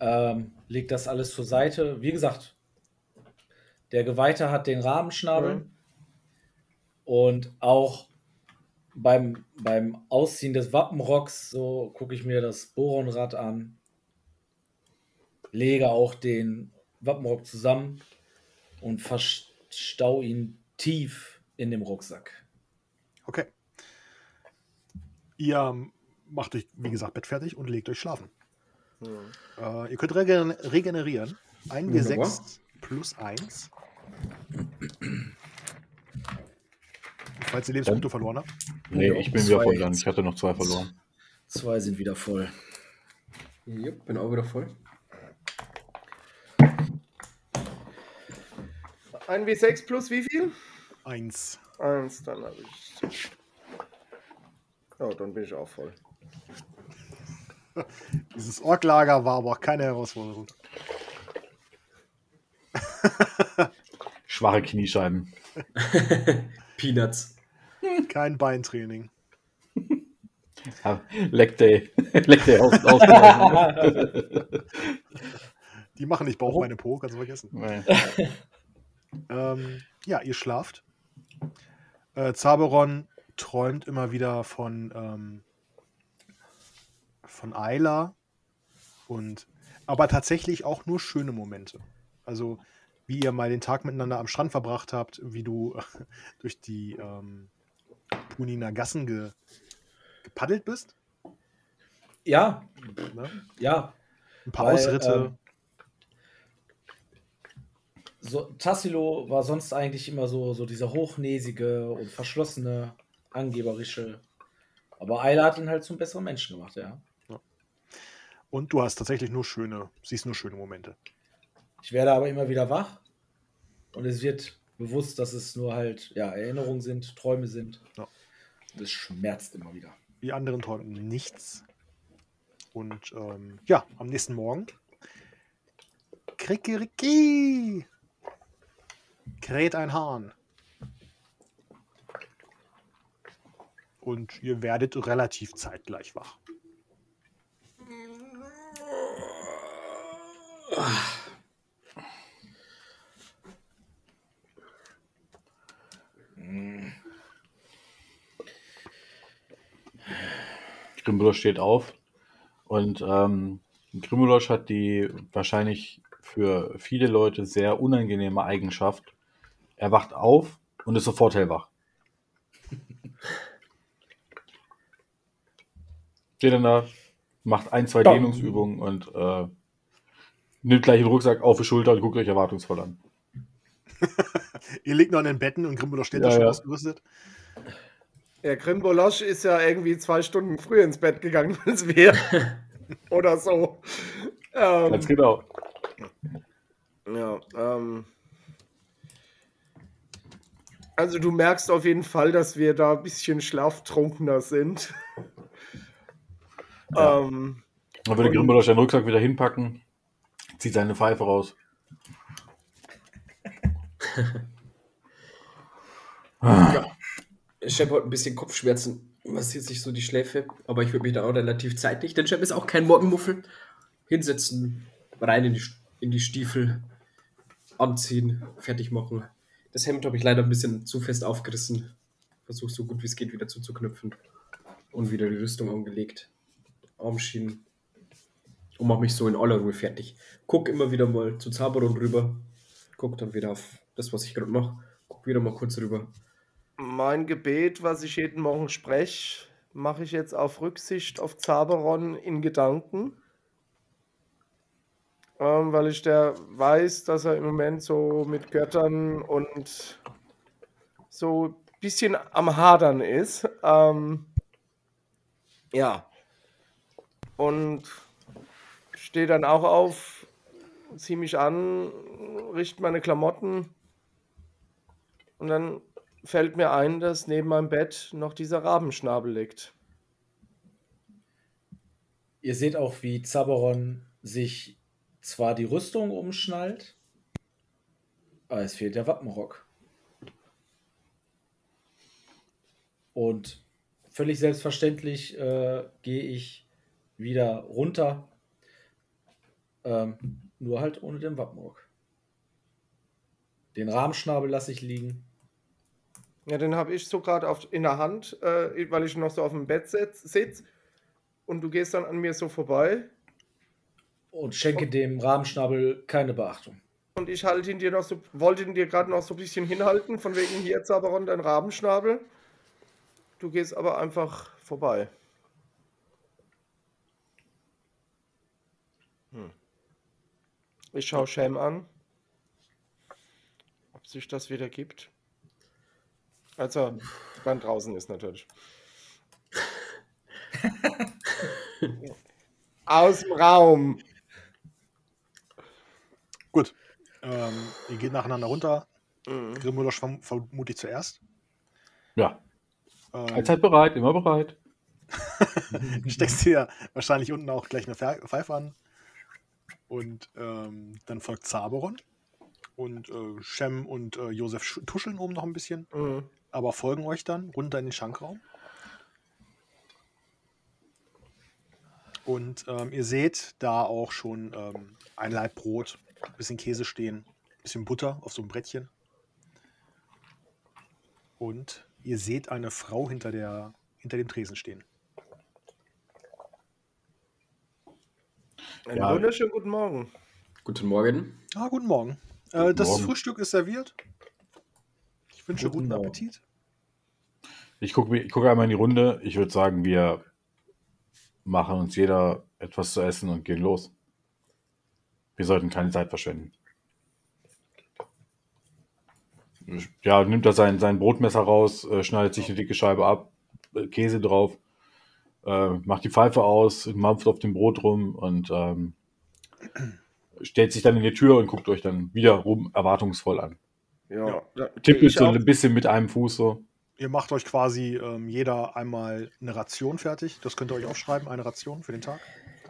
Ja. ähm, leg das alles zur Seite. Wie gesagt, der Geweihte hat den Rahmenschnabel Mhm. und auch beim, beim Ausziehen des Wappenrocks, so gucke ich mir das Boronrad an, lege auch den Wappenrock zusammen und verstau ihn tief in dem Rucksack. Okay. Ihr ähm, macht euch, wie gesagt, Bett fertig und legt euch schlafen. Hm. Äh, ihr könnt regen regenerieren. Ein Wunderbar. W6 plus 1. Falls ihr Lebenspunkte verloren habt. Nee, Ja, ich bin wieder zwei voll dann. jetzt. Ich hatte noch zwei verloren. Zwei sind wieder voll. Jupp, bin auch wieder voll. Ein W6 plus wie viel? 1. Eins, dann habe ich. Ja, dann bin ich auch voll. Dieses Orklager war aber auch keine Herausforderung. Schwache Kniescheiben. Peanuts. Kein Beintraining. Ja, Leg Day. Leg Day aus, ausgelaufen. Die machen nicht Bauch, Beine, Po, kannst du vergessen. Nee. Ähm, ja, ihr schlaft. Äh, Zaberon träumt immer wieder von, ähm, von Ayla und aber tatsächlich auch nur schöne Momente. Also wie ihr mal den Tag miteinander am Strand verbracht habt, wie du durch die ähm, Puniner Gassen ge, gepaddelt bist. Ja, Ne? ja. Ein paar Weil, Ausritte. So, Tassilo war sonst eigentlich immer so, so dieser hochnäsige und verschlossene, angeberische. Aber Ayla hat ihn halt zum besseren Menschen gemacht, ja. und du hast tatsächlich nur schöne, siehst nur schöne Momente. Ich werde aber immer wieder wach und es wird bewusst, dass es nur halt ja, Erinnerungen sind, Träume sind. Ja. Das schmerzt immer wieder. Die anderen träumten nichts. Und ähm, ja, am nächsten Morgen. Krikeriki! Kräht ein Hahn. Und ihr werdet relativ zeitgleich wach. Grimbulosch steht auf und ähm, Grimbulosch hat die wahrscheinlich für viele Leute sehr unangenehme Eigenschaft. Er wacht auf und ist sofort hellwach. Steht dann da, macht ein, zwei. Dehnungsübungen und äh, nimmt gleich den Rucksack auf die Schulter und guckt euch erwartungsvoll an. Ihr liegt noch in den Betten und Grimmuller steht da Ja, schon ja. ausgerüstet. Ja, Grimbolosch ist ja irgendwie zwei Stunden früher ins Bett gegangen als wir. Oder so. Ähm, Ganz genau. Ja, ähm. Also du merkst auf jeden Fall, dass wir da ein bisschen schlaftrunkener sind. Ja. ähm, Dann würde Und- Grimbolosch seinen Rucksack wieder hinpacken, zieht seine Pfeife raus. Shep hat ein bisschen Kopfschmerzen, massiert sich so die Schläfe, aber ich würde mich da auch relativ zeitig, denn Shep ist auch kein Morgenmuffel. Hinsetzen, rein in die, in die Stiefel, anziehen, fertig machen. Das Hemd habe ich leider ein bisschen zu fest aufgerissen. Versuche so gut wie es geht wieder zuzuknüpfen. Und wieder die Rüstung angelegt. Armschienen. Und mache mich so in aller Ruhe fertig. Guck immer wieder mal zu Zaberon rüber. Guck dann wieder auf das, was ich gerade mache. Guck wieder mal kurz rüber. mein Gebet, was ich jeden Morgen spreche, mache ich jetzt auf Rücksicht auf Zaberon in Gedanken. Ähm, weil ich der weiß, dass er im Moment so mit Göttern und so ein bisschen am Hadern ist. Ähm, ja. Und stehe dann auch auf, ziehe mich an, richte meine Klamotten und dann fällt mir ein, dass neben meinem Bett noch dieser Rabenschnabel liegt. Ihr seht auch, wie Zaberon sich zwar die Rüstung umschnallt, aber es fehlt der Wappenrock. Und völlig selbstverständlich äh, gehe ich wieder runter, ähm, nur halt ohne den Wappenrock. Den Rahmenschnabel lasse ich liegen. Ja, den habe ich so gerade in der Hand, äh, weil ich noch so auf dem Bett sitze. Sitz, und du gehst dann an mir so vorbei und schenke dem Rahmenschnabel keine Beachtung. und ich halte ihn dir noch so, wollte ihn dir gerade noch so ein bisschen hinhalten, von wegen hier Zaberon, dein Rabenschnabel. Du gehst aber einfach vorbei. Hm. Ich schaue Sham an, ob sich das wieder gibt. Als er dann draußen ist, natürlich. Aus dem Raum. Gut. Ähm, ihr geht nacheinander runter. Mhm. Grimmolosch verm vermutlich zuerst. Ja, Ähm, allzeit bereit, immer bereit. steckst dir wahrscheinlich unten auch gleich eine Pfe- Pfeife an. Und ähm, dann folgt Zaberon. Und äh, Shem und äh, Josef sch- tuscheln oben noch ein bisschen, Mhm. aber folgen euch dann runter in den Schankraum. Und ähm, ihr seht da auch schon ähm, ein Laib Brot, ein bisschen Käse stehen, ein bisschen Butter auf so einem Brettchen. Und ihr seht eine Frau hinter, der, hinter dem Tresen stehen. Einen Ja. wunderschönen guten Morgen. Guten Morgen. Ah, guten Morgen. Äh, Guten das Morgen. Frühstück ist serviert. Ich wünsche Guten guten. Appetit. Ich gucke guck einmal in die Runde. Ich würde sagen, wir machen uns jeder etwas zu essen und gehen los. Wir sollten keine Zeit verschwenden. Ja, nimmt er sein, sein Brotmesser raus, äh, schneidet sich eine dicke Scheibe ab, äh, Käse drauf, äh, macht die Pfeife aus, mampft auf dem Brot rum und ähm, stellt sich dann in die Tür und guckt euch dann wiederum erwartungsvoll an. Ja, Ja. Tippelt so auch. ein bisschen mit einem Fuß so. Ihr macht euch quasi ähm, jeder einmal eine Ration fertig. Das könnt ihr euch aufschreiben, eine Ration für den Tag.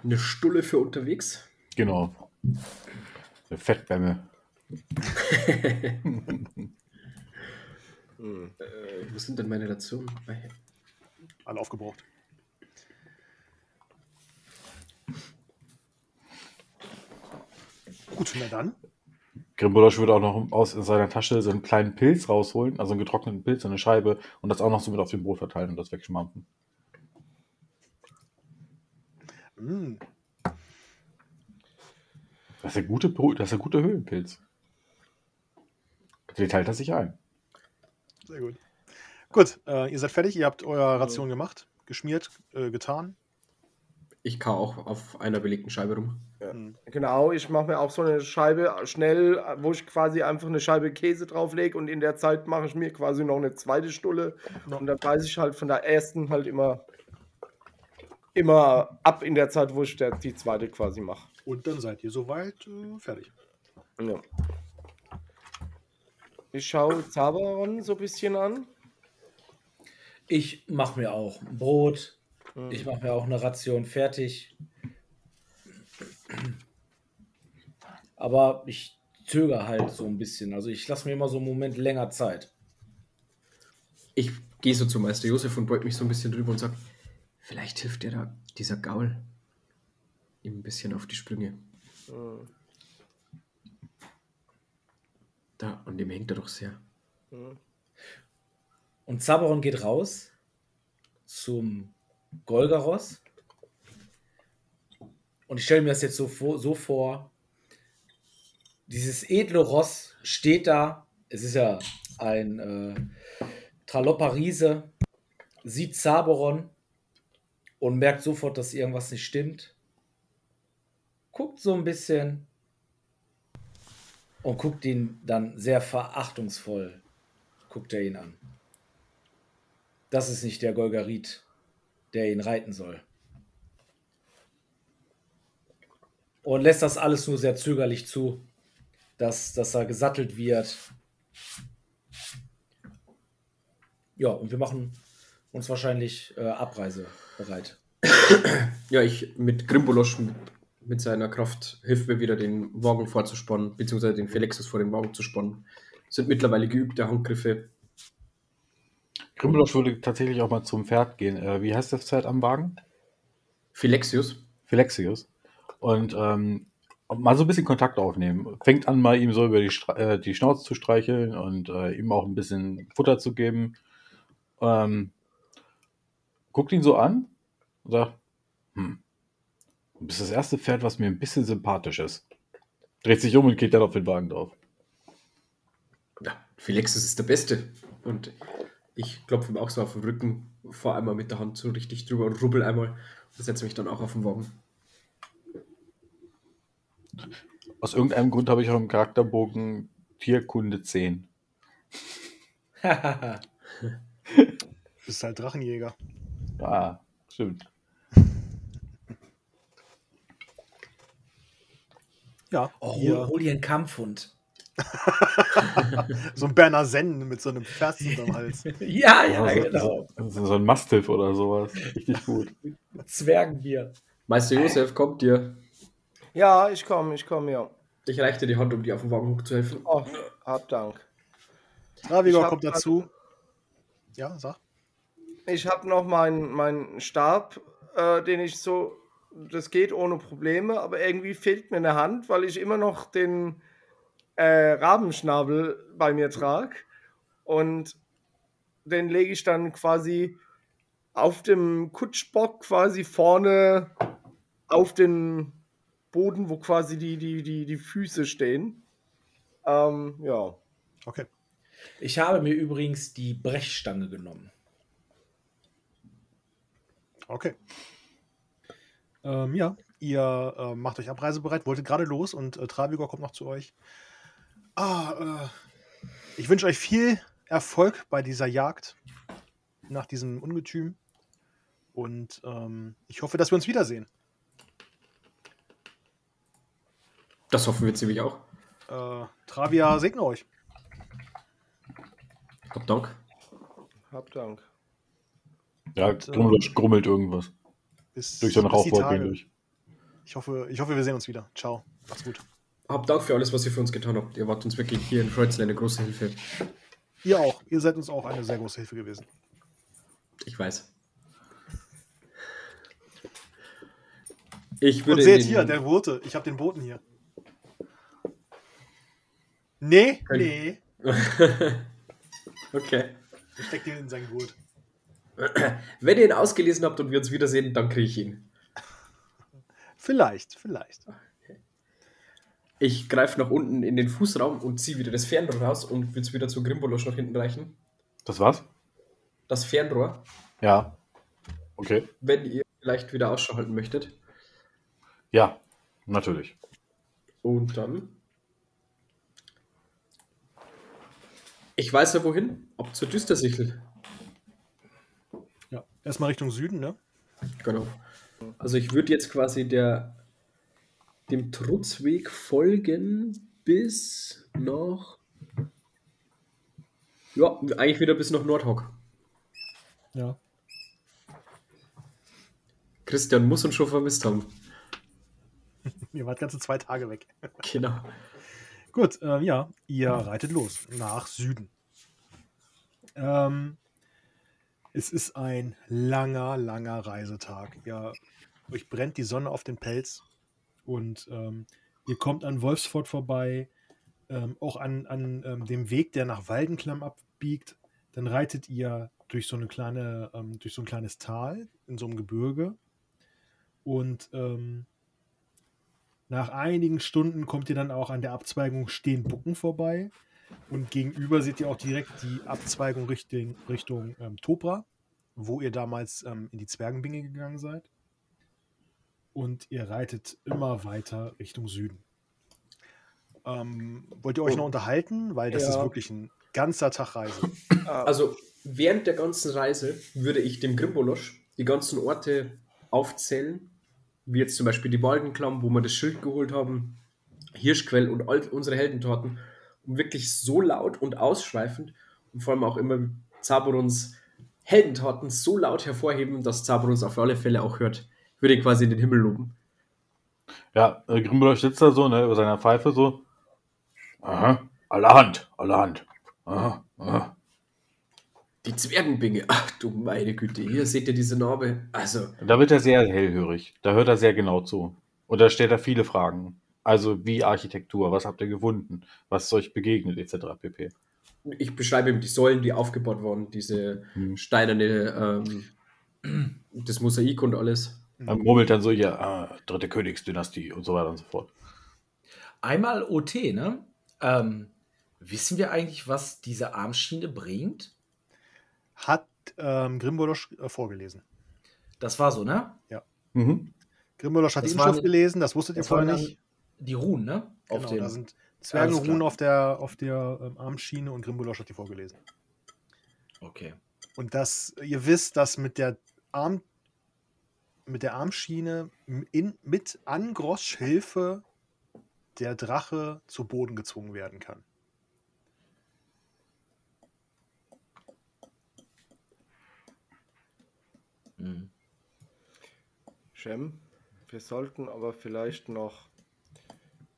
Eine Stulle für unterwegs. Genau. Eine Fettbämme. Hm. Äh, wo sind denn meine Rationen? Ah. Alle aufgebraucht. Gut, na dann. Grimbolosch würde auch noch aus seiner Tasche so einen kleinen Pilz rausholen, also einen getrockneten Pilz, so eine Scheibe, und das auch noch so mit auf dem Brot verteilen und das wegschmampfen. Mm, Das ist der gute, Brot- das ist der gute Höhlenpilz. Den teilt er sich ein. sehr gut. Gut, äh, ihr seid fertig. Ihr habt eure Ration gemacht, geschmiert, äh, getan. Ich kau auch auf einer belegten Scheibe rum. Hm. Genau, ich mache mir auch so eine Scheibe schnell, wo ich quasi einfach eine Scheibe Käse drauflege und in der Zeit mache ich mir quasi noch eine zweite Stulle. Ja. Und dann beiße ich halt von der ersten halt immer, immer ab in der Zeit, wo ich der, die zweite quasi mache. Und dann seid ihr soweit äh, fertig. Ja. Ich schaue Zaberon so ein bisschen an. Ich mache mir auch ein Brot. Mhm. Ich mache mir auch eine Ration fertig. Aber ich zögere halt so ein bisschen. Also ich lasse mir immer so einen Moment länger Zeit. Ich gehe so zu Meister Josef und beug mich so ein bisschen drüber und sag, vielleicht hilft dir da dieser Gaul ihm ein bisschen auf die Sprünge. Mhm. Da, an dem hängt er doch sehr. Mhm. Und Zaberon geht raus zum Golgaros. Und ich stelle mir das jetzt so vor, so vor. Dieses edle Ross steht da. Es ist ja ein äh, Riese. Sieht Zaberon und merkt sofort, dass irgendwas nicht stimmt. Guckt so ein bisschen und guckt ihn dann sehr verachtungsvoll. Guckt er ihn an. Das ist nicht der Golgarit, der ihn reiten soll. Und lässt das alles nur sehr zögerlich zu, dass, dass er gesattelt wird. Ja, und wir machen uns wahrscheinlich äh, Abreise bereit. Ja, ich mit Grimbolosch mit, seiner Kraft hilft mir wieder, den Wagen vorzuspannen, beziehungsweise den Felixus vor den Wagen zu spannen. Sind mittlerweile geübte Handgriffe. Grimbelosch würde tatsächlich auch mal zum Pferd gehen. Äh, wie heißt das Pferd am Wagen? Philexius. Philexius. Und ähm, mal so ein bisschen Kontakt aufnehmen. Fängt an, mal ihm so über die, Stra äh, die Schnauze zu streicheln und äh, ihm auch ein bisschen Futter zu geben. Ähm, guckt ihn so an und sagt, hm, du bist das erste Pferd, was mir ein bisschen sympathisch ist. Dreht sich um und geht dann auf den Wagen drauf. Ja, Philexius ist der Beste. Und ich klopfe ihm auch so auf den Rücken, fahr einmal mit der Hand so richtig drüber und rubbel einmal und setze mich dann auch auf den Wagen. Aus irgendeinem Grund habe ich auch im Charakterbogen Tierkunde 10. Bist halt Drachenjäger. Ah, stimmt. Ja. Oh, ihr, hol, hol dir einen Kampfhund. so ein Berner Sennen mit so einem Pferd unterm Hals. ja, ja, so, genau. so, so ein Mastiff oder sowas. Richtig gut. Zwergenbier. Meister Josef kommt dir. Ja, ich komme, ich komme, ja. Ich reiche dir die Hand, um dir auf den Wagen hochzuhelfen. Oh, hab Dank. Hab kommt dazu. Ja, sag. Ich habe noch meinen meinen Stab, äh, den ich so, das geht ohne Probleme, aber irgendwie fehlt mir eine Hand, weil ich immer noch den äh, Rabenschnabel bei mir trage. Und den lege ich dann quasi auf dem Kutschbock quasi vorne auf den Boden, wo quasi die, die, die, die Füße stehen. Ähm, ja. Okay. Ich habe mir übrigens die Brechstange genommen. Okay. Ähm, ja, ihr äh, macht euch abreisebereit, wolltet gerade los und äh, Travigor kommt noch zu euch. Ah, äh, ich wünsche euch viel Erfolg bei dieser Jagd nach diesem Ungetüm. Und ähm, ich hoffe, dass wir uns wiedersehen. Das hoffen wir ziemlich auch. Äh, Travia segne euch. Hab Dank. Hab Dank. Ja, Und, äh, Grimmelosch grummelt irgendwas. Bis, Durch so eine Rauchwolke Tage. durch. Ich hoffe, ich hoffe, wir sehen uns wieder. Ciao. Macht's gut. Hab Dank für alles, was ihr für uns getan habt. Ihr wart uns wirklich hier in Freudsel eine große Hilfe. Ihr auch. Ihr seid uns auch eine sehr große Hilfe gewesen. Ich weiß. Ich Und würde seht in den- hier, der Bote. Ich habe den Boten hier. Nee, Kein- nee. okay. Ich steck den in seinen Gurt. Wenn ihr ihn ausgelesen habt und wir uns wiedersehen, dann kriege ich ihn. Vielleicht, vielleicht. Ich greife nach unten in den Fußraum und ziehe wieder das Fernrohr raus und würde es wieder zu Grimbolosch nach hinten reichen. Das war's? Das Fernrohr. Ja. Okay. Wenn ihr vielleicht wieder ausschalten möchtet. Ja, natürlich. Und dann. Ich weiß ja wohin. Ob zur Düstersichel. Erstmal Richtung Süden, ne? Genau. Also ich würde jetzt quasi der, dem Trutzweg folgen bis nach. Ja, eigentlich wieder bis nach Nordhock. Ja. Christian muss uns schon vermisst haben. Ihr wart ganze zwei Tage weg. Genau. Gut, äh, ja, ihr reitet los nach Süden. Ähm, es ist ein langer, langer Reisetag. Ja, euch brennt die Sonne auf den Pelz und ähm, ihr kommt an Wolfsfort vorbei, ähm, auch an, an ähm, dem Weg, der nach Waldenklamm abbiegt. Dann reitet ihr durch so eine kleine, ähm, durch so ein kleines Tal in so einem Gebirge und ähm, nach einigen Stunden kommt ihr dann auch an der Abzweigung Steenbucken vorbei. Und gegenüber seht ihr auch direkt die Abzweigung Richtung, Richtung ähm, Topra, wo ihr damals ähm, in die Zwergenbinge gegangen seid. Und ihr reitet immer weiter Richtung Süden. Ähm, wollt ihr euch Oh. noch unterhalten? Weil das ist Ja. wirklich ein ganzer Tag Reise. Ah, Also während der ganzen Reise würde ich dem Grimbolosch die ganzen Orte aufzählen, wie jetzt zum Beispiel die Waldenklamm, wo wir das Schild geholt haben, Hirschquell und all unsere Heldentaten, und wirklich so laut und ausschweifend und vor allem auch immer Zaborons Heldentaten so laut hervorheben, dass Zaborons auf alle Fälle auch hört. Ich würde quasi in den Himmel loben. Ja, äh, sitzt da so, ne, über seiner Pfeife so. Aha, allerhand, allerhand. Aha, aha. Die Zwergenbinge, ach du meine Güte, hier seht ihr diese Narbe. Also, Da wird er sehr hellhörig. Da hört er sehr genau zu. Und da stellt er viele Fragen. Also wie Architektur, was habt ihr gefunden, was ist euch begegnet, etc. pp. ich beschreibe ihm die Säulen, die aufgebaut wurden, diese Hm. steinerne, ähm, das Mosaik und alles. Er murmelt dann so, ja, ah, dritte Königsdynastie und so weiter und so fort. Einmal OT, ne? Ähm, wissen wir eigentlich, was diese Armschiene bringt? Hat ähm, Grimbolosch äh, vorgelesen. Das war so, ne? Mhm. Grimbolosch hat Das die Inschrift gelesen, das wusstet ihr Das waren vorher dann nicht. Die Ruhen, ne? Genau, dem- da sind Alles Zwergenruhen klar. auf der, auf der ähm, Armschiene und Grimbolosch hat die vorgelesen. Okay. Und dass ihr wisst, dass mit der Arm mit der Armschiene in, mit Angrosch Hilfe der Drache zu Boden gezwungen werden kann. Mhm. Shem, wir sollten aber vielleicht noch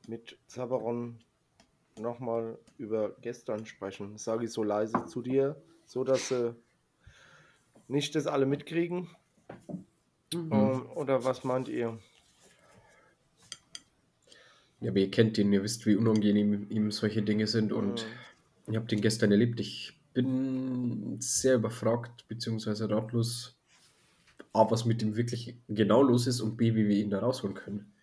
mit Zabaron nochmal über gestern sprechen. Sage ich so leise zu dir, so dass sie nicht das alle mitkriegen. Ähm, oder was meint ihr? Ja, aber ihr kennt ihn, ihr wisst, wie unangenehm ihm solche Dinge sind und Mhm. ihr habt ihn gestern erlebt. Ich bin sehr überfragt, beziehungsweise ratlos, A, was mit ihm wirklich genau los ist und B, wie wir ihn da rausholen können.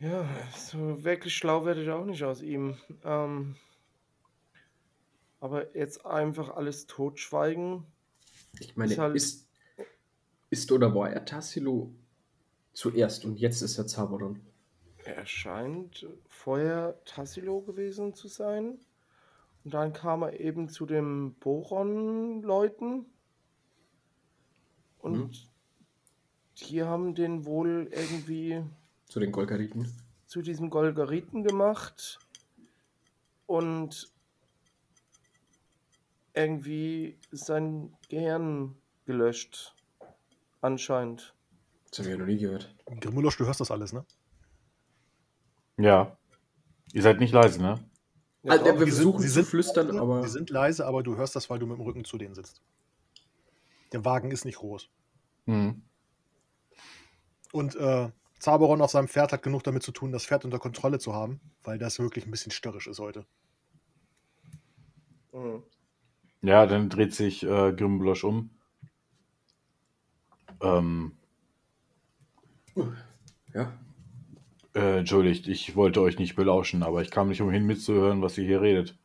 Ja, so wirklich schlau werde ich auch nicht aus ihm. Ähm, aber jetzt einfach alles totschweigen. Ich meine, Ist halt- ist, ist oder war er Tassilo zuerst und jetzt ist er Zaberon? Er scheint vorher Tassilo gewesen zu sein. Und dann kam er eben zu den Boron-Leuten. Und Mhm. die haben den wohl irgendwie Zu den Golgariten? zu diesem Golgariten gemacht. Und irgendwie sein Gehirn gelöscht. Anscheinend. Das habe ich ja noch nie gehört. Grimbolosch, du hörst das alles, ne? Ja. Ihr seid nicht leise, ne? Ja, Also, wir Die sind- versuchen sie zu sind flüstern, leise, aber- Die sind leise, aber du hörst das, weil du mit dem Rücken zu denen sitzt. Der Wagen ist nicht groß. Mhm. Und äh, Zaberon auf seinem Pferd hat genug damit zu tun, das Pferd unter Kontrolle zu haben, weil das wirklich ein bisschen störrisch ist heute. Mhm. Ja, dann dreht sich äh, Grimblosch um. Ähm, Ja. äh, entschuldigt, ich wollte euch nicht belauschen, aber ich kam nicht umhin mitzuhören, was ihr hier redet.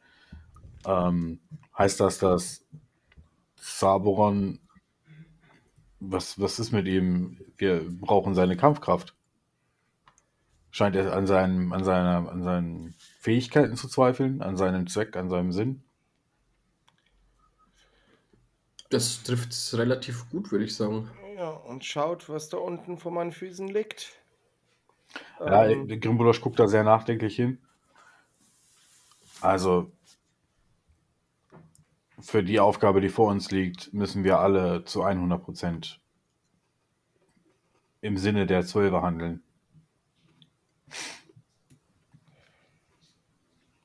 Ähm, heißt das, dass Saboron Was, was ist mit ihm? Wir brauchen seine Kampfkraft. Scheint er an, seinen, an, seiner, an seinen Fähigkeiten zu zweifeln, an seinem Zweck, an seinem Sinn? Das trifft es relativ gut, würde ich sagen. Ja, und schaut, was da unten vor meinen Füßen liegt. Ja, Ähm, Grimbolosch guckt da sehr nachdenklich hin. Also, für die Aufgabe, die vor uns liegt, müssen wir alle zu 100% im Sinne der Zwölfer handeln.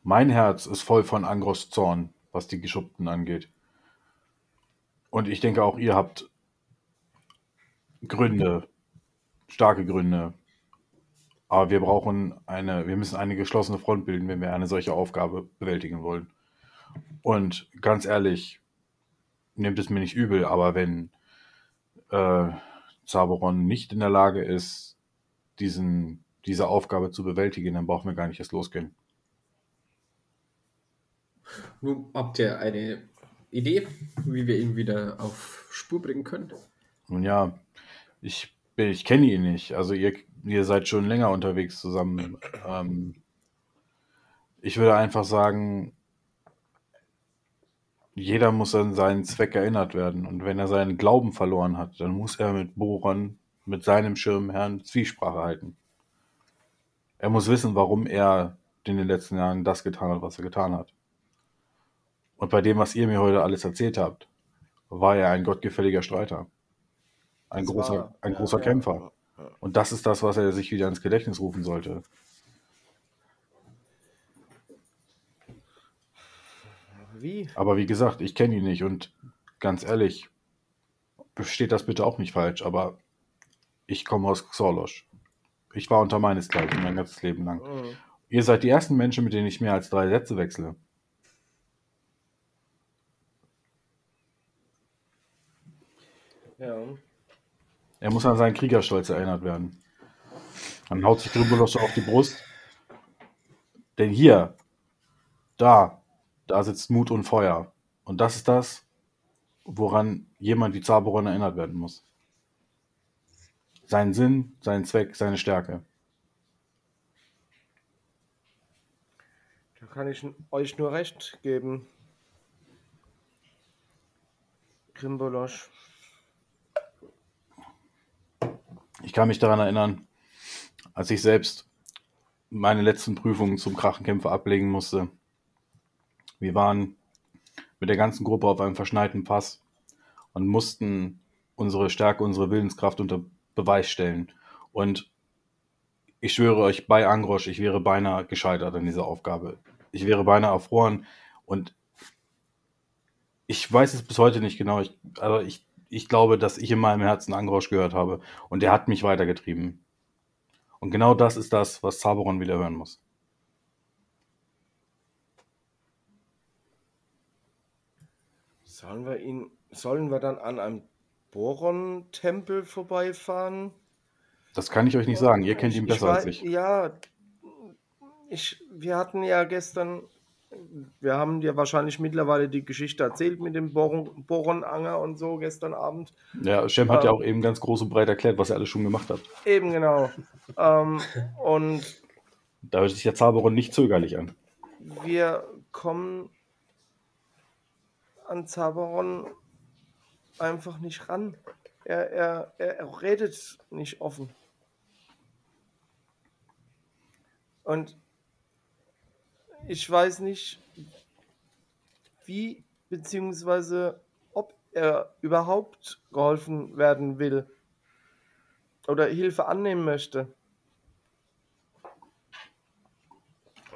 Mein Herz ist voll von Angros Zorn, was die Geschuppten angeht. Und ich denke auch, ihr habt Gründe, starke Gründe. Aber wir brauchen eine, wir müssen eine geschlossene Front bilden, wenn wir eine solche Aufgabe bewältigen wollen. Und ganz ehrlich, nehmt es mir nicht übel, aber wenn äh, Zaberon nicht in der Lage ist, diesen, diese Aufgabe zu bewältigen, dann brauchen wir gar nicht erst losgehen. Nun habt ihr eine Idee, wie wir ihn wieder auf Spur bringen können? Nun ja, ich, ich kenne ihn nicht. Also ihr, ihr seid schon länger unterwegs zusammen. Ähm, ich würde einfach sagen, jeder muss an seinen Zweck erinnert werden. Und wenn er seinen Glauben verloren hat, dann muss er mit Boron, mit seinem Schirmherrn Zwiesprache halten. Er muss wissen, warum er in den letzten Jahren das getan hat, was er getan hat. Und bei dem, was ihr mir heute alles erzählt habt, war er ein gottgefälliger Streiter. Ein das großer, war- ein ja, großer ja, Kämpfer. ja. Und das ist das, was er sich wieder ins Gedächtnis rufen sollte. Wie? Aber wie gesagt, ich kenne ihn nicht und ganz ehrlich, versteht das bitte auch nicht falsch, aber ich komme aus Xorlosch. Ich war unter meinesgleichen mein ganzes Leben lang. Mhm. Ihr seid die ersten Menschen, mit denen ich mehr als drei Sätze wechsle. Ja. Er muss an seinen Kriegerstolz erinnert werden. Dann haut sich Grimbolosch auf die Brust. Denn hier, da, da sitzt Mut und Feuer. Und das ist das, woran jemand wie Zaboron erinnert werden muss. Sein Sinn, sein Zweck, seine Stärke. Da kann ich euch nur recht geben. Grimbolosch. Ich kann mich daran erinnern, als ich selbst meine letzten Prüfungen zum Krachenkämpfer ablegen musste. Wir waren mit der ganzen Gruppe auf einem verschneiten Pass und mussten unsere Stärke, unsere Willenskraft unter Beweis stellen. Und ich schwöre euch bei Angrosch, ich wäre beinahe gescheitert an dieser Aufgabe. Ich wäre beinahe erfroren und ich weiß es bis heute nicht genau. Ich, aber ich, ich glaube, dass ich in meinem Herzen Angrosch gehört habe und der hat mich weitergetrieben. Und genau das ist das, was Zaberon wieder hören muss. Sollen wir ihn, sollen wir dann an einem Boron-Tempel vorbeifahren? Das kann ich euch nicht sagen. Ihr kennt ihn Ich- ich besser als ich. Ja, ich, wir hatten ja gestern, wir haben dir wahrscheinlich mittlerweile die Geschichte erzählt mit dem Boron, Boron-Anger und so gestern Abend. Ja, Shem hat ja Ähm. auch eben ganz groß und breit erklärt, was er alles schon gemacht hat. Eben genau. ähm, und Da hört sich der Zaberon nicht zögerlich an. wir kommen an Zaberon einfach nicht ran. Er, er, er redet nicht offen. Und ich weiß nicht, wie beziehungsweise ob er überhaupt geholfen werden will oder Hilfe annehmen möchte.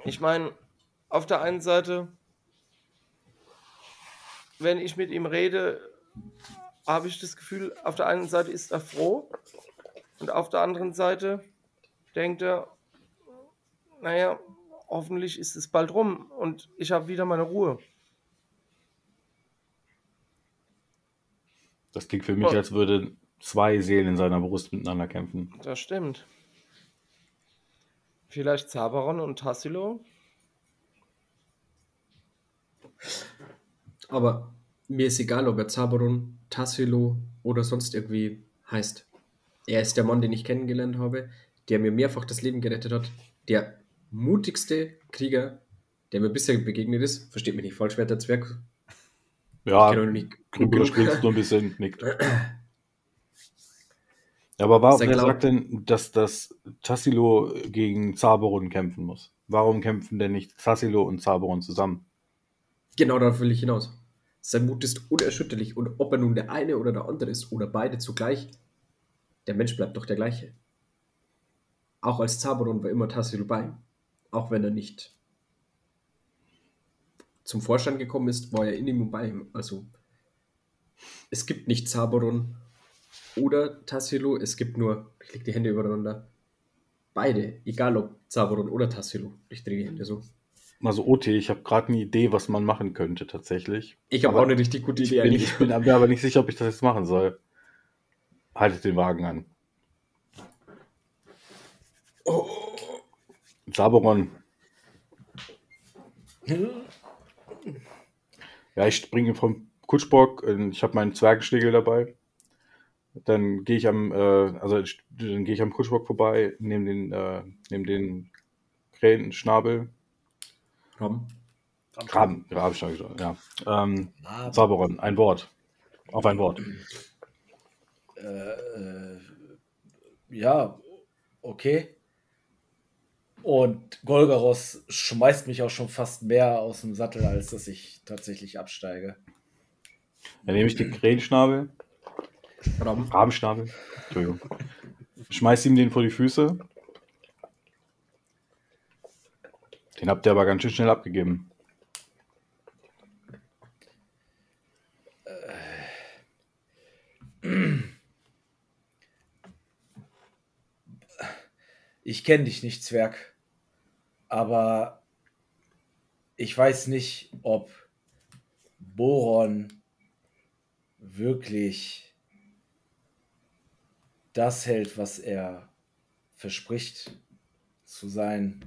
Ich meine, auf der einen Seite, wenn ich mit ihm rede, habe ich das Gefühl, auf der einen Seite ist er froh und auf der anderen Seite denkt er, naja, hoffentlich ist es bald rum und ich habe wieder meine Ruhe. Das klingt für mich, als würden zwei Seelen in seiner Brust miteinander kämpfen. Das stimmt. Vielleicht Zabaron und Tassilo? Aber mir ist egal, ob er Zabaron, Tassilo oder sonst irgendwie heißt. Er ist der Mann, den ich kennengelernt habe, der mir mehrfach das Leben gerettet hat, der mutigste Krieger, der mir bisher begegnet ist. Versteht mich nicht falsch, wer der Zwerg. Ja, Krüger spielst nur ein bisschen, nickt. Aber warum, wer sagt denn, dass das Tassilo gegen Zaberon kämpfen muss? Warum kämpfen denn nicht Tassilo und Zaberon zusammen? Genau darauf will ich hinaus. Sein Mut ist unerschütterlich und ob er nun der eine oder der andere ist oder beide zugleich, der Mensch bleibt doch der gleiche. Auch als Zabaron war immer Tassilo bei, auch wenn er nicht zum Vorschein gekommen ist, war er in ihm und bei ihm. Also es gibt nicht Zabaron oder Tassilo, es gibt nur, ich leg die Hände übereinander, beide, egal ob Zabaron oder Tassilo. Ich drehe die Hände so. Also OT, ich habe gerade eine Idee, was man machen könnte tatsächlich. Ich habe auch eine richtig gute Ich Idee bin, eigentlich. ich bin mir aber nicht sicher, ob ich das jetzt machen soll. Haltet den Wagen an. Saberon. Ja, ich springe vom Kutschbock. und Ich habe meinen Zwergenschlägel dabei. Dann gehe ich am, äh, also dann gehe ich am Kutschbock vorbei, nehme den, äh, nehme den Krähenschnabel, Komm. Graben, Grabenschnabel, ja. Ähm, Saberon, ein Wort. Auf ein Wort. Äh, äh, ja, okay. Und Golgaros schmeißt mich auch schon fast mehr aus dem Sattel, als dass ich tatsächlich absteige. Dann nehme ich den Krähenschnabel, Raben. Rabenschnabel, Entschuldigung. Schmeiß ihm den vor die Füße. Den habt ihr aber ganz schön schnell abgegeben. Ich kenne dich nicht, Zwerg. Aber ich weiß nicht, ob Boron wirklich das hält, was er verspricht zu sein.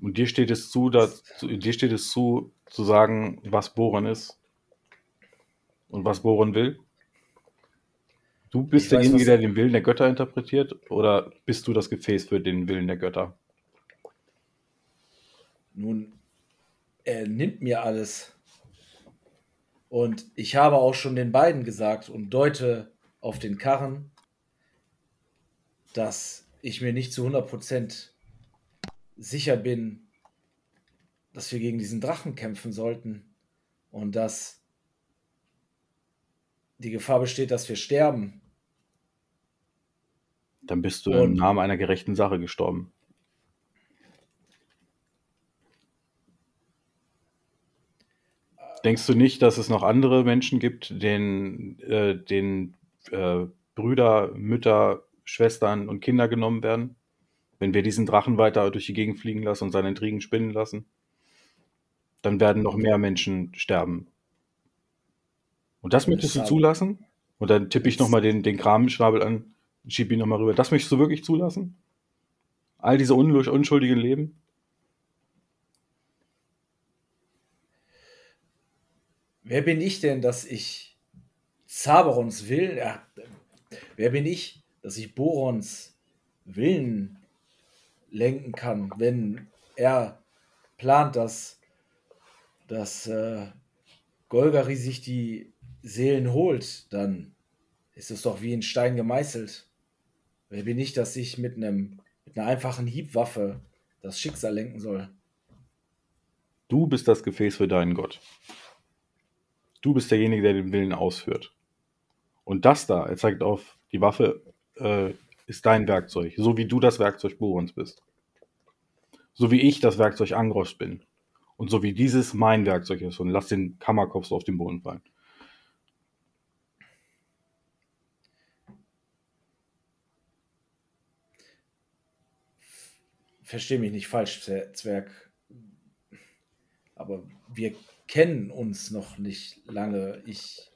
Und dir steht es zu, da, zu, dir steht es zu, zu sagen, was Boron ist und was Boron will. Du bist derjenige, der den Willen der Götter interpretiert, oder bist du das Gefäß für den Willen der Götter? Nun, er nimmt mir alles. Und ich habe auch schon den beiden gesagt und deute auf den Karren, dass ich mir nicht zu 100% sicher bin, dass wir gegen diesen Drachen kämpfen sollten und dass die Gefahr besteht, dass wir sterben. Dann bist du im Und- Namen einer gerechten Sache gestorben. Denkst du nicht, dass es noch andere Menschen gibt, denen, äh, denen äh, Brüder, Mütter, Schwestern und Kinder genommen werden? Wenn wir diesen Drachen weiter durch die Gegend fliegen lassen und seine Intrigen spinnen lassen, dann werden noch mehr Menschen sterben. Und das möchtest du zulassen? Und dann tippe ich nochmal den, den Kramenschnabel an, schieb ihn nochmal rüber. Das möchtest du wirklich zulassen? All diese unschuldigen Leben? Wer bin ich denn, dass ich Zaberons Willen, ja, wer bin ich, dass ich Borons Willen lenken kann, wenn er plant, dass, dass äh, Golgari sich die Seelen holt, dann ist es doch wie in Stein gemeißelt. Wer bin ich, dass ich mit einem mit einer einfachen Hiebwaffe das Schicksal lenken soll? Du bist das Gefäß für deinen Gott. Du bist derjenige, der den Willen ausführt. Und das da, er zeigt auf, die Waffe äh, ist dein Werkzeug, so wie du das Werkzeug Borons bist. So wie ich das Werkzeug Angros bin. Und so wie dieses mein Werkzeug ist. Und lass den Kammerkopf so auf den Boden fallen. verstehe mich nicht falsch, Zwer- Zwerg. Aber wir kennen uns noch nicht lange. Ich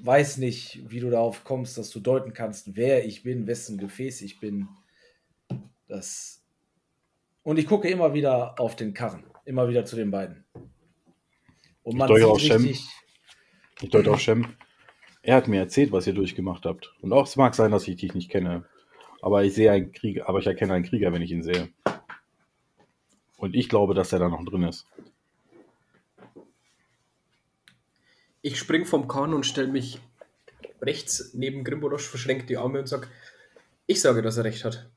weiß nicht, wie du darauf kommst, dass du deuten kannst, wer ich bin, wessen Gefäß ich bin. Das und ich gucke immer wieder auf den Karren, immer wieder zu den beiden. Und Ich man deute auf sieht Shem. Ich deute auf Shem. Er hat mir erzählt, was ihr durchgemacht habt. Und auch es mag sein, dass ich dich nicht kenne. Aber ich sehe einen Krieger, aber ich erkenne einen Krieger, wenn ich ihn sehe. Und ich glaube, dass er da noch drin ist. Ich spring vom Kahn und stelle mich rechts neben Grimbodosch, verschränkt die Arme und sag, ich sage, dass er recht hat.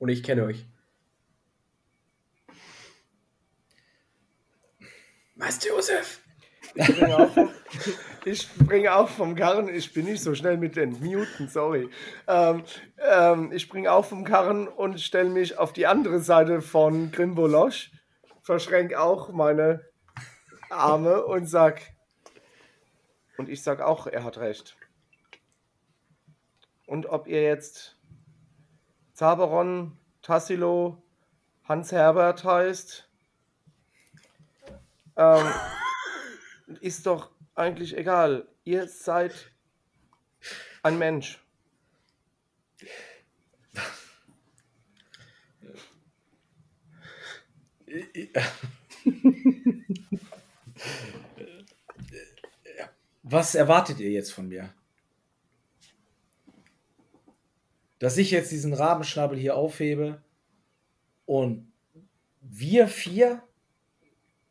Und ich kenne euch. Meister Josef! Ich springe springe auch vom Karren. Ich bin nicht so schnell mit den Muten, sorry. Ähm, ähm, ich springe auch vom Karren und stelle mich auf die andere Seite von Grimbolosch, verschränke auch meine Arme und sag. Und ich sag auch, er hat recht. Und ob ihr jetzt Zaberon, Tassilo, Hans Herbert heißt, ähm, ist doch eigentlich egal. Ihr seid ein Mensch. was erwartet ihr jetzt von mir? Dass ich jetzt diesen Rabenschnabel hier aufhebe und wir vier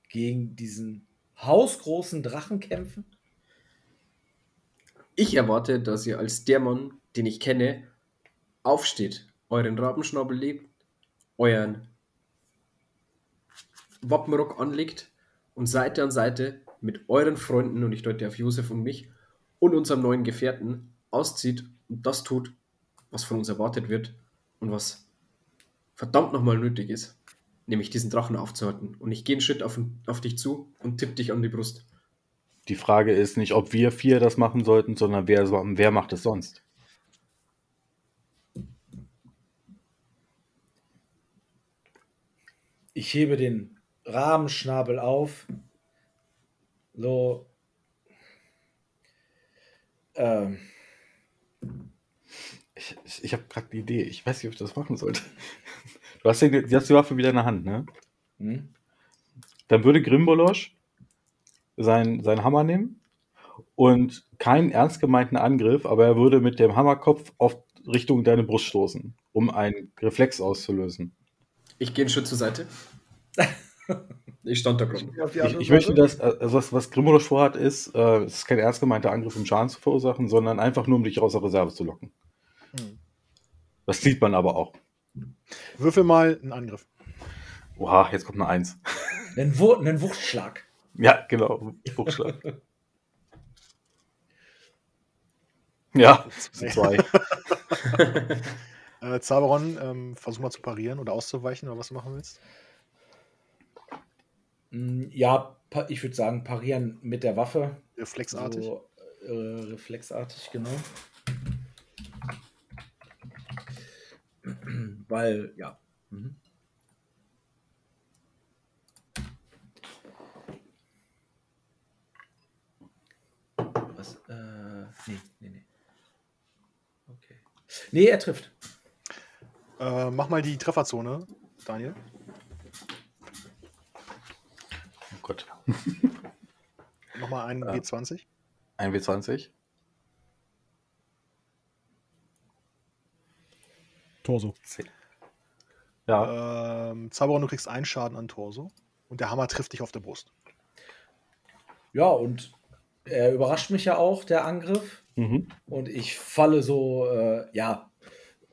gegen diesen hausgroßen Drachen kämpfen? Ich erwarte, dass ihr als Mann, den ich kenne, aufsteht, euren Rabenschnabel lebt, euren Wappenrock anlegt und Seite an Seite mit euren Freunden, und ich deute auf Josef und mich, und unserem neuen Gefährten auszieht und das tut, was von uns erwartet wird und was verdammt nochmal nötig ist, nämlich diesen Drachen aufzuhalten. Und ich gehe einen Schritt auf, auf dich zu und tipp dich an die Brust. Die Frage ist nicht, ob wir vier das machen sollten, sondern wer, wer macht es sonst? Ich hebe den Rabenschnabel auf. So. Ähm, Ich, ich, ich habe gerade die Idee. Ich weiß nicht, ob ich das machen sollte. Du hast, den, du hast die Waffe wieder in der Hand, ne? hm? Dann würde Grimbolosch sein, seinen Hammer nehmen und keinen ernst gemeinten Angriff, aber er würde mit dem Hammerkopf auf Richtung deine Brust stoßen, um einen Reflex auszulösen. Ich gehe einen Schritt zur Seite. ich stand da gerade. Ich, andere ich möchte, dass, also was, was Grimbolosch vorhat, ist, äh, es ist kein ernst gemeinter Angriff, um Schaden zu verursachen, sondern einfach nur, um dich aus der Reserve zu locken. Hm. Das sieht man aber auch. Würfel mal einen Angriff. Oha, jetzt kommt eine Eins. Einen, Wur einen Wuchtschlag. Ja, genau. Druckschlag. ja, zwei. Äh, Zaberon, ähm, versuch mal zu parieren oder auszuweichen oder was du machen willst. Hm, Ja, ich würde sagen, parieren mit der Waffe. Reflexartig. So, äh, reflexartig, genau. Weil, ja. Mhm. Was? Äh, nee, nee, nee. Okay. Nee, er trifft. Äh, mach mal die Trefferzone, Daniel. Oh Gott. Nochmal Ja. W20. Ein W20. Torso. Ja, Ähm, Zaberon, du kriegst einen Schaden an Torso. Und der Hammer trifft dich auf der Brust. Ja, und er überrascht mich ja auch, der Angriff. mhm. und ich falle so, äh, ja,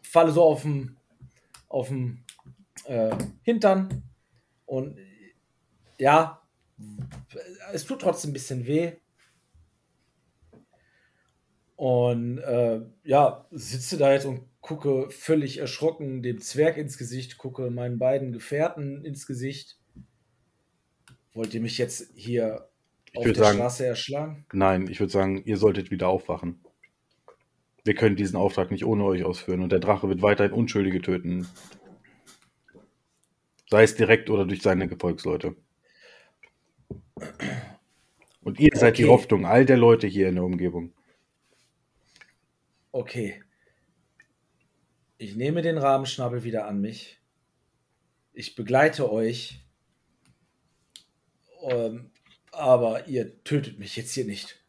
falle so auf dem auf dem äh, Hintern und ja, es tut trotzdem ein bisschen weh. Und äh, ja, sitze da jetzt und gucke völlig erschrocken dem Zwerg ins Gesicht, gucke meinen beiden Gefährten ins Gesicht. Wollt ihr mich jetzt hier Ich auf der sagen- Straße erschlagen? nein, ich würde sagen, ihr solltet wieder aufwachen. Wir können diesen Auftrag nicht ohne euch ausführen und der Drache wird weiterhin Unschuldige töten. Sei es direkt oder durch seine Gefolgsleute. Und ihr seid die Okay. Hoffnung all der Leute hier in der Umgebung. Okay. Ich nehme den Rabenschnabel wieder an mich. Ich begleite euch. Ähm, aber ihr tötet mich jetzt hier nicht.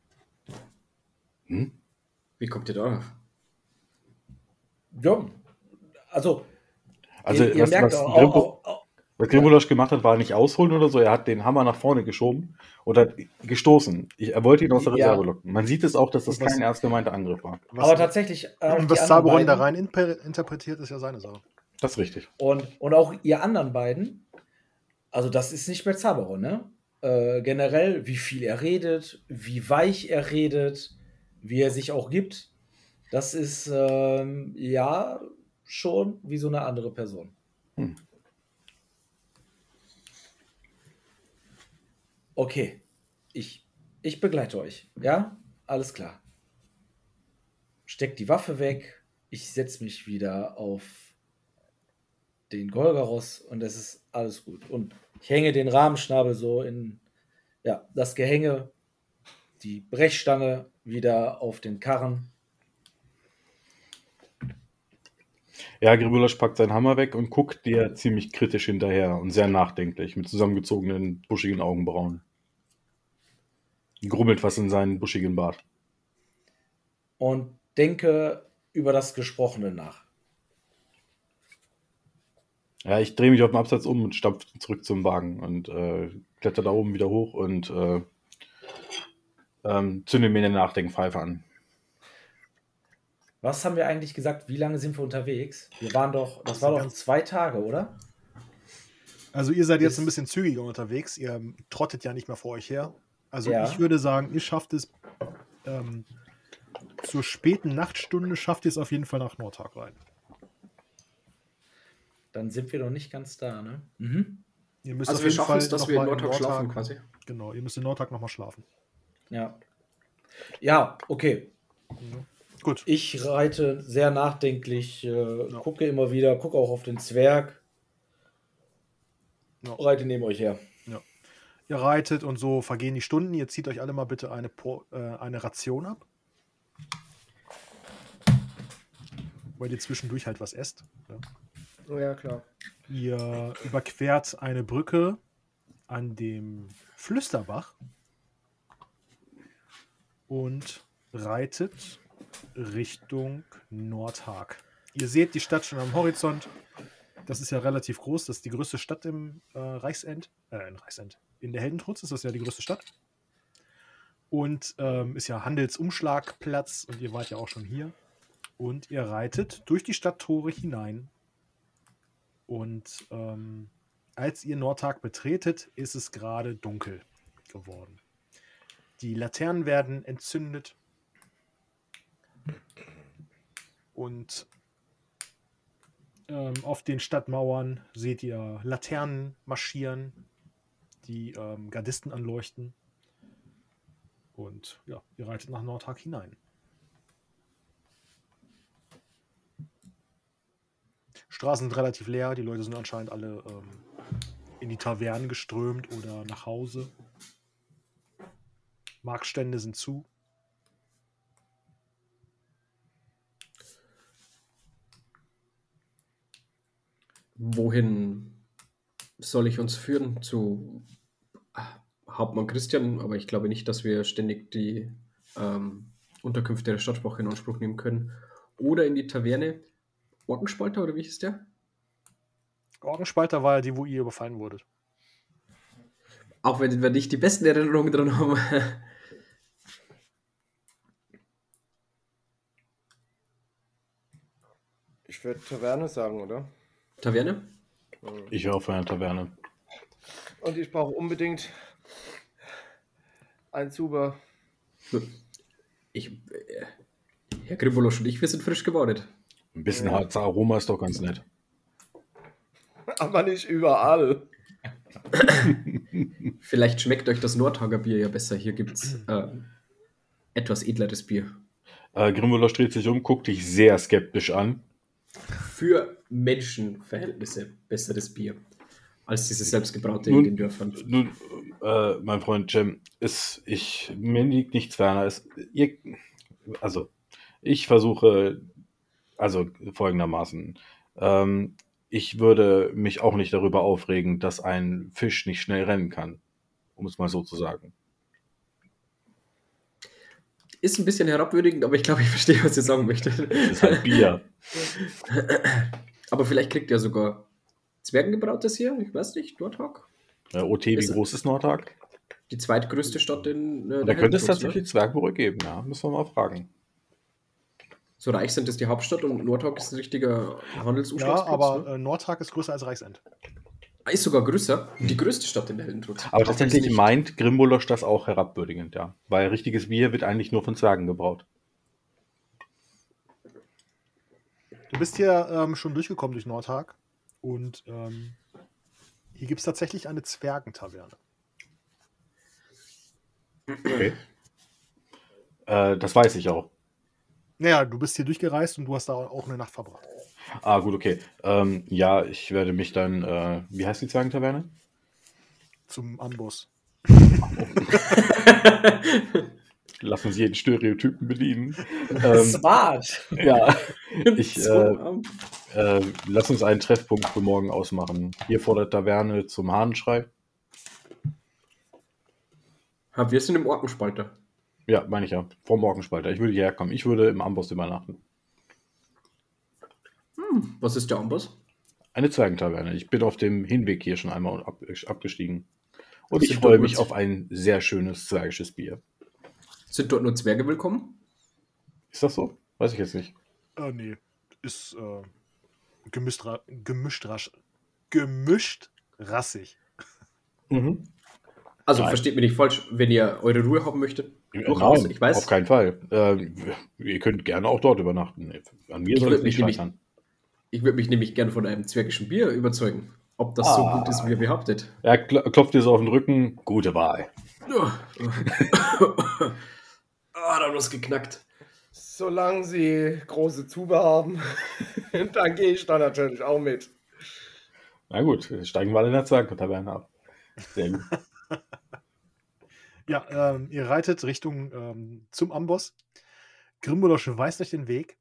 Hm? Wie kommt ihr darauf? Ja, also, Also, ihr, ihr was, merkt was, auch, auch, auch, was Grimbulosch gemacht hat, war nicht ausholen oder so. Er hat den Hammer nach vorne geschoben und hat gestoßen. Ich, er wollte ihn aus der Ja. Reserve locken. Man sieht es auch, dass das Was- kein ernst gemeinter Angriff war. Was, aber tatsächlich. äh, was Zaberon da rein interpretiert, ist ja seine Sache. Das ist richtig. Und, und auch ihr anderen beiden, also das ist nicht mehr Zaberon, ne? Äh, generell, wie viel er redet, wie weich er redet, wie er sich auch gibt, das ist ähm, ja schon wie so eine andere Person. Hm. Okay, ich, ich begleite euch, ja? Alles klar. Steckt die Waffe weg, ich setze mich wieder auf den Golgaros und es ist alles gut. Und ich hänge den Rahmenschnabel so in ja, das Gehänge, die Brechstange wieder auf den Karren. Ja, Grimbulosch packt seinen Hammer weg und guckt dir ziemlich kritisch hinterher und sehr nachdenklich mit zusammengezogenen, buschigen Augenbrauen. Grummelt was in seinen buschigen Bart. und denke über das Gesprochene nach. Ja, ich drehe mich auf dem Absatz um und stampfe zurück zum Wagen und äh, kletter da oben wieder hoch und äh, ähm, zünde mir eine Nachdenkpfeife an. Was haben wir eigentlich gesagt? Wie lange sind wir unterwegs? Wir waren doch, das war doch zwei Tage, oder? Also ihr seid jetzt ein bisschen zügiger unterwegs. Ihr trottet ja nicht mehr vor euch her. Also Ja. ich würde sagen, ihr schafft es ähm, zur späten Nachtstunde, schafft ihr es auf jeden Fall nach Nordtag rein. Dann sind wir noch nicht ganz da, ne? Mhm. Ihr müsst Also auf wir jeden schaffen Fall es, dass wir in mal Nordtag schlafen quasi. Genau, ihr müsst in Nordtag nochmal schlafen. Ja. Ja, okay. Gut. Ich reite sehr nachdenklich, äh, gucke immer wieder, gucke auch auf den Zwerg, Ja. reite neben euch her. Ihr reitet und so vergehen die Stunden. Ihr zieht euch alle mal bitte eine, Por- äh, eine Ration ab. Weil ihr zwischendurch halt was esst. Ja. Oh ja, klar. Ihr überquert eine Brücke an dem Flüsterbach und reitet Richtung Nordhag. Ihr seht die Stadt schon am Horizont. Das ist ja relativ groß. Das ist die größte Stadt im äh, Reichsend. Äh, in Reichsend. In der Heldentrutz ist das ja die größte Stadt. Und ähm, ist ja Handelsumschlagplatz und ihr wart ja auch schon hier. Und ihr reitet durch die Stadttore hinein und ähm, als ihr Nordtag betretet, ist es gerade dunkel geworden. Die Laternen werden entzündet. Und ähm, auf den Stadtmauern seht ihr Laternen marschieren, die ähm, Gardisten anleuchten. Und ja, ihr reitet nach Nordtag hinein. Straßen sind relativ leer, die Leute sind anscheinend alle ähm, in die Tavernen geströmt oder nach Hause. Marktstände sind zu. Wohin soll ich uns führen? Zu Hauptmann Christian, aber ich glaube nicht, dass wir ständig die ähm, Unterkünfte der Stadtwache in Anspruch nehmen können. Oder in die Taverne Orkenspalter oder wie hieß der? Orgenspalter war ja die, wo ihr überfallen wurdet. Auch wenn wir nicht die besten Erinnerungen dran haben. Ich würde Taverne sagen, oder? Taverne? Ich auch für eine Taverne. Und ich brauche unbedingt ein Zuber. Ich, äh, Herr Gribolosch und ich, wir sind frisch gebadet. Ein bisschen harzer Aroma ist doch ganz nett. Aber nicht überall. Vielleicht schmeckt euch das Nordhager Bier ja besser. Hier gibt es äh, etwas edleres Bier. Äh, Grimmulosch dreht sich um, guckt dich sehr skeptisch an. Für Menschenverhältnisse besseres Bier als dieses selbstgebraute in Nun- den Dörfern. Nun, äh, mein Freund Cem, ist, ich, mir liegt nichts ferner. Es, ihr, also, ich versuche, also folgendermaßen, ähm, ich würde mich auch nicht darüber aufregen, dass ein Fisch nicht schnell rennen kann. um es mal so zu sagen. Ist ein bisschen herabwürdigend, aber ich glaube, ich verstehe, was ihr sagen möchtet. Das ist halt Bier. aber vielleicht kriegt ihr sogar Zwergengebrautes hier, ich weiß nicht, Nordhawk. Äh, OT, wie Ist- groß ist Nordhag? Die zweitgrößte Stadt in äh, Da könnte es tatsächlich Zwergbrück geben, ja. Müssen wir mal fragen. So reich sind es die Hauptstadt und Nordhawk ist ein richtiger Ja, Handelsumschlagsplatz. aber ne? äh, Nordhag ist größer als Reichsend. Ist sogar größer. Die größte Stadt in der Heldentrux. Aber tatsächlich meint Grimbolosch das auch herabwürdigend, ja. Weil richtiges Bier wird eigentlich nur von Zwergen gebraut. Du bist hier ähm, schon durchgekommen durch Nordhag und ähm, hier gibt es tatsächlich eine Zwergentaverne. Okay. Äh, das weiß ich auch. Naja, du bist hier durchgereist und du hast da auch eine Nacht verbracht. Ah, gut, okay. Ähm, ja, ich werde mich dann, äh, wie heißt die Zwergentaverne? Zum Amboss. Lassen Sie jeden Stereotypen bedienen. ähm, Smart. ja, ich, äh, äh, lass uns einen Treffpunkt für morgen ausmachen. Hier vor der Taverne zum Hahnenschrei. ah, wir sind im Orkenspalter. Ja, meine ich ja. Vor Morgenspalter. Ich würde hierher kommen. Ich würde im Amboss übernachten. Hm, was ist der Amboss? Eine Zwergentaverne. Ich bin auf dem Hinweg hier schon einmal ab, abgestiegen. Und ich freue mich auf ein sehr schönes zwergisches Bier. Sind dort nur Zwerge willkommen? Ist das so? Weiß ich jetzt nicht. Äh, nee, ist äh, gemischt, ra gemischt, rasch, gemischt rassig. Mhm. Also Nein. versteht mich nicht falsch, wenn ihr eure Ruhe haben möchtet. Äh, Durchaus, ich weiß. auf keinen Fall. Ähm, ihr könnt gerne auch dort übernachten. An mir soll es nicht scheitern. Ich würde mich nämlich gern von einem zwergischen Bier überzeugen. Ob das so Ah. gut ist, wie ihr behauptet. Er kl klopft dir so auf den Rücken. Gute Wahl. ah, da was geknackt. Solange sie große Zube haben, dann gehe ich da natürlich auch mit. Na gut, steigen wir alle in der Zwergentaverne ab. Sehr gut. Ja, ähm, ihr reitet Richtung ähm, zum Amboss. Grimbolosch weist euch den Weg.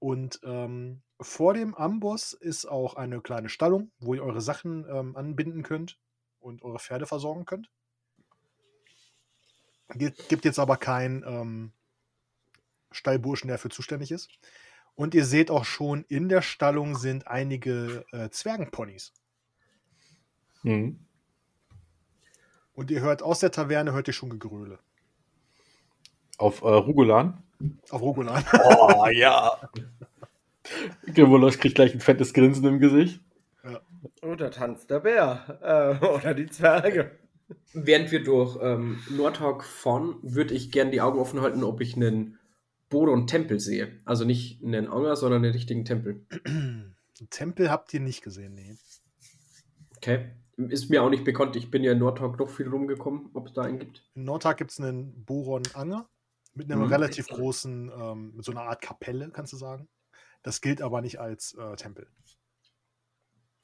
Und ähm, vor dem Amboss ist auch eine kleine Stallung, wo ihr eure Sachen ähm, anbinden könnt und eure Pferde versorgen könnt. Gibt, gibt jetzt aber keinen ähm, Stallburschen, der dafür zuständig ist. Und ihr seht auch schon, in der Stallung sind einige äh, Zwergenponys. Mhm. Und ihr hört aus der Taverne, hört ihr schon Gegröle. Auf äh, Rugolan. Auf Rogolan. Oh, ja. Grimbolosch kriegt gleich ein fettes Grinsen im Gesicht. Oder tanzt der Bär. Äh, oder die Zwerge. Während wir durch ähm, Nordhawk fahren, würde ich gern die Augen offen halten, ob ich einen Boron-Tempel sehe. Also nicht einen Anger, sondern einen richtigen Tempel. Tempel habt ihr nicht gesehen, nee. Okay. Ist mir auch nicht bekannt. Ich bin ja in Nordhawk doch viel rumgekommen, ob es da einen gibt. In Nordtag gibt es einen Boron-Anger mit einem Mhm. relativ großen, ähm, mit so einer Art Kapelle, kannst du sagen. Das gilt aber nicht als äh, Tempel.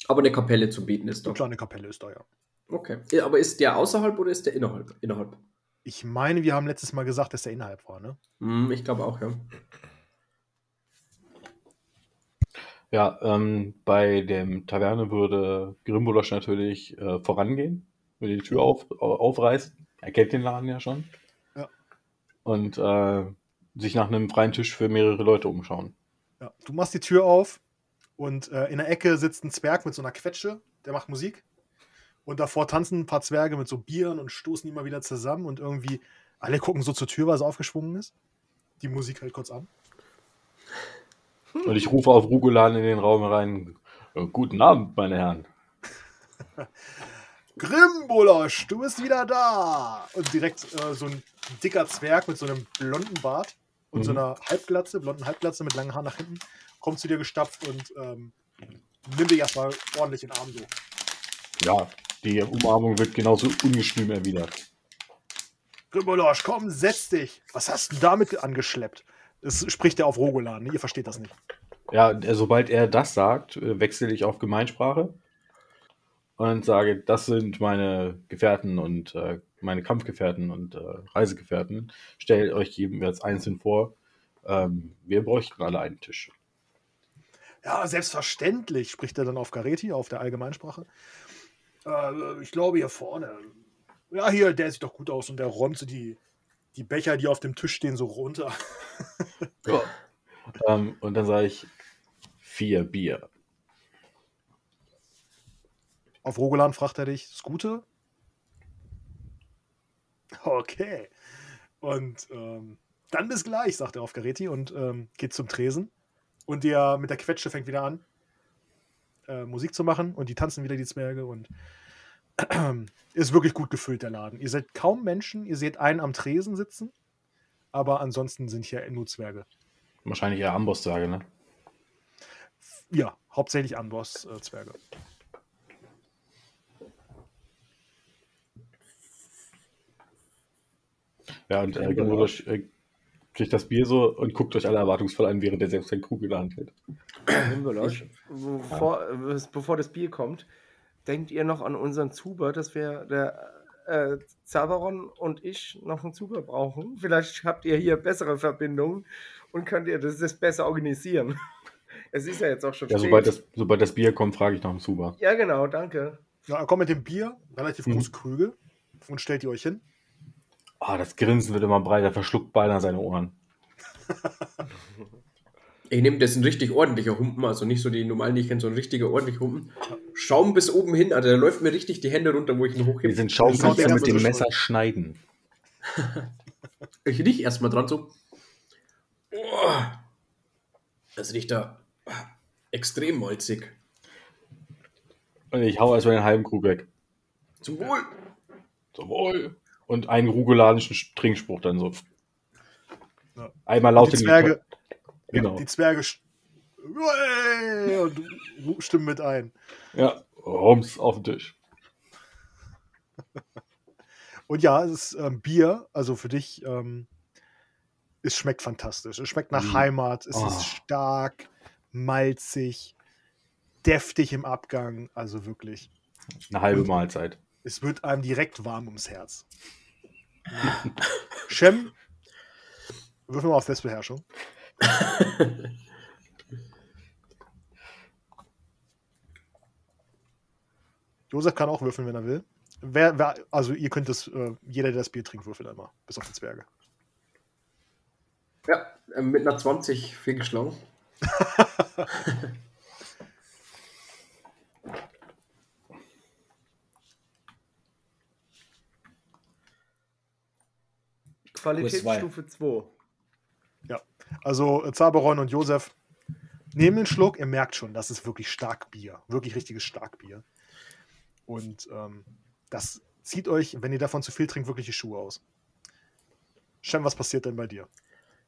Aber eine Kapelle zu beten ist Eine doch. kleine Kapelle ist da, ja. Okay. Aber ist der außerhalb oder ist der innerhalb? Innerhalb. Ich meine, wir haben letztes Mal gesagt, dass der innerhalb war, ne? Hm, ich glaube auch, ja. Ja, ähm, bei dem Taverne würde Grimbolosch natürlich äh, vorangehen, würde die Tür auf, au- aufreißen. Er kennt den Laden ja schon. Ja. Und äh, sich nach einem freien Tisch für mehrere Leute umschauen. Ja. Du machst die Tür auf und äh, in der Ecke sitzt ein Zwerg mit so einer Quetsche, der macht Musik. Und davor tanzen ein paar Zwerge mit so Bieren und stoßen immer wieder zusammen und irgendwie alle gucken so zur Tür, weil sie aufgeschwungen ist. Die Musik hält kurz an. Und ich rufe auf Rugolan in den Raum herein. "Äh, Guten Abend, meine Herren. Grimbolosch, du bist wieder da! Und direkt äh, so ein dicker Zwerg mit so einem blonden Bart und so Mhm. einer Halbglatze, blonden Halbglatze mit langen Haaren nach hinten, kommt zu dir gestapft und ähm, nimmt dich erstmal ordentlich in den Arm so. Ja, die Umarmung wird genauso ungestüm erwidert. Grimbolosch, komm, setz dich! Was hast du damit angeschleppt? Das spricht er auf Rogolan, ne? ihr versteht das nicht. Ja, äh, sobald er das sagt, äh, wechsle ich auf Gemeinsprache und sage, das sind meine Gefährten und äh, meine Kampfgefährten und äh, Reisegefährten. Stellt euch jeweils einzeln vor. Ähm, wir bräuchten alle einen Tisch. Ja, selbstverständlich, spricht er dann auf Gareti, auf der Allgemeinsprache. Äh, ich glaube hier vorne. Ja, hier, der sieht doch gut aus und der räumt so die, die Becher, die auf dem Tisch stehen, so runter. Ja. ähm, und dann sage ich vier Bier. Auf Rogolan fragt er dich, das Gute? Okay. Und ähm, dann bis gleich, sagt er auf Gareti und ähm, geht zum Tresen. Und der mit der Quetsche fängt wieder an, äh, Musik zu machen und die tanzen wieder die Zwerge und ist wirklich gut gefüllt, der Laden. Ihr seht kaum Menschen, ihr seht einen am Tresen sitzen, aber ansonsten sind hier nur Zwerge. Wahrscheinlich eher Amboss-Zwerge, ne? Ja, hauptsächlich Amboss-Zwerge. Ja, und äh, Gemodos äh, kriegt das Bier so und guckt euch alle erwartungsvoll an, während er selbst seinen Krug in der Hand hält. Himmelisch. Bevor, äh, bevor das Bier kommt, denkt ihr noch an unseren Zuber, dass wir der äh, Zaberon und ich noch einen Zuber brauchen? Vielleicht habt ihr hier bessere Verbindungen und könnt ihr das, das besser organisieren. Es ist ja jetzt auch schon Ja, spät. sobald das, sobald das Bier kommt, frage ich nach dem Zuber. ja, genau, danke. Ja, er kommt mit dem Bier, relativ Mhm. große Krüge, und stellt ihr euch hin. Ah, das Grinsen wird immer breiter, verschluckt beinahe seine Ohren. Ich nehme das ein richtig ordentlicher Humpen, also nicht so die normalen, die ich kenne, so ein richtiger ordentlicher Humpen. Schaum bis oben hin, also da läuft mir richtig die Hände runter, wo ich ihn Wir hochhebe. sind Das haut Schaumkünstler den mit dem Messer schneiden. Ich riech erstmal dran so. Oh, das riecht da extrem malzig. Und ich hau erstmal den halben Krug weg. Zum Wohl. Zum Wohl. Und einen rugolanischen Trinkspruch dann so. Ja. Einmal laut die Zwerge, Genau. die Zwerge und stimmen mit ein. Ja, Rums auf den Tisch. Und ja, es ist ähm, Bier, also für dich, ähm, es schmeckt fantastisch. Es schmeckt nach Mm. Heimat, es Oh. ist stark, malzig, deftig im Abgang, also wirklich. Eine halbe Mahlzeit. Es wird einem direkt warm ums Herz. Shem, würfel mal auf Selbstbeherrschung. Josef kann auch würfeln, wenn er will. Wer, wer, also ihr könnt das, äh, jeder, der das Bier trinkt, würfelt einmal. Bis auf die Zwerge. Ja, äh, mit einer 20 fehlgeschlagen. Qualitätsstufe 2. Also äh, Zaberon und Josef nehmen den Schluck. Ihr merkt schon, das ist wirklich stark Bier. Wirklich richtiges Starkbier. Und ähm, das zieht euch, wenn ihr davon zu viel trinkt, wirklich die Schuhe aus. Shem, was passiert denn bei dir?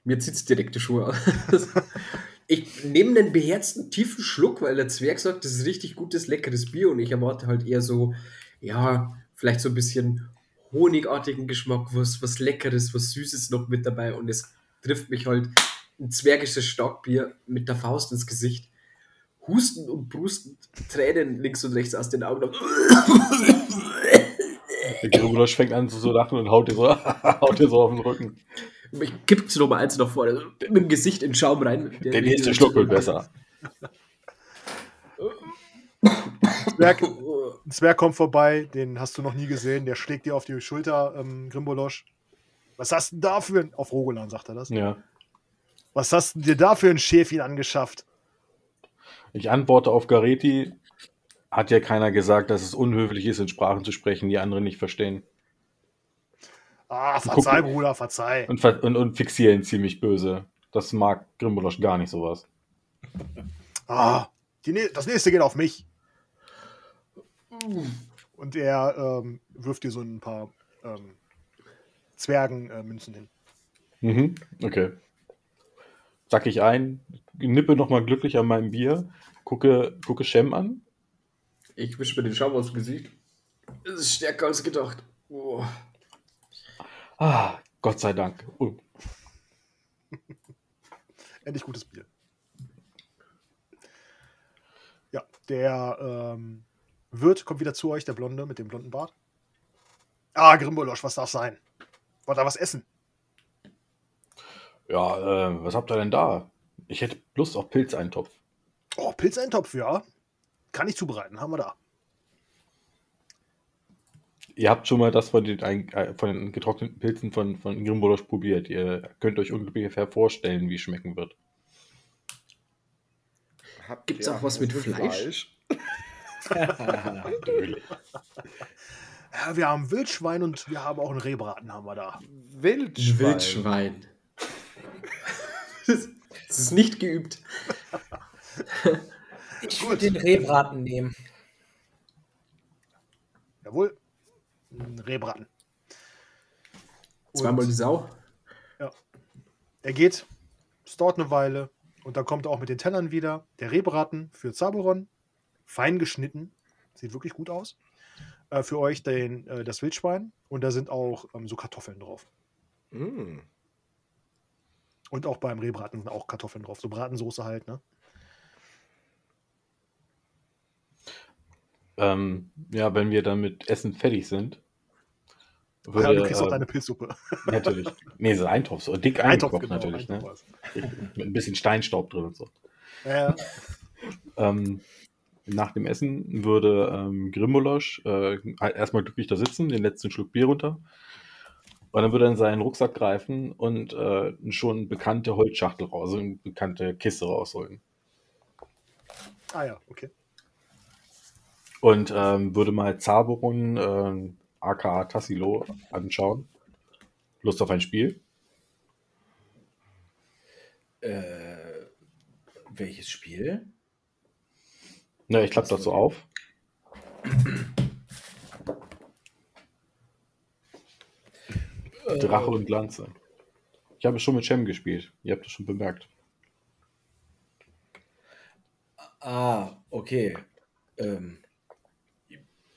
Mir zieht es direkt die Schuhe aus. ich nehme einen beherzten, tiefen Schluck, weil der Zwerg sagt, das ist richtig gutes, leckeres Bier und ich erwarte halt eher so, ja, vielleicht so ein bisschen honigartigen Geschmack, was, was Leckeres, was Süßes noch mit dabei und es trifft mich halt ein zwergisches Starkbier mit der Faust ins Gesicht. Husten und Prusten, Tränen links und rechts aus den Augen. Der Grubelosch fängt an zu so lachen und haut dir so, haut dir so auf den Rücken. Ich kipp's noch mal eins nach vorne, so mit dem Gesicht in den Schaum rein. Der nächste Schluck wird besser. Zwerg, ein Zwerg kommt vorbei, den hast du noch nie gesehen, der schlägt dir auf die Schulter, ähm, Grimbolosch. Was hast du denn da für ein. Auf Rogolan sagt er das. Ja. Was hast du dir da für ein Schäfchen angeschafft? Ich antworte auf Gareti. Hat ja keiner gesagt, dass es unhöflich ist, in Sprachen zu sprechen, die andere nicht verstehen. Ah, verzeih, Guck- Bruder, verzeih. Und, und, und fixiere ihn ziemlich böse. Das mag Grimbolosch gar nicht sowas. Ah, die, das nächste geht auf mich. Und er ähm, wirft dir so ein paar ähm, Zwergenmünzen hin. Mhm. Okay. Sack ich ein, nippe nochmal glücklich an meinem Bier, gucke, gucke Shem an. Ich wische mir den Schaum aus dem Gesicht. Es ist stärker als gedacht. Oh. Ah, Gott sei Dank. Oh, Endlich gutes Bier. Ja, der ähm, Wirt kommt wieder zu euch, der Blonde mit dem blonden Bart. Ah, Grimbolosch, was darf sein? Wollt ihr was essen? ja, äh, was habt ihr denn da? Ich hätte Lust auf Pilzeintopf. Oh, Pilzeintopf, ja. Kann ich zubereiten, haben wir da. Ihr habt schon mal das von den, äh, von den getrockneten Pilzen von, von Grimbolosch probiert. Ihr könnt euch ungefähr vorstellen, wie es schmecken wird. Habt Gibt's ihr auch was mit Fleisch? Natürlich. Ja, wir haben Wildschwein und wir haben auch einen Rehbraten haben wir da. Wildschwein. Wildschwein. Es ist nicht geübt. Ich würde den Rehbraten nehmen. Jawohl. Ein Rehbraten. Zweimal die Sau. Er geht, es dauert eine Weile und dann kommt er auch mit den Tellern wieder. Der Rehbraten für Zaberon, fein geschnitten, sieht wirklich gut aus. Äh, für euch den, äh, das Wildschwein und da sind auch ähm, so Kartoffeln drauf. Mm. Und auch beim Rehbraten sind auch Kartoffeln drauf, so Bratensoße halt, ne? Ähm, ja, wenn wir dann mit Essen fertig sind, ja, würde, du kriegst auch ähm, deine Pilzsuppe. Natürlich. Nee, so Eintopf, so dick Eintopf, genau, natürlich. Eintopf Ne? Mit ein bisschen Steinstaub drin und so. Ja, ja. Ähm, nach dem Essen würde ähm, Grimbolosch äh, halt erstmal glücklich da sitzen, den letzten Schluck Bier runter. Und dann würde er in seinen Rucksack greifen und äh, schon bekannte Holzschachtel raus, also eine bekannte Kiste rausholen. Ah ja, okay. Und ähm, würde mal Zaberon, äh, aka Tassilo, anschauen. Lust auf ein Spiel? Äh, welches Spiel? Na, ich klappe das so auf. Drache und Lanze. Ich habe schon mit Shem gespielt. Ihr habt das schon bemerkt. Ah, okay. Ähm,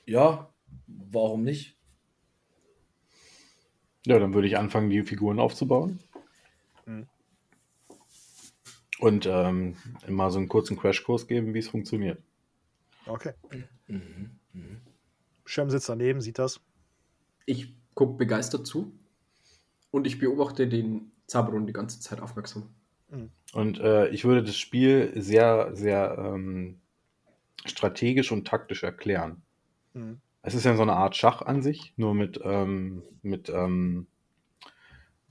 ja, warum nicht? Ja, dann würde ich anfangen, die Figuren aufzubauen. Mhm. Und ähm, mal so einen kurzen Crashkurs geben, wie es funktioniert. Okay. Mhm. Mhm. Shem sitzt daneben, sieht das. Ich gucke begeistert zu und ich beobachte den Zaberon die ganze Zeit aufmerksam. Und äh, ich würde das Spiel sehr, sehr ähm, strategisch und taktisch erklären. Mhm. Es ist ja so eine Art Schach an sich, nur mit, ähm, mit ähm,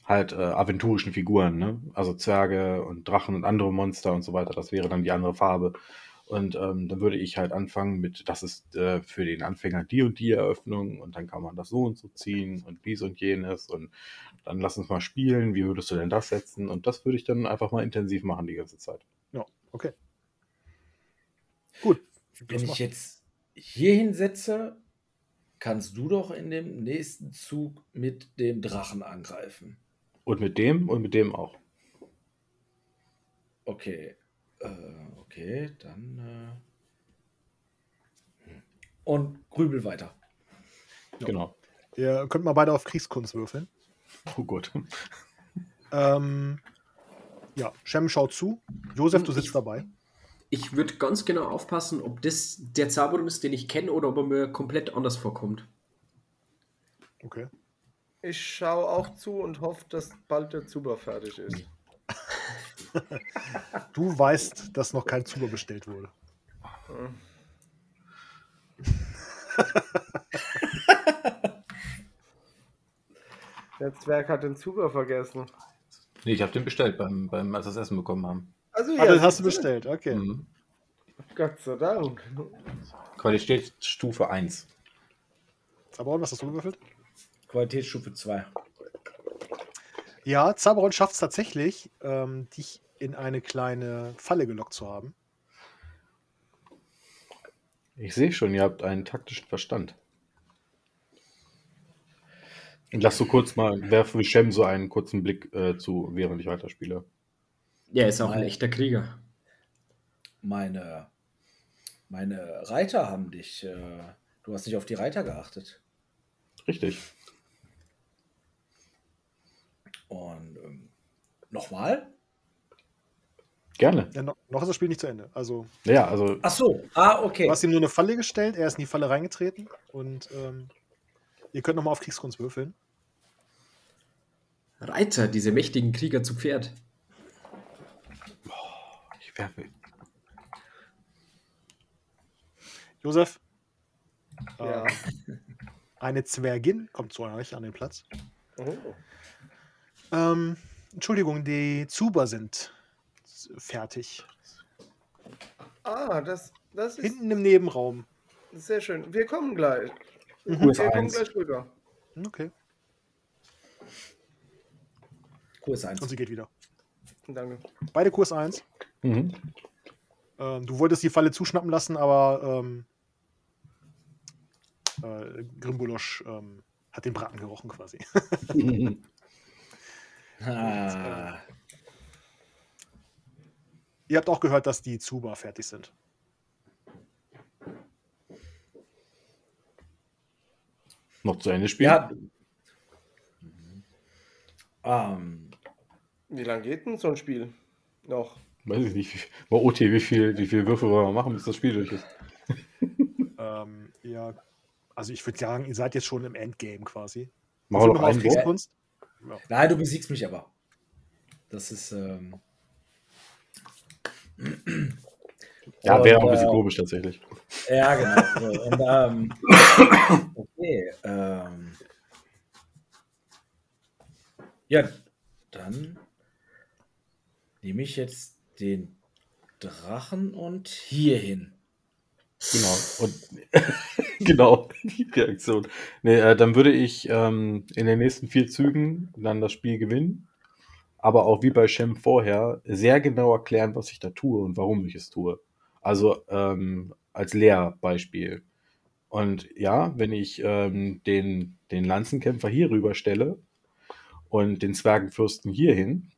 halt äh, aventurischen Figuren, ne? Also Zwerge und Drachen und andere Monster und so weiter. Das wäre dann die andere Farbe. Und ähm, dann würde ich halt anfangen mit, das ist äh, für den Anfänger die und die Eröffnung und dann kann man das so und so ziehen und dies und jenes und dann lass uns mal spielen, wie würdest du denn das setzen? Und das würde ich dann einfach mal intensiv machen die ganze Zeit. Ja, okay. Gut. Wenn ich jetzt hier hinsetze, kannst du doch in dem nächsten Zug mit dem Drachen angreifen. Und mit dem und mit dem auch. Okay. Äh, okay, dann. Äh... hm. Und grübel weiter. Ja. Genau. Ihr könnt mal beide auf Kriegskunst würfeln. Oh Gott. Ähm, ja, Shem schaut zu. Josef, du Ich- sitzt dabei. Ich würde ganz genau aufpassen, ob das der Zaberon ist, den ich kenne, oder ob er mir komplett anders vorkommt. Okay. Ich schaue auch zu und hoffe, dass bald der Zuber fertig ist. Du weißt, dass noch kein Zuber bestellt wurde. Der Zwerg hat den Zuber vergessen. Nee, ich habe den bestellt, beim, beim, als wir das Essen bekommen haben. Also Ah, das hast siehst du bestellt, okay. Mhm. Gott sei Dank. Qualitätsstufe 1. Zaberon, was hast du gewürfelt? Qualitätsstufe 2. Ja, Zaberon schafft es tatsächlich, ähm, dich in eine kleine Falle gelockt zu haben. Ich sehe schon, ihr habt einen taktischen Verstand. Und lass so kurz mal, werfe Shem so einen kurzen Blick äh, zu, während ich weiterspiele. Ja, er ist auch ein echter Krieger. Meine, meine Reiter haben dich. Äh, du hast nicht auf die Reiter geachtet. Richtig. Und ähm, nochmal? Gerne. Ja, noch, noch ist das Spiel nicht zu Ende. Also, Ja, also Ach so. Ah, okay. du hast ihm nur eine Falle gestellt, er ist in die Falle reingetreten und ähm, ihr könnt nochmal auf Kriegskunst würfeln. Reiter, diese mächtigen Krieger zu Pferd. ich werfe. Josef? Ja. Äh, Eine Zwergin kommt zu euch an den Platz. Oh. Ähm, Entschuldigung, die Zuber sind fertig. Ah, das, das ist Hinten im Nebenraum. sehr schön. Wir kommen gleich. Kurs Wir kommen 1. gleich rüber. Okay. Kurs Und 1. sie geht wieder. Danke. Beide Kurs 1. Mhm. Ähm, du wolltest die Falle zuschnappen lassen, aber ähm, äh, Grimbulosch ähm, hat den Braten gerochen quasi. Ah, Ihr habt auch gehört, dass die Zuba fertig sind. Noch zu Ende spielen? ja. Ähm, Wie lange geht denn so ein Spiel? Noch. Weiß ich nicht. Wie, bei OT, wie viel, wie viel Würfe wollen wir machen, bis das Spiel durch ist? Ähm, ja, also ich würde sagen, ihr seid jetzt schon im Endgame quasi. Machen wir noch einen Wurf? Kriegskunst. nein, du besiegst mich aber. Das ist. Ähm, Ja, wäre auch ein bisschen äh, komisch tatsächlich. Ja, genau. So, und, ähm, okay. Ähm, ja, dann nehme ich jetzt den Drachen und hier hin. Genau. Und genau, die Reaktion. Nee, äh, dann würde ich ähm, in den nächsten vier Zügen dann das Spiel gewinnen. Aber auch wie bei Shem vorher sehr genau erklären, was ich da tue und warum ich es tue. Also ähm, als Lehrbeispiel. Und ja, wenn ich ähm, den, den Lanzenkämpfer hier rüber stelle und den Zwergenfürsten hier hin,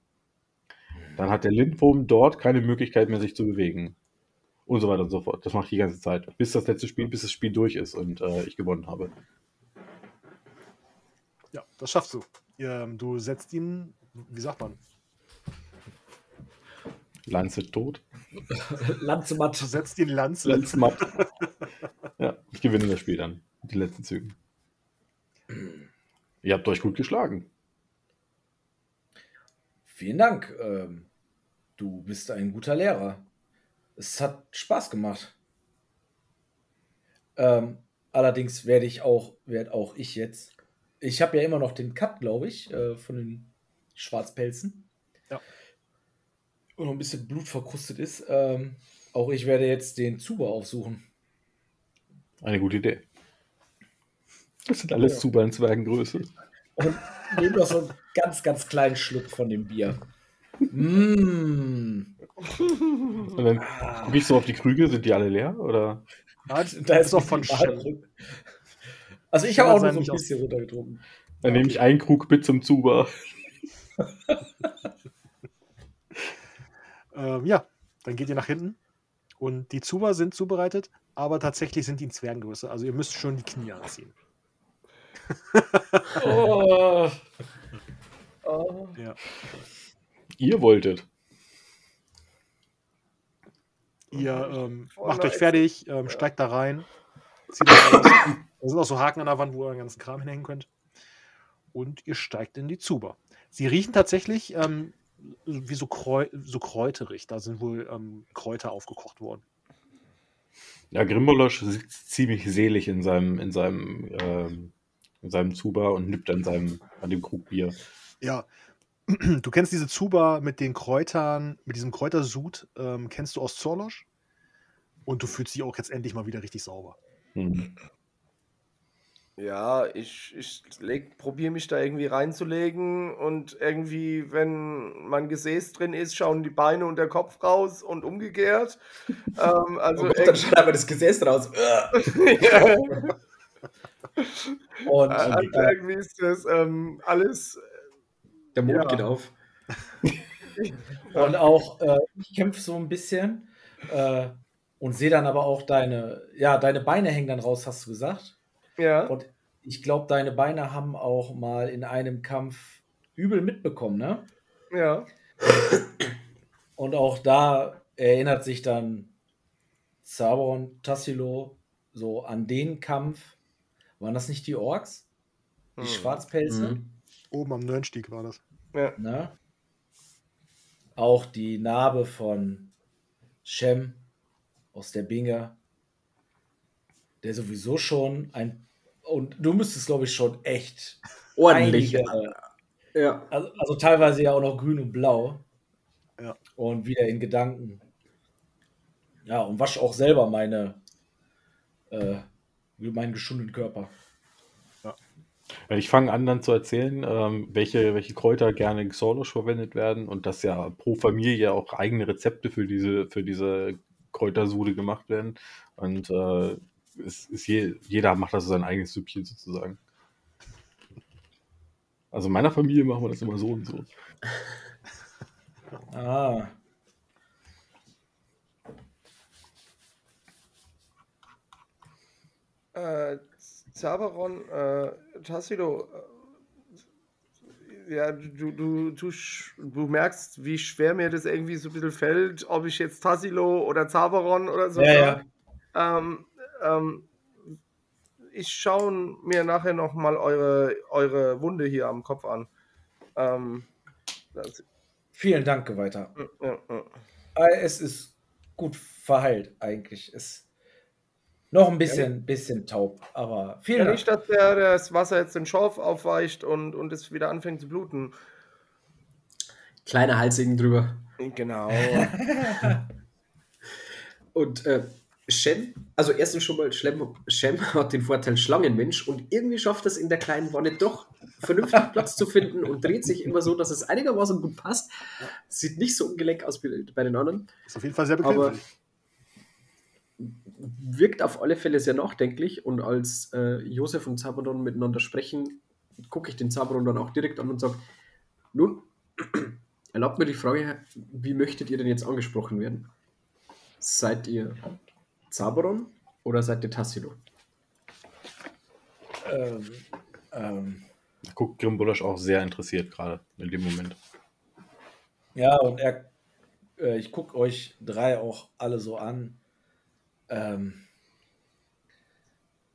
dann hat der Lindwurm dort keine Möglichkeit mehr, sich zu bewegen. Und so weiter und so fort. Das mache ich die ganze Zeit. Bis das letzte Spiel, bis das Spiel durch ist und äh, ich gewonnen habe. Ja, das schaffst du. Ähm, du setzt ihn, wie sagt man? Lanze tot. Lanze matt. Du setzt ihn Lanze. Lanze matt. ja, ich gewinne das Spiel dann. Die letzten Züge. Ihr habt euch gut geschlagen. Vielen Dank. Ähm, du bist ein guter Lehrer. Es hat Spaß gemacht. Ähm, allerdings werde ich auch, werde auch ich jetzt. Ich habe ja immer noch den Cut, glaube ich, äh, von den Schwarzpelzen. Ja. Und noch ein bisschen Blut verkrustet ist. Ähm, auch ich werde jetzt den Zuber aufsuchen. Eine gute Idee. Das sind alles Ja. Zuber in Zwergengröße. Und nehme noch so einen ganz, ganz kleinen Schluck von dem Bier. Mmh. Und dann gucke ich so auf die Krüge, sind die alle leer? Oder? Ja, Da ist auch von drin. Also ich habe auch nur seinen so nicht ein bisschen runtergetrunken. Dann nehme ich einen Krug mit zum Zuber. Ähm, ja, dann geht ihr nach hinten. Und die Zuber sind zubereitet, aber tatsächlich sind die in Zwergengröße. Also ihr müsst schon die Knie anziehen. Oh. Oh. Ja. Ihr wolltet. Ihr ähm, Oh, macht euch fertig, ähm, steigt da rein, zieht euch aus. Da sind auch so Haken an der Wand, wo ihr euren ganzen Kram hinhängen könnt. Und ihr steigt in die Zuber. Sie riechen tatsächlich ähm, wie so, Kräu so kräuterig. Da sind wohl ähm, Kräuter aufgekocht worden. Ja, Grimbolosch sitzt ziemlich selig in seinem, in seinem, ähm, in seinem Zuber und nippt an seinem, an dem Krug Bier. Ja, du kennst diese Zuba mit den Kräutern, mit diesem Kräutersud, ähm, kennst du aus Zorlosch? Und du fühlst dich auch jetzt endlich mal wieder richtig sauber. Hm. Ja, ich, ich probiere mich da irgendwie reinzulegen und irgendwie, wenn mein Gesäß drin ist, schauen die Beine und der Kopf raus und umgekehrt. ähm, also Oh Gott, dann schaut aber das Gesäß raus. Und also irgendwie ist das ähm, alles. Der Mond Ja. geht auf. Und auch, äh, ich kämpfe so ein bisschen äh, und sehe dann aber auch deine, ja, deine Beine hängen dann raus, hast du gesagt. Ja, Und ich glaube, deine Beine haben auch mal in einem Kampf übel mitbekommen, ne? ja. Und auch da erinnert sich dann Zabon Tassilo so an den Kampf. Waren das nicht die Orks? Die Hm. Schwarzpelze? Mhm. Oben am Nörnstieg war das. ja. Ne? Auch die Narbe von Shem aus der Binge, der sowieso schon ein Und du müsstest, glaube ich, schon echt Ordentlich. einige- Ja. also, also teilweise ja auch noch grün und blau. Ja. Und wieder in Gedanken. Ja, und wasch auch selber meine, äh, meinen geschundenen Körper. Ich fange an dann zu erzählen, ähm, welche, welche Kräuter gerne in Xorlosch verwendet werden und dass ja pro Familie auch eigene Rezepte für diese, für diese Kräutersude gemacht werden. Und äh, es ist je, jeder macht das sein eigenes Süppchen sozusagen. Also in meiner Familie machen wir das immer so und so. Ah. Äh, Zaberon, äh, Tassilo, äh, ja, du, du, du, du merkst, wie schwer mir das irgendwie so ein bisschen fällt, ob ich jetzt Tassilo oder Zaberon oder so Ja, ja. Ähm, ähm, ich schaue mir nachher nochmal eure, eure Wunde hier am Kopf an. Ähm, das, Vielen Dank, weiter. ja, ja. Es ist gut verheilt eigentlich. Es noch ein bisschen, bisschen taub, aber vielen Ja, Dank. nicht, dass der, das Wasser jetzt den Schorf aufweicht und, und es wieder anfängt zu bluten. Kleiner Halsegen drüber. Genau. Und äh, Shem, also erstens schon mal, Shem, Shem hat den Vorteil Schlangenmensch und irgendwie schafft es in der kleinen Wanne doch vernünftig Platz zu finden und dreht sich immer so, dass es einigermaßen gut passt. Sieht nicht so ungelenk aus wie bei den anderen, Ist auf jeden Fall sehr bequem. aber wirkt auf alle Fälle sehr nachdenklich und als äh, Josef und Zabadon miteinander sprechen, gucke ich den Zabadon dann auch direkt an und sage, nun, erlaubt mir die Frage, wie möchtet ihr denn jetzt angesprochen werden? Seid ihr Zabaron oder seid ihr Tassilo? Ähm, ähm, Da guckt Grimbulasch auch sehr interessiert gerade in dem Moment. ja, und er, äh, ich gucke euch drei auch alle so an. Ähm,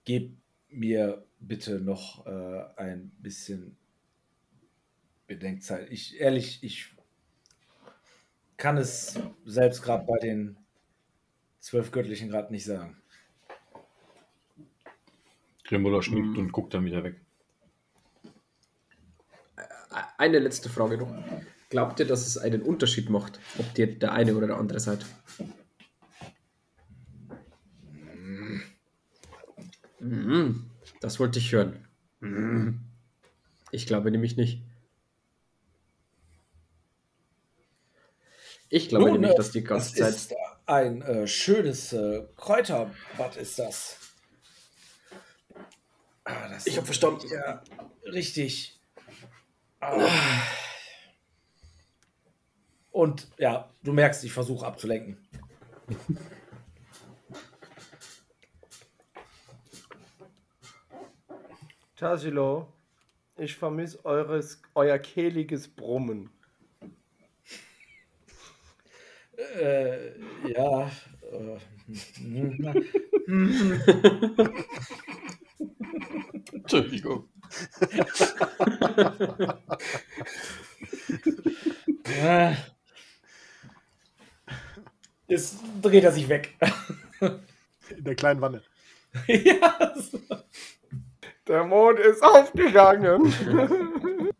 gebt mir bitte noch äh, ein bisschen Bedenkzeit. Ich ehrlich, ich kann es selbst gerade bei den zwölf Göttlichen gerade nicht sagen. Grimbulasch nickt Mhm. und guckt dann wieder weg. Eine letzte Frage noch. Glaubt ihr, dass es einen Unterschied macht, ob ihr der eine oder der andere seid? Mhm. Das wollte ich hören. Mhm. Ich glaube nämlich nicht. Ich glaube Nun, nämlich, äh, dass die ganze Zeit. ist ein äh, schönes äh, Kräuterbad ist das. Ah, das Ich hab verstanden. Ja, richtig. Ah. Und ja, du merkst, ich versuche abzulenken. Tassilo, ich vermisse eures, euer kehliges Brummen. Äh, ja. Entschuldigung. äh, jetzt dreht er sich weg. In der kleinen Wanne. ja, Der Mond ist aufgegangen.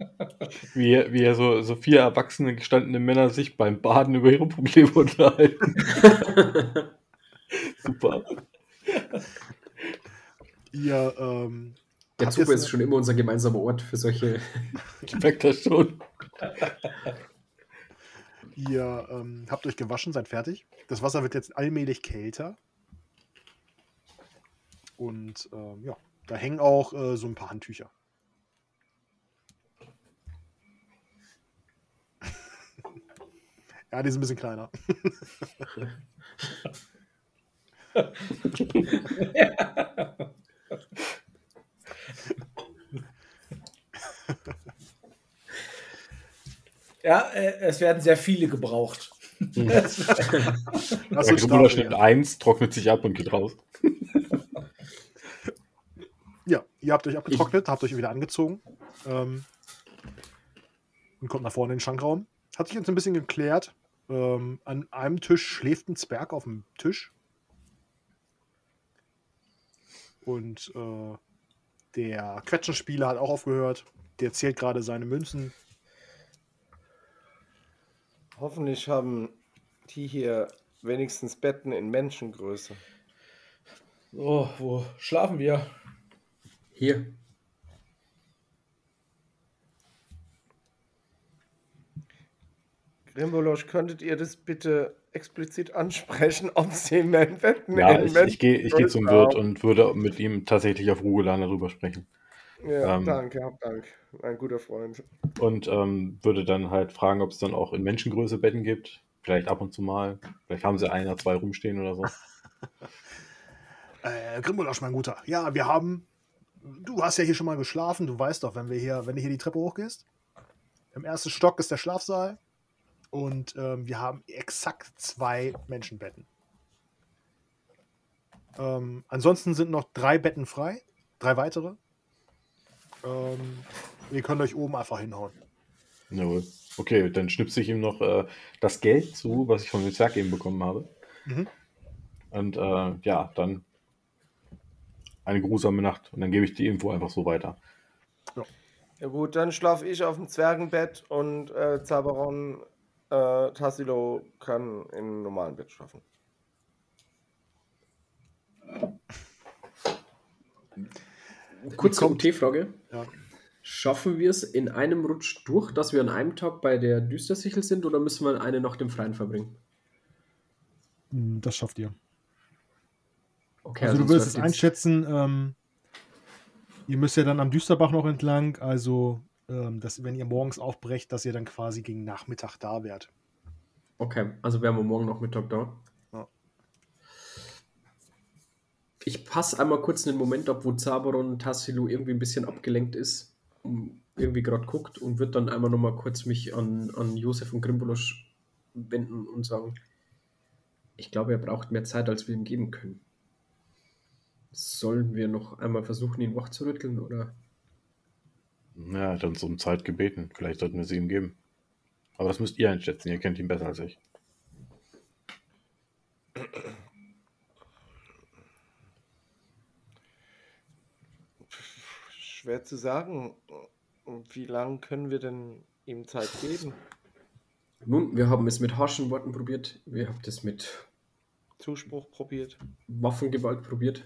Wie, wie so, so vier erwachsene gestandene Männer sich beim Baden über ihre Probleme unterhalten. Super. Ihr, ähm, Der es- ist schon immer unser gemeinsamer Ort für solche. Ich merke das schon. Ihr ähm, habt euch gewaschen, seid fertig. Das Wasser wird jetzt allmählich kälter. Und ähm, ja, da hängen auch äh, so ein paar Handtücher. Ja, die sind ein bisschen kleiner. ja äh, es werden sehr viele gebraucht. Grimbulasch starten, nimmt ja. eins, trocknet sich ab und geht raus. ja, ihr habt euch abgetrocknet, habt euch wieder angezogen. Ähm, und kommt nach vorne in den Schankraum. Hat sich jetzt ein bisschen geklärt. Ähm, an einem Tisch schläft ein Zwerg auf dem Tisch. Und äh, Der Quetschenspieler hat auch aufgehört. Der zählt gerade seine Münzen. Hoffentlich haben die hier wenigstens Betten in Menschengröße. So, wo schlafen wir? Hier. Grimbolosch, könntet ihr das bitte explizit ansprechen, ob sie mehr Betten Ja, ich, ich gehe ich geh zum Wirt und würde mit ihm tatsächlich auf Rugelan darüber sprechen. Ja, ähm, danke, hab Dank. Mein guter Freund. Und ähm, würde dann halt fragen, ob es dann auch in Menschengröße Betten gibt. Vielleicht ab und zu mal. Vielleicht haben sie ein oder zwei rumstehen oder so. Äh, Grimbolosch, mein Guter. Ja, wir haben. Du hast ja hier schon mal geschlafen. Du weißt doch, wenn wir hier, wenn du hier die Treppe hochgehst. Im ersten Stock ist der Schlafsaal. Und ähm, wir haben exakt zwei Menschenbetten. Ähm, ansonsten sind noch drei Betten frei. Drei weitere. Ähm, ihr könnt euch oben einfach hinhauen. Jawohl. Okay, dann schnipse ich ihm noch äh, das Geld zu, was ich von dem Zwerg eben bekommen habe. Mhm. Und äh, ja, dann eine grusame Nacht. Und dann gebe ich die Info einfach so weiter. Ja gut, dann schlafe ich auf dem Zwergenbett und äh, Zaberon äh, Tassilo kann im normalen Bett schlafen. Kurze kommt- UT-Frage. Ja. Schaffen wir es in einem Rutsch durch, dass wir an einem Tag bei der Düstersichel sind oder müssen wir eine nach dem Freien verbringen? Hm, Das schafft ihr. Okay, Also, du sonst würdest es einschätzen, ähm, ihr müsst ja dann am Düsterbach noch entlang, also dass, wenn ihr morgens aufbrecht, dass ihr dann quasi gegen Nachmittag da wärt. Okay, also wären wir morgen noch Mittag da. Ja. Ich passe einmal kurz einen Moment ab, wo Zaberon Tassilu irgendwie ein bisschen abgelenkt ist, irgendwie gerade guckt und wird dann einmal nochmal kurz mich an, an Josef und Grimbolosch wenden und sagen, ich glaube, er braucht mehr Zeit, als wir ihm geben können. Sollen wir noch einmal versuchen, ihn wach zu rütteln oder? Ja, er hat uns um Zeit gebeten. Vielleicht sollten wir sie ihm geben. Aber das müsst ihr einschätzen. Ihr kennt ihn besser als ich. Schwer zu sagen. Wie lange können wir denn ihm Zeit geben? Nun, wir haben es mit harschen Worten probiert, wir haben es mit Zuspruch probiert. Waffengewalt probiert.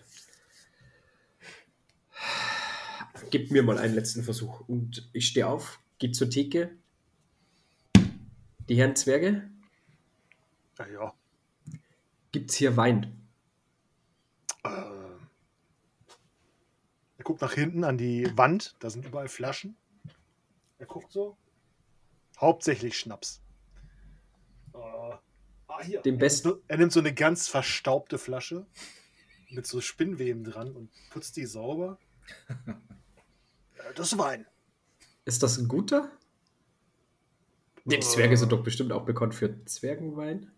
Gib mir mal einen letzten Versuch. Und ich stehe auf, gehe zur Theke. Die Herren Zwerge, Ja, ja. gibt es hier Wein? Äh, er guckt nach hinten an die Wand, da sind überall Flaschen. Er guckt so. Hauptsächlich Schnaps. Äh, ah, hier. Den besten. Er nimmt so eine ganz verstaubte Flasche mit so Spinnweben dran und putzt die sauber. Äh, das ist Wein. Ist das ein guter? Die Zwerge sind doch bestimmt auch bekannt für Zwergenwein.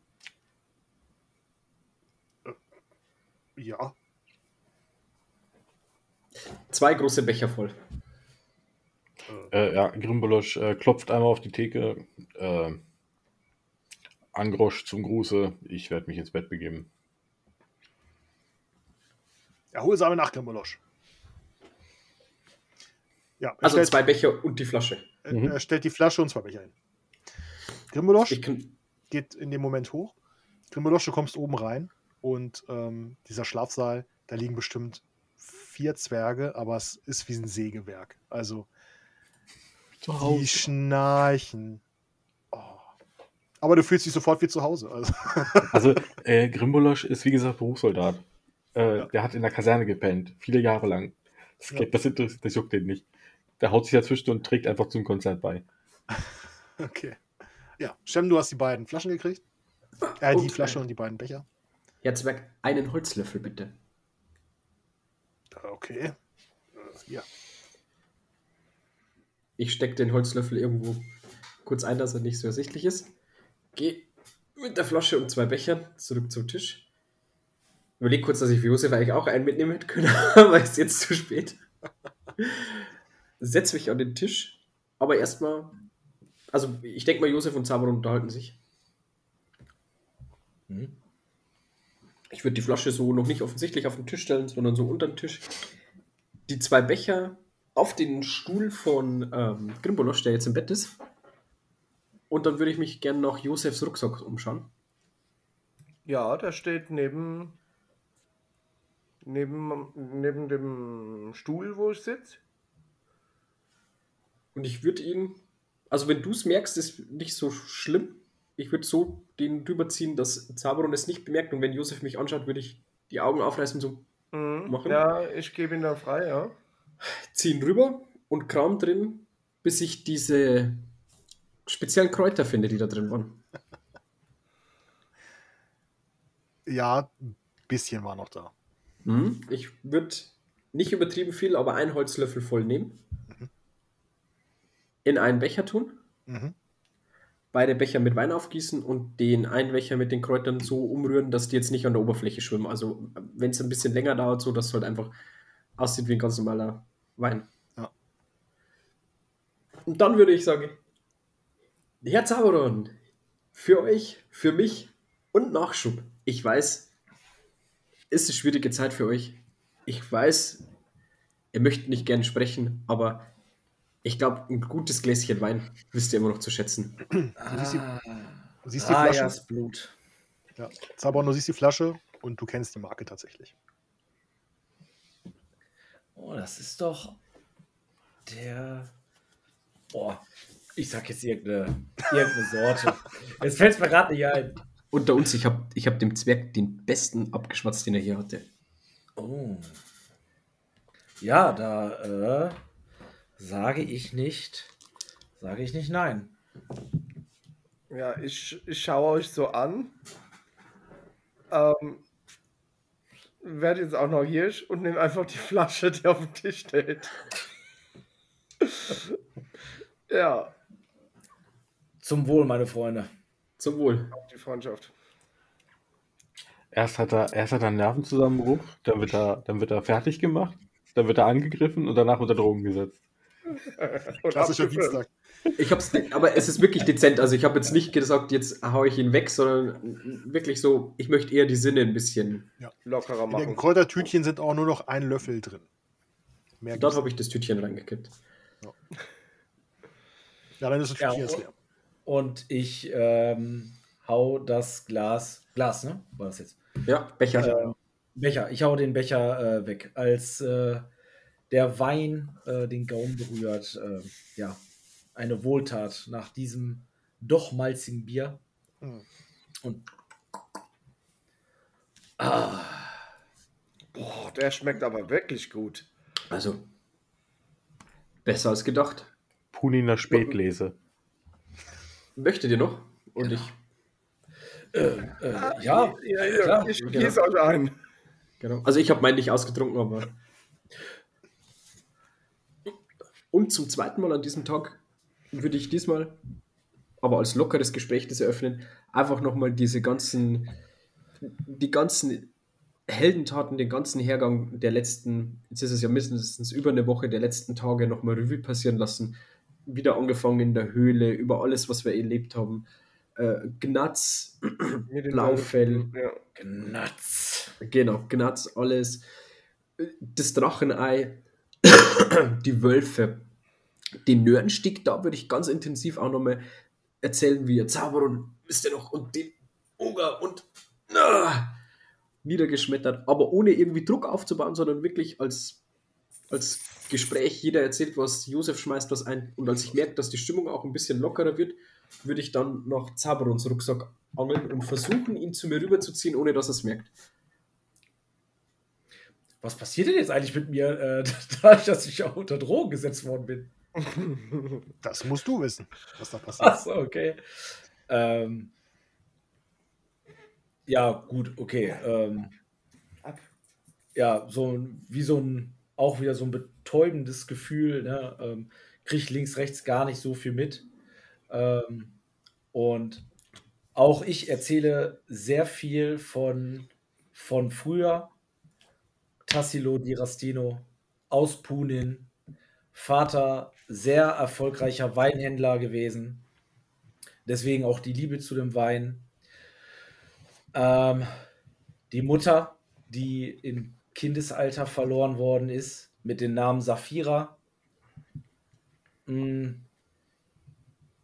Ja. Zwei große Becher voll. Äh, ja, Grimbolosch äh, klopft einmal auf die Theke. Äh, Angrosch zum Gruße. Ich werde mich ins Bett begeben. Erholsame Nacht, Grimolosch. Ja, er, Also stellt, zwei Becher und die Flasche. er, Mhm. er stellt die Flasche und zwei Becher hin. Kann, geht in dem Moment hoch. Grimolosch, du kommst oben rein und ähm, dieser Schlafsaal, da liegen bestimmt vier Zwerge, aber es ist wie ein Sägewerk. Also Zu die schnarchen. Oh. Aber du fühlst dich sofort wie zu Hause. Also, Also, äh, Grimbolosch ist wie gesagt Berufssoldat. Äh, Ja. Der hat in der Kaserne gepennt, viele Jahre lang. Das, Ja. das, interessiert- das juckt den nicht. Der haut sich dazwischen und trägt einfach zum Konzert bei. okay. Ja, Shem, du hast die beiden Flaschen gekriegt. Äh, die Und, Flasche äh, und die beiden Becher. Herr Zwerg, einen Holzlöffel bitte. Okay. Äh, ja. Ich stecke den Holzlöffel irgendwo kurz ein, dass er nicht so ersichtlich ist. Geh mit der Flasche und zwei Bechern zurück zum Tisch. Überleg kurz, dass ich für Josef eigentlich auch einen mitnehmen hätte können, aber ist jetzt zu spät. Setz mich an den Tisch, aber erstmal, also ich denke mal, Josef und Zaberon unterhalten sich. Hm? Ich würde die Flasche so noch nicht offensichtlich auf den Tisch stellen, sondern so unter den Tisch. die zwei Becher auf den Stuhl von ähm, Grimbolosch, der jetzt im Bett ist. Und dann würde ich mich gerne nach Josefs Rucksack umschauen. Ja, der steht neben, neben, neben dem Stuhl, wo ich sitze. Und ich würde ihn, also wenn du es merkst, ist nicht so schlimm. Ich würde so den rüberziehen, dass Zaberon es nicht bemerkt. Und wenn Josef mich anschaut, würde ich die Augen aufreißen und so Mhm. Machen? Ja, ich gebe ihn da frei, ja. ziehen rüber und kram drin, bis ich diese speziellen Kräuter finde, die da drin waren. Ja, ein bisschen war noch da. Mhm. Ich würde nicht übertrieben viel, aber einen Holzlöffel voll nehmen. In einen Becher tun, Mhm. beide Becher mit Wein aufgießen und den einen Becher mit den Kräutern so umrühren, dass die jetzt nicht an der Oberfläche schwimmen. Also wenn es ein bisschen länger dauert, so dass es halt einfach aussieht wie ein ganz normaler Wein. Ja. Und dann würde ich sagen, Herr Zauberon, für euch, für mich und Nachschub. Ich weiß, ist eine schwierige Zeit für euch. Ich weiß, ihr möchtet nicht gern sprechen, aber ich glaube, ein gutes Gläschen Wein wisst ihr immer noch zu schätzen. Du siehst die, Ah, du siehst die ah Flasche. ja, das Blut. Ja. Zaborn, du siehst die Flasche und du kennst die Marke tatsächlich. Oh, das ist doch der. Boah, ich sag jetzt irgendeine, irgendeine Sorte. Jetzt fällt es mir gerade nicht ein. Unter uns, ich habe ich hab dem Zwerg den besten abgeschwatzt, den er hier hatte. Oh. Ja, da äh, sage ich nicht, sage ich nicht nein. Ja, ich, ich schaue euch so an. Ähm, werde jetzt auch noch Hirsch und nehme einfach die Flasche, die auf dem Tisch steht. ja, Zum Wohl, meine Freunde. Zum Wohl. auf die Freundschaft. Erst hat er, erst hat er einen Nervenzusammenbruch, dann wird er, dann wird er fertig gemacht, dann wird er angegriffen und danach unter Drogen gesetzt. Klassischer. Dienstag. Ich hab's, aber es ist wirklich dezent. Also ich habe jetzt nicht gesagt, jetzt hau ich ihn weg, sondern wirklich so, ich möchte eher die Sinne ein bisschen. Lockerer In dem machen. Kräutertütchen sind auch nur noch ein Löffel drin. Mehr Dort habe ich das Tütchen reingekippt. Ja, dann ist das Ja, jetzt leer. Und ich ähm, hau das Glas, Glas, ne? War das jetzt? Ja, Becher. Äh, Becher. Ich hau den Becher äh, weg. Als äh, der Wein äh, den Gaumen berührt, äh, ja, eine Wohltat nach diesem doch malzigen Bier. Mhm. Und ah, Boah, der schmeckt aber wirklich gut. Also, besser als gedacht. Puniner Spätlese. Möchtet ihr noch? Und ich, äh, äh, ja, ja, ja klar, ich genau. gieße euch ein. genau. Also ich habe meinen nicht ausgetrunken, aber. Und zum zweiten Mal an diesem Tag würde ich diesmal, aber als lockeres Gespräch das eröffnen, einfach nochmal diese ganzen, die ganzen Heldentaten, den ganzen Hergang der letzten, jetzt ist es ja mindestens über eine Woche der letzten Tage nochmal Revue passieren lassen. Wieder angefangen in der Höhle, über alles, was wir erlebt haben. Äh, Gnatz, Blaufell. Ja. Gnatz. Genau, Gnatz, alles. Das Drachenei, die Wölfe. Den Nörnstick, da würde ich ganz intensiv auch nochmal erzählen, wie ihr Zauberer wisst ihr noch, und den Oger und ah, niedergeschmettert, aber ohne irgendwie Druck aufzubauen, sondern wirklich als, als Gespräch. Jeder erzählt was, Josef schmeißt was ein. Und als ich merke, dass die Stimmung auch ein bisschen lockerer wird, würde ich dann nach Zaberons Rucksack angeln und versuchen, ihn zu mir rüberzuziehen, ohne dass er es merkt. Was passiert denn jetzt eigentlich mit mir, äh, dadurch, dass ich auch unter Drogen gesetzt worden bin? Das musst du wissen, was da passiert. Achso, okay. Ähm, ja, gut, okay. Ähm, ja, so ein- wie so ein, auch wieder so ein betäubendes Gefühl, ne? Ähm, Kriege ich links, rechts gar nicht so viel mit. Ähm, und auch ich erzähle sehr viel von, von früher. Tassilo Di Rastino aus Punin. Vater sehr erfolgreicher Weinhändler gewesen. Deswegen auch die Liebe zu dem Wein. Ähm, die Mutter, die im Kindesalter verloren worden ist. mit dem Namen Safira. Hm,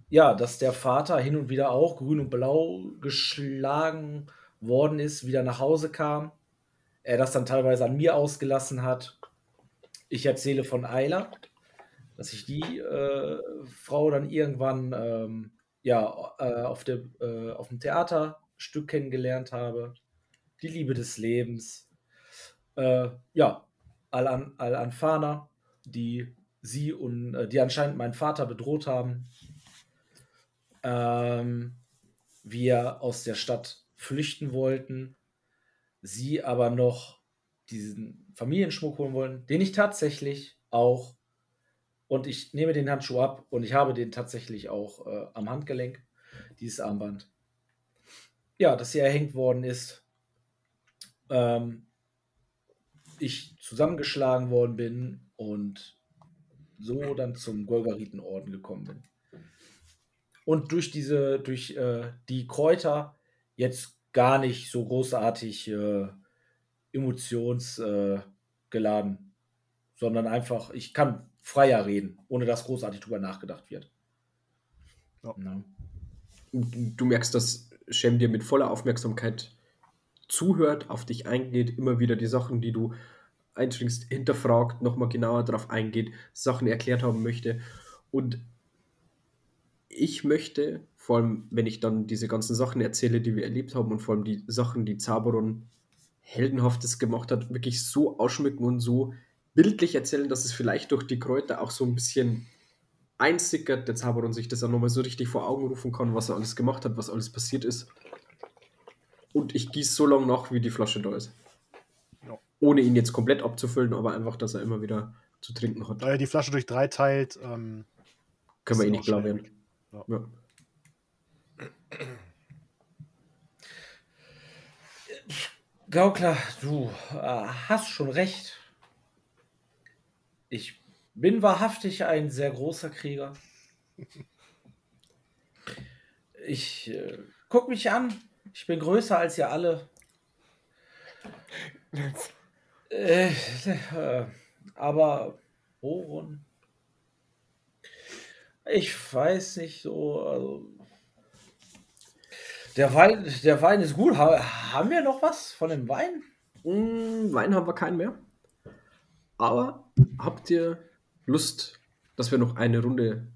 ja, dass der Vater hin und wieder auch grün und blau geschlagen worden ist, wieder nach Hause kam. Er das dann teilweise an mir ausgelassen hat. Ich erzähle von Ayla, dass ich die äh, Frau dann irgendwann ähm, ja, äh, auf, der, äh, auf dem Theaterstück kennengelernt habe. Die Liebe des Lebens. Äh, ja, Al-Anfana, Al die sie und äh, die anscheinend meinen Vater bedroht haben. Ähm, wir aus der Stadt flüchten wollten, sie aber noch diesen Familienschmuck holen wollen, den ich tatsächlich auch und ich nehme den Handschuh ab und ich habe den tatsächlich auch äh, am Handgelenk, dieses Armband. Ja, das hier erhängt worden ist. Ähm, ich zusammengeschlagen worden bin und so dann zum Golgaritenorden gekommen bin. Und durch diese, durch äh, die Kräuter jetzt gar nicht so großartig äh, emotionsgeladen, äh, sondern einfach, ich kann freier reden, ohne dass großartig drüber nachgedacht wird. Ja. Ja. Du merkst, dass Shem dir mit voller Aufmerksamkeit zuhört, auf dich eingeht, immer wieder die Sachen, die du eintrinkst, hinterfragt, nochmal genauer darauf eingeht, Sachen erklärt haben möchte. Und ich möchte, vor allem wenn ich dann diese ganzen Sachen erzähle, die wir erlebt haben und vor allem die Sachen, die Zaberon heldenhaftes gemacht hat, wirklich so ausschmücken und so bildlich erzählen, dass es vielleicht durch die Kräuter auch so ein bisschen einsickert, der Zauberer und sich das auch nochmal so richtig vor Augen rufen kann, was er alles gemacht hat, was alles passiert ist. Und ich gieße so lange nach, wie die Flasche da ist. Ja. Ohne ihn jetzt komplett abzufüllen, aber einfach, dass er immer wieder zu trinken hat. Da er die Flasche durch drei teilt, ähm, können wir eh nicht blau werden. Ja. ja. Gaukler, du äh, hast schon recht. Ich bin wahrhaftig ein sehr großer Krieger. Ich äh, guck mich an. Ich bin größer als ihr alle. Äh, äh, aber Ohren. Ich weiß nicht so. Also, der Wein, der Wein ist gut. haben wir noch was von dem Wein? Mm, Wein haben wir keinen mehr. Aber habt ihr Lust, dass wir noch eine Runde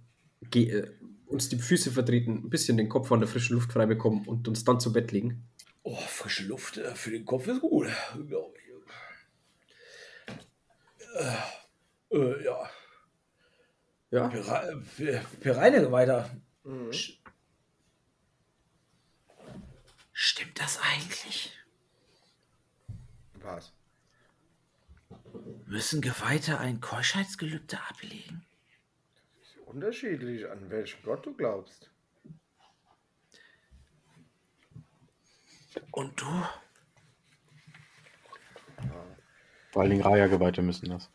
äh, uns die Füße vertreten, ein bisschen den Kopf an der frischen Luft frei bekommen und uns dann zu Bett legen? Oh, frische Luft äh, für den Kopf ist gut, glaube ich. Äh, äh, ja. Ja. Reinigen weiter. Mhm. Stimmt das eigentlich? Was? Müssen Geweihte ein Keuschheitsgelübde ablegen? Das ist unterschiedlich, an welchen Gott du glaubst. Und du? Ja. Vor allen Dingen Raya-Geweihte müssen das.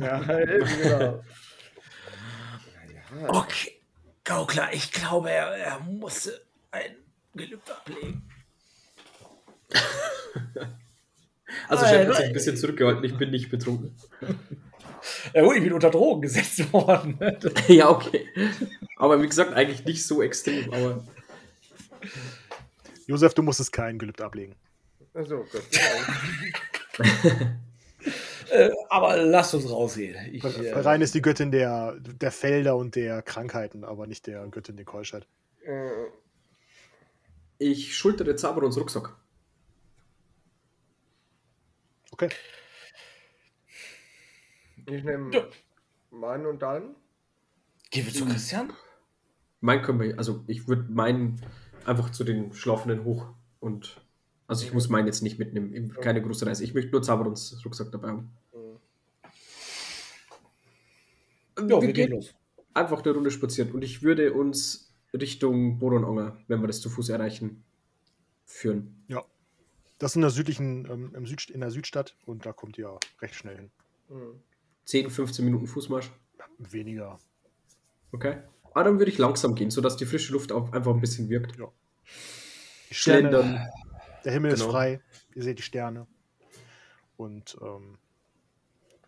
ja, genau. Okay, Gaukler, ich glaube, er, er musste ein Gelübde ablegen. Also, ich habe mich ein bisschen zurückgehalten, ich bin nicht betrunken. Ja, gut, ich bin unter Drogen gesetzt worden. ja, okay. Aber wie gesagt, eigentlich nicht so extrem. Aber Josef, du musstest kein Gelübde ablegen. Achso, Gott. Äh, aber lass uns rausgehen. Ich, äh, Rein ist die Göttin der, der Felder und der Krankheiten, aber nicht der Göttin der Keuschheit. Äh. Ich schultere Zaberons Rucksack. Okay. Ich nehme ja. meinen und deinen. Gehen wir zu Christian? Mein können wir, also ich würde meinen einfach zu den Schlafenden hoch und also ich muss meinen jetzt nicht mitnehmen, keine große Reise. Ich möchte nur Zaberons Rucksack dabei haben. Ja, wir, wir gehen los. Einfach eine Runde spazieren und ich würde uns Richtung Borononger, wenn wir das zu Fuß erreichen, führen. Ja. Das ist in der südlichen, ähm, im Süd, in der Südstadt und da kommt ihr recht schnell hin. 10, 15 Minuten Fußmarsch? Weniger. Okay. Aber ah, dann würde ich langsam gehen, sodass die frische Luft auch einfach ein bisschen wirkt. Ja. Sterne, der Himmel genau. ist frei, ihr seht die Sterne. Und ähm,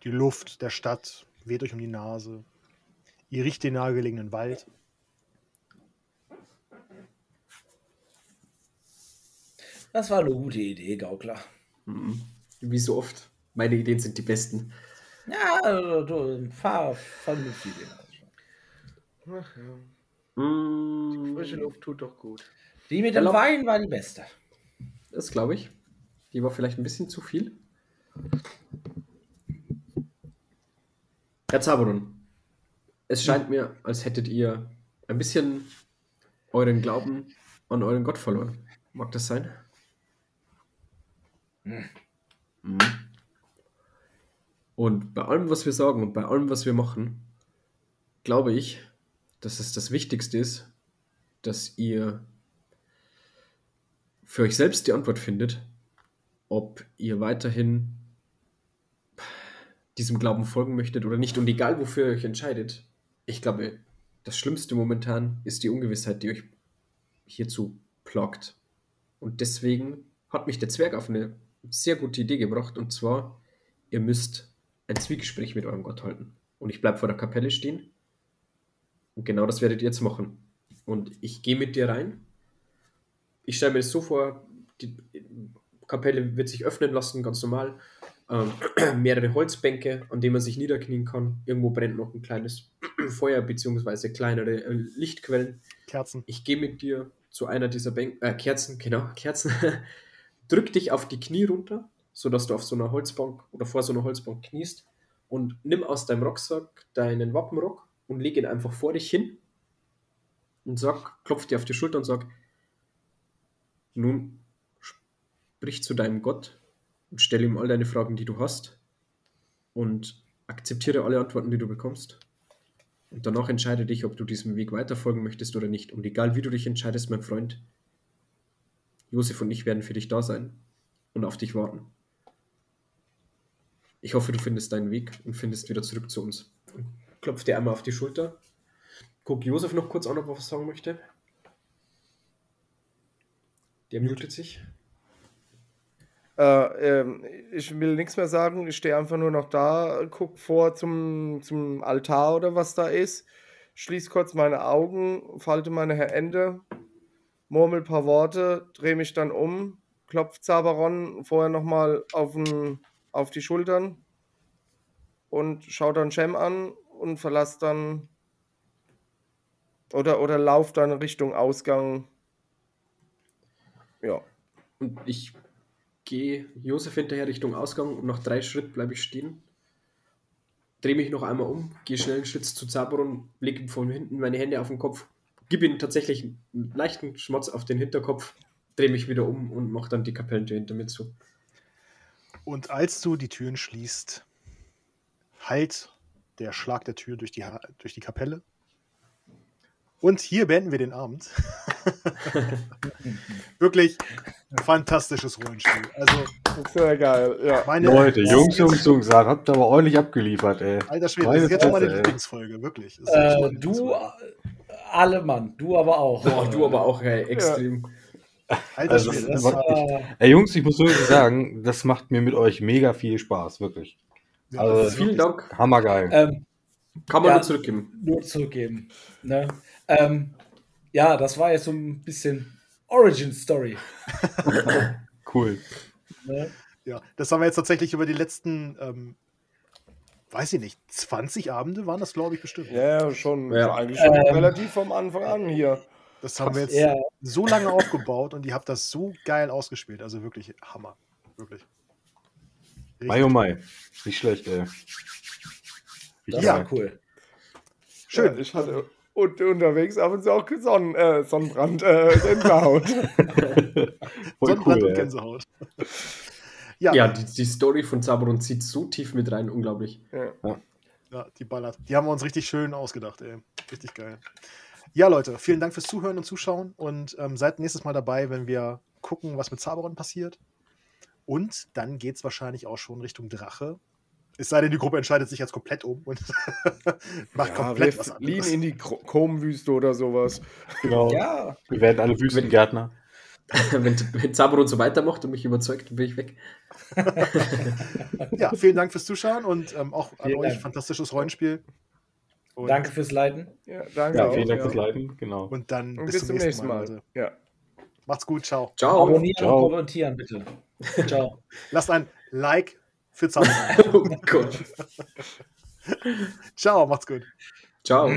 Die Luft der Stadt weht euch um die Nase. Ihr riecht den nahegelegenen Wald. Das war eine gute Idee, Gaukler. Mhm. Wie so oft. Meine Ideen sind die besten. Ja, also, du fahr vernünftig Ideen. Ach ja. Mm, Frische Luft tut doch gut. Die mit dem Wein war die beste. Das glaube ich. Die war vielleicht ein bisschen zu viel. Herr Zaberon, es scheint mir, als hättet ihr ein bisschen euren Glauben an euren Gott verloren. Mag das sein? Mhm. Und bei allem, was wir sagen und bei allem, was wir machen, glaube ich, dass es das Wichtigste ist, dass ihr für euch selbst die Antwort findet, ob ihr weiterhin diesem Glauben folgen möchtet oder nicht. Und egal, wofür ihr euch entscheidet, ich glaube, das Schlimmste momentan ist die Ungewissheit, die euch hierzu plagt. Und deswegen hat mich der Zwerg auf eine sehr gute Idee gebracht. Und zwar, ihr müsst ein Zwiegespräch mit eurem Gott halten. Und ich bleibe vor der Kapelle stehen. Und genau das werdet ihr jetzt machen. Und ich gehe mit dir rein. Ich stelle mir das so vor, die Kapelle wird sich öffnen lassen, ganz normal. Ähm, mehrere Holzbänke, an denen man sich niederknien kann. Irgendwo brennt noch ein kleines Feuer beziehungsweise kleinere äh, Lichtquellen. Kerzen. Ich gehe mit dir zu einer dieser Bänke, äh, Kerzen, genau, Kerzen. Drück dich auf die Knie runter, sodass du auf so einer Holzbank oder vor so einer Holzbank kniest und nimm aus deinem Rucksack deinen Wappenrock und leg ihn einfach vor dich hin und sag, klopf dir auf die Schulter und sag, nun sprich zu deinem Gott und stell ihm all deine Fragen, die du hast und akzeptiere alle Antworten, die du bekommst. Und danach entscheide dich, ob du diesem Weg weiterfolgen möchtest oder nicht. Und egal wie du dich entscheidest, mein Freund, Josef und ich werden für dich da sein und auf dich warten. Ich hoffe, du findest deinen Weg und findest wieder zurück zu uns. Klopf dir einmal auf die Schulter. Guck Josef noch kurz an, ob er was sagen möchte. Der mutet sich. Äh, ähm, ich will nichts mehr sagen. Ich stehe einfach nur noch da, guck vor zum, zum Altar oder was da ist, schließe kurz meine Augen, falte meine Hände, murmel ein paar Worte, drehe mich dann um, klopf Zaberon vorher nochmal auf, den- auf die Schultern und schau dann Cem an und verlasse dann oder, oder lauf dann Richtung Ausgang. Ja. Und ich gehe Josef hinterher Richtung Ausgang und nach drei Schritten bleibe ich stehen. Drehe mich noch einmal um, gehe schnell einen Schritt zu Zaberon, lege ihm von hinten meine Hände auf den Kopf, gebe ihm tatsächlich einen leichten Schmatz auf den Hinterkopf, drehe mich wieder um und mache dann die Kapellentür hinter mir zu. Und als du die Türen schließt, halt der Schlag der Tür durch die, durch die Kapelle. Und hier beenden wir den Abend. Wirklich fantastisches Rollenspiel. Also, Sehr geil, ja. meine Leute, das Jungs, ist Jungs, Jungs, da habt ihr aber ordentlich abgeliefert, ey. Alter Schwede, Meine das ist jetzt auch meine ey. Lieblingsfolge, wirklich. Das ist Äh, du, alle Mann, du aber auch. Boah, du aber auch, hey, extrem. Alter also, Schwede, Das das war, Ey, Jungs, ich muss wirklich sagen, das macht mir mit euch mega viel Spaß, wirklich. ja, also, das ist Vielen wirklich- Dank. Hammergeil. ähm, Kann man Ja. nur zurückgeben. nur zurückgeben. Ne? Ähm, ja, das war jetzt so ein bisschen Origin Story. Cool. Ne? Ja, das haben wir jetzt tatsächlich über die letzten, ähm, weiß ich nicht, 20 Abende waren das, glaube ich, bestimmt. Ja, schon. Ja. Eigentlich schon Ähm. relativ vom Anfang an hier. Das haben wir jetzt Ja, so lange aufgebaut und ihr habt das so geil ausgespielt. Also wirklich Hammer. Wirklich. Richtig Mai oh Mai. Nicht schlecht, ey. das Ja. war cool. Schön. Ja, ich hatte und unterwegs ab und zu auch Sonnen, äh, Sonnenbrand, äh, Gänsehaut. Voll Sonnenbrand cool, und. Gänsehaut. ja, Ja, die, die Story von Zaberon zieht so tief mit rein, unglaublich. ja. ja, die ballert. Die haben wir uns richtig schön ausgedacht, ey. Richtig geil. Ja, Leute, vielen Dank fürs Zuhören und Zuschauen und ähm, seid nächstes Mal dabei, wenn wir gucken, was mit Zaberon passiert. Und dann geht es wahrscheinlich auch schon Richtung Drache. Es sei denn, die Gruppe entscheidet sich jetzt komplett um und macht ja, komplett wir was fliehen anderes. in die Komwüste oder sowas. Genau. Ja, Wir werden alle Wüstengärtner. wenn, wenn Zaberon so weitermacht und mich überzeugt, dann bin ich weg. Ja, vielen Dank fürs Zuschauen und ähm, auch an Vielen euch. Dank. Fantastisches Rollenspiel. Und, Danke fürs Leiten. Ja, danke. Ja, auch, vielen Dank ja. fürs Leiten. Genau. Und dann Und bis, zum nächsten Mal. Leute. Ja. Macht's gut, ciao. Ciao. Abonnieren Ciao. und kommentieren, bitte. Ciao. Lasst ein Like für Zauberer. Oh Gott. ciao, macht's gut. Ciao.